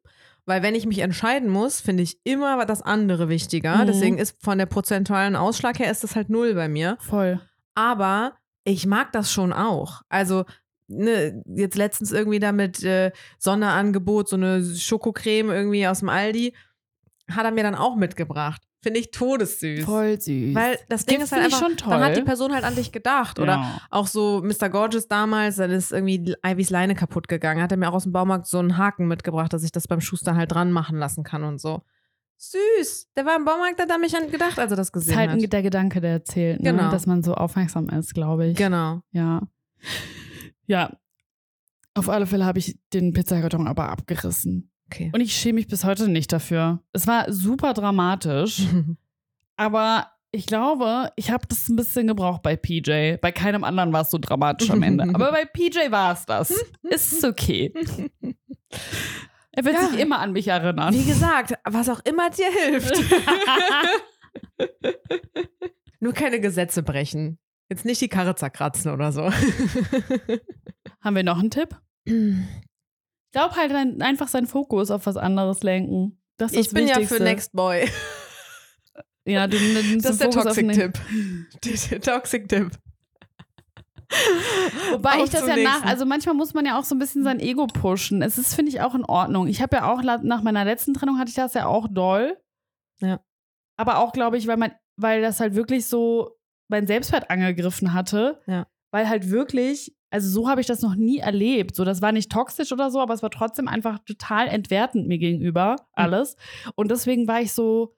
C: Weil wenn ich mich entscheiden muss, finde ich immer das andere wichtiger.
B: Mhm.
C: Deswegen ist von der prozentualen Ausschlag her ist das halt null bei mir.
B: Voll.
C: Aber ich mag das schon auch. Also ne, jetzt letztens irgendwie da mit äh, Sonderangebot, so eine Schokocreme irgendwie aus dem Aldi, hat er mir dann auch mitgebracht. Finde ich todessüß.
B: Voll süß.
C: Weil das Ding
B: Das
C: ist halt einfach,
B: schon toll.
C: dann hat die Person halt an dich gedacht. Oder
B: ja.
C: auch so Mr. Gorgeous damals, dann ist irgendwie Ivys Leine kaputt gegangen. Hat er mir auch aus dem Baumarkt so einen Haken mitgebracht, dass ich das beim Schuster halt dran machen lassen kann und so. Süß. Der war im Baumarkt, hat er mich an gedacht, als er das
B: Das ist
C: gesehen
B: halt
C: hat.
B: der Gedanke, der erzählt, ne?
C: Genau.
B: dass man so aufmerksam ist, glaube ich.
C: Genau.
B: Ja. Ja. Auf alle Fälle habe ich den Pizzakarton aber abgerissen.
C: Okay.
B: Und ich schäme mich bis heute nicht dafür. Es war super dramatisch, *laughs* aber ich glaube, ich habe das ein bisschen gebraucht bei PJ. Bei keinem anderen war es so dramatisch am Ende. Aber bei PJ war es das. Ist okay. *laughs* Er wird
C: Ja.
B: sich immer an mich erinnern.
C: Wie gesagt, was auch immer dir hilft. *laughs* Nur keine Gesetze brechen. Jetzt nicht die Karre zerkratzen oder so. *laughs*
B: Haben wir noch einen Tipp? *clears throat* Ich glaube halt ein- einfach seinen Fokus auf was anderes lenken. Das ist
C: Ich
B: das
C: bin ja
B: Wichtigste.
C: für Next Boy. *laughs*
B: Ja, du, du,
C: Das ist der Toxic-Tipp. *laughs* Der Toxic-Tipp.
B: Wobei ich das ja nach, also manchmal muss man ja auch so ein bisschen sein Ego pushen. Es ist, finde ich, auch in Ordnung. Ich habe ja auch nach meiner letzten Trennung hatte ich das ja auch doll.
C: Ja.
B: Aber auch, glaube ich, weil man, weil das halt wirklich so mein Selbstwert angegriffen hatte.
C: Ja.
B: Weil halt wirklich, also so habe ich das noch nie erlebt. So, das war nicht toxisch oder so, aber es war trotzdem einfach total entwertend mir gegenüber, alles. Und deswegen war ich so,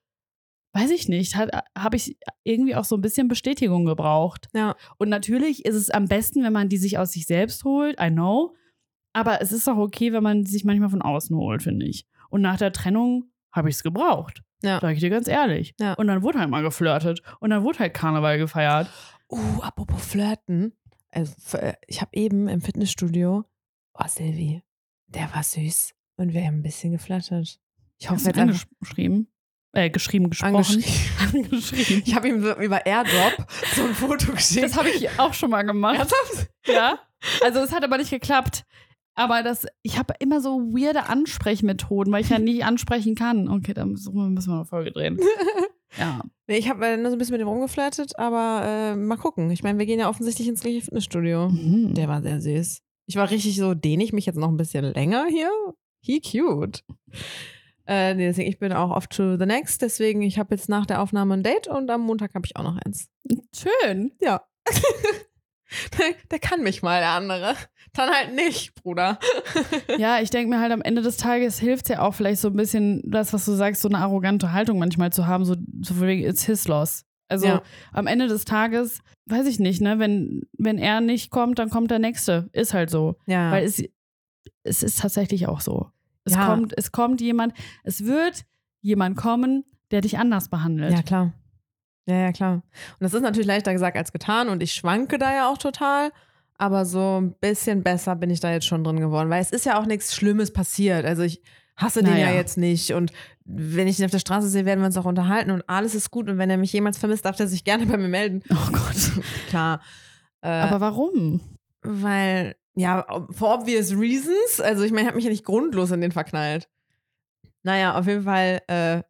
B: weiß ich nicht, habe ich irgendwie auch so ein bisschen Bestätigung gebraucht.
C: Ja.
B: Und natürlich ist es am besten, wenn man die sich aus sich selbst holt, I know. Aber es ist auch okay, wenn man die sich manchmal von außen holt, finde ich. Und nach der Trennung habe ich es gebraucht.
C: Ja.
B: Sag ich dir ganz ehrlich.
C: Ja.
B: Und dann wurde halt mal geflirtet. Und dann wurde halt Karneval gefeiert.
C: Uh, apropos Flirten. Also, äh, ich habe eben im Fitnessstudio, oh Silvi, der war süß. Und wir haben ein bisschen geflirtet. Ich hoffe, jetzt einfach
B: angeschrieben? Äh, geschrieben, gesprochen.
C: angeschrieben. *laughs*
B: Angeschrieben.
C: Ich habe ihm so über Airdrop so ein Foto geschickt.
B: Das habe ich auch schon mal gemacht.
C: Ernsthaft?
B: Ja. Also es hat aber nicht geklappt. Aber das, ich habe immer so weirde Ansprechmethoden, weil ich ja nicht ansprechen kann. Okay, dann müssen wir müssen wir eine Folge drehen. *laughs* Ja.
C: Nee, ich habe äh, nur so ein bisschen mit ihm rumgeflirtet, aber äh, mal gucken. Ich meine, wir gehen ja offensichtlich ins gleiche Fitnessstudio.
B: Mhm.
C: Der war sehr süß. Ich war richtig so, dehne ich mich jetzt noch ein bisschen länger hier? He cute. Äh, nee, deswegen, ich bin auch off to the next. Deswegen, ich habe jetzt nach der Aufnahme ein Date und am Montag habe ich auch noch eins.
B: Schön.
C: Ja. *laughs* der, der kann mich mal, der andere. Dann halt nicht, Bruder. *laughs*
B: Ja, ich denke mir halt am Ende des Tages hilft ja auch vielleicht so ein bisschen das, was du sagst, so eine arrogante Haltung manchmal zu haben, so, so wegen, it's his loss. Also
C: Ja.
B: am Ende des Tages, weiß ich nicht, ne, wenn, wenn er nicht kommt, dann kommt der Nächste. Ist halt so.
C: Ja.
B: Weil es, es ist tatsächlich auch so. Es,
C: Ja.
B: kommt, es kommt jemand, es wird jemand kommen, der dich anders behandelt.
C: Ja, klar. Ja, ja, klar. Und das ist natürlich leichter gesagt als getan und ich schwanke da ja auch total. Aber so ein bisschen besser bin ich da jetzt schon drin geworden, weil es ist ja auch nichts Schlimmes passiert. Also ich hasse den
B: Naja.
C: ja jetzt nicht und wenn ich ihn auf der Straße sehe, werden wir uns auch unterhalten und alles ist gut und wenn er mich jemals vermisst, darf er sich gerne bei mir melden.
B: Oh Gott. *laughs*
C: Klar. Äh,
B: Aber warum?
C: weil, ja, for obvious reasons, also ich meine, ich habe mich ja nicht grundlos in den verknallt. Naja, auf jeden Fall, äh,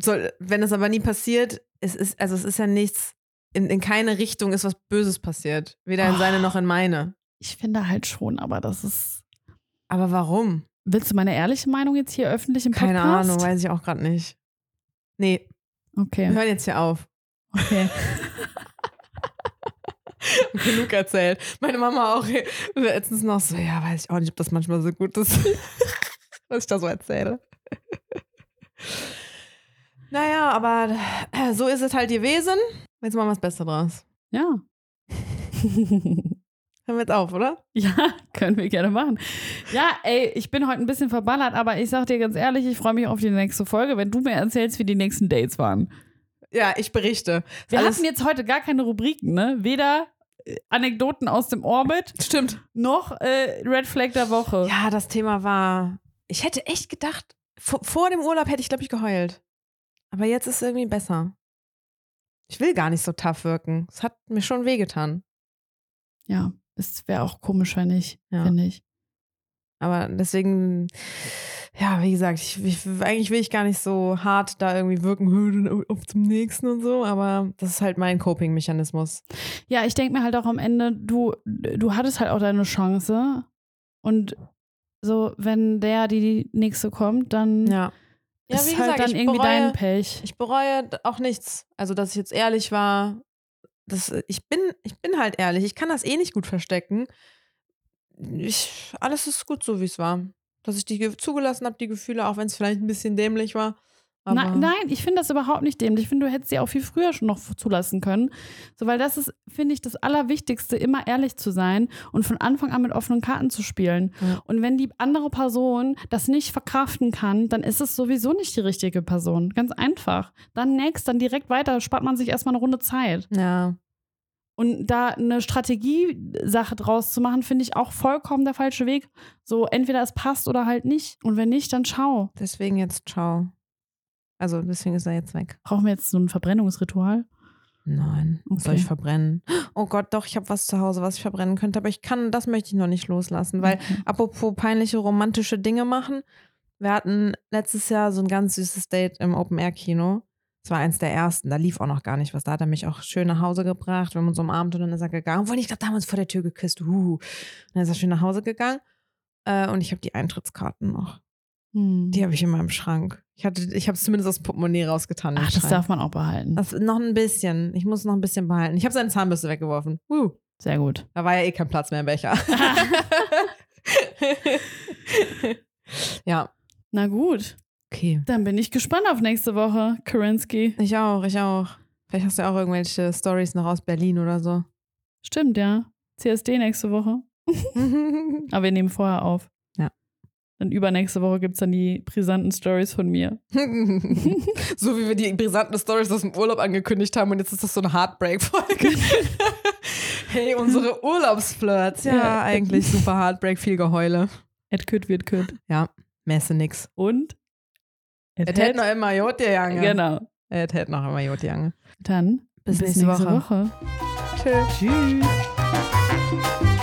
C: soll, wenn es aber nie passiert, es ist, also es ist ja nichts, in, in keine Richtung ist was Böses passiert. Weder in
B: Oh.
C: seine noch in meine.
B: Ich finde halt schon, aber das ist.
C: Aber warum?
B: Willst du meine ehrliche Meinung jetzt hier öffentlich im Podcast?
C: Keine Ahnung, weiß ich auch gerade nicht. Nee, wir
B: Okay,
C: hören jetzt hier auf.
B: okay. *laughs* *laughs*
C: Genug erzählt. Meine Mama auch letztens noch so, ja, weiß ich auch nicht, ob das manchmal so gut ist, *laughs* was ich da so erzähle. Naja, aber äh, so ist es halt gewesen. Jetzt machen wir das Beste draus.
B: Ja. *laughs*
C: Hören wir jetzt auf, oder?
B: Ja, können wir gerne machen. Ja, ey, ich bin heute ein bisschen verballert, aber ich sag dir ganz ehrlich, ich freue mich auf die nächste Folge, wenn du mir erzählst, wie die nächsten Dates waren.
C: Ja, ich berichte.
B: Wir
C: Alles-
B: hatten jetzt heute gar keine Rubriken, ne? Weder äh, Anekdoten aus dem Orbit
C: Stimmt.
B: noch äh, Red Flag der Woche.
C: Ja, das Thema war. Ich hätte echt gedacht, vor, vor dem Urlaub hätte ich, glaube ich, geheult. Aber jetzt ist es irgendwie besser. Ich will gar nicht so tough wirken. Es hat mir schon wehgetan.
B: Ja, es wäre auch komisch, wenn nicht,
C: Ja.
B: finde ich.
C: Aber deswegen, ja, wie gesagt, ich, ich, eigentlich will ich gar nicht so hart da irgendwie wirken, "Hö, dann auf zum nächsten und so, aber das ist halt mein Coping-Mechanismus.
B: Ja, ich denke mir halt auch am Ende, du, du hattest halt auch deine Chance. Und so, wenn der, die, die nächste kommt, dann
C: Ja. Ja,
B: ist
C: wie
B: halt
C: gesagt,
B: dann
C: ich
B: irgendwie
C: bereue,
B: dein Pech.
C: Ich bereue auch nichts. Also, dass ich jetzt ehrlich war. Das, ich, bin, ich bin halt ehrlich. Ich kann das eh nicht gut verstecken. Ich, alles ist gut so, wie es war. Dass ich die ge- zugelassen habe, die Gefühle, auch wenn es vielleicht ein bisschen dämlich war.
B: Na, nein, ich finde das überhaupt nicht dämlich. Ich finde, du hättest sie auch viel früher schon noch zulassen können. So, weil das ist, finde ich, das Allerwichtigste, immer ehrlich zu sein und von Anfang an mit offenen Karten zu spielen.
C: Ja.
B: Und wenn die andere Person das nicht verkraften kann, dann ist es sowieso nicht die richtige Person. Ganz einfach. Dann next, dann direkt weiter, spart man sich erstmal eine Runde Zeit.
C: Ja.
B: Und da eine Strategiesache draus zu machen, finde ich auch vollkommen der falsche Weg. So, entweder es passt oder halt nicht. Und wenn nicht, dann schau.
C: Deswegen jetzt ciao. Also, deswegen ist er jetzt weg.
B: Brauchen wir jetzt so ein Verbrennungsritual?
C: Nein. Was soll
B: Okay.
C: ich verbrennen? Oh Gott, doch, ich habe was zu Hause, was ich verbrennen könnte, aber ich kann, das möchte ich noch nicht loslassen, weil
B: Okay.
C: apropos peinliche romantische Dinge machen. Wir hatten letztes Jahr so ein ganz süßes Date im Open-Air-Kino. Es war eins der ersten, da lief auch noch gar nicht was. Da hat er mich auch schön nach Hause gebracht. Wir haben uns umarmt und dann ist er gegangen. Obwohl, ich glaube, da haben wir uns vor der Tür geküsst. Uh. Und dann ist er schön nach Hause gegangen. Äh, und ich habe die Eintrittskarten noch.
B: Hm.
C: Die habe ich in meinem Schrank. Ich, hatte- ich habe es zumindest aus dem Portemonnaie rausgetan.
B: Ach, das darf man auch behalten.
C: Das, noch ein bisschen. Ich muss noch ein bisschen behalten. Ich habe seine Zahnbürste weggeworfen. Uh.
B: Sehr gut.
C: Da war ja eh kein Platz mehr im Becher. *laughs* ja,
B: Na gut,
C: okay.
B: dann bin ich gespannt auf nächste Woche, Kerensky.
C: Ich auch, ich auch. Vielleicht hast du ja auch irgendwelche Stories noch aus Berlin oder so.
B: Stimmt, ja. CSD nächste Woche. *laughs* Aber wir nehmen vorher auf.
C: Ja.
B: Dann übernächste Woche gibt es dann die brisanten Stories von mir. *laughs*
C: so wie wir die brisanten Stories aus dem Urlaub angekündigt haben und jetzt ist das so eine Heartbreak-Folge. *laughs* hey, unsere Urlaubsflirts. Ja,
B: Ja.
C: eigentlich super Heartbreak, viel Geheule.
B: Et kütt wird kütt.
C: Messe nix.
B: Und? Et
C: Es hätte noch immer Jote Jange.
B: Genau.
C: Es hätte noch immer Jote Jange.
B: Dann
C: Bis
B: bis,
C: nächste
B: nächste
C: Woche.
B: Woche.
C: Tschüss.
B: Tschüss.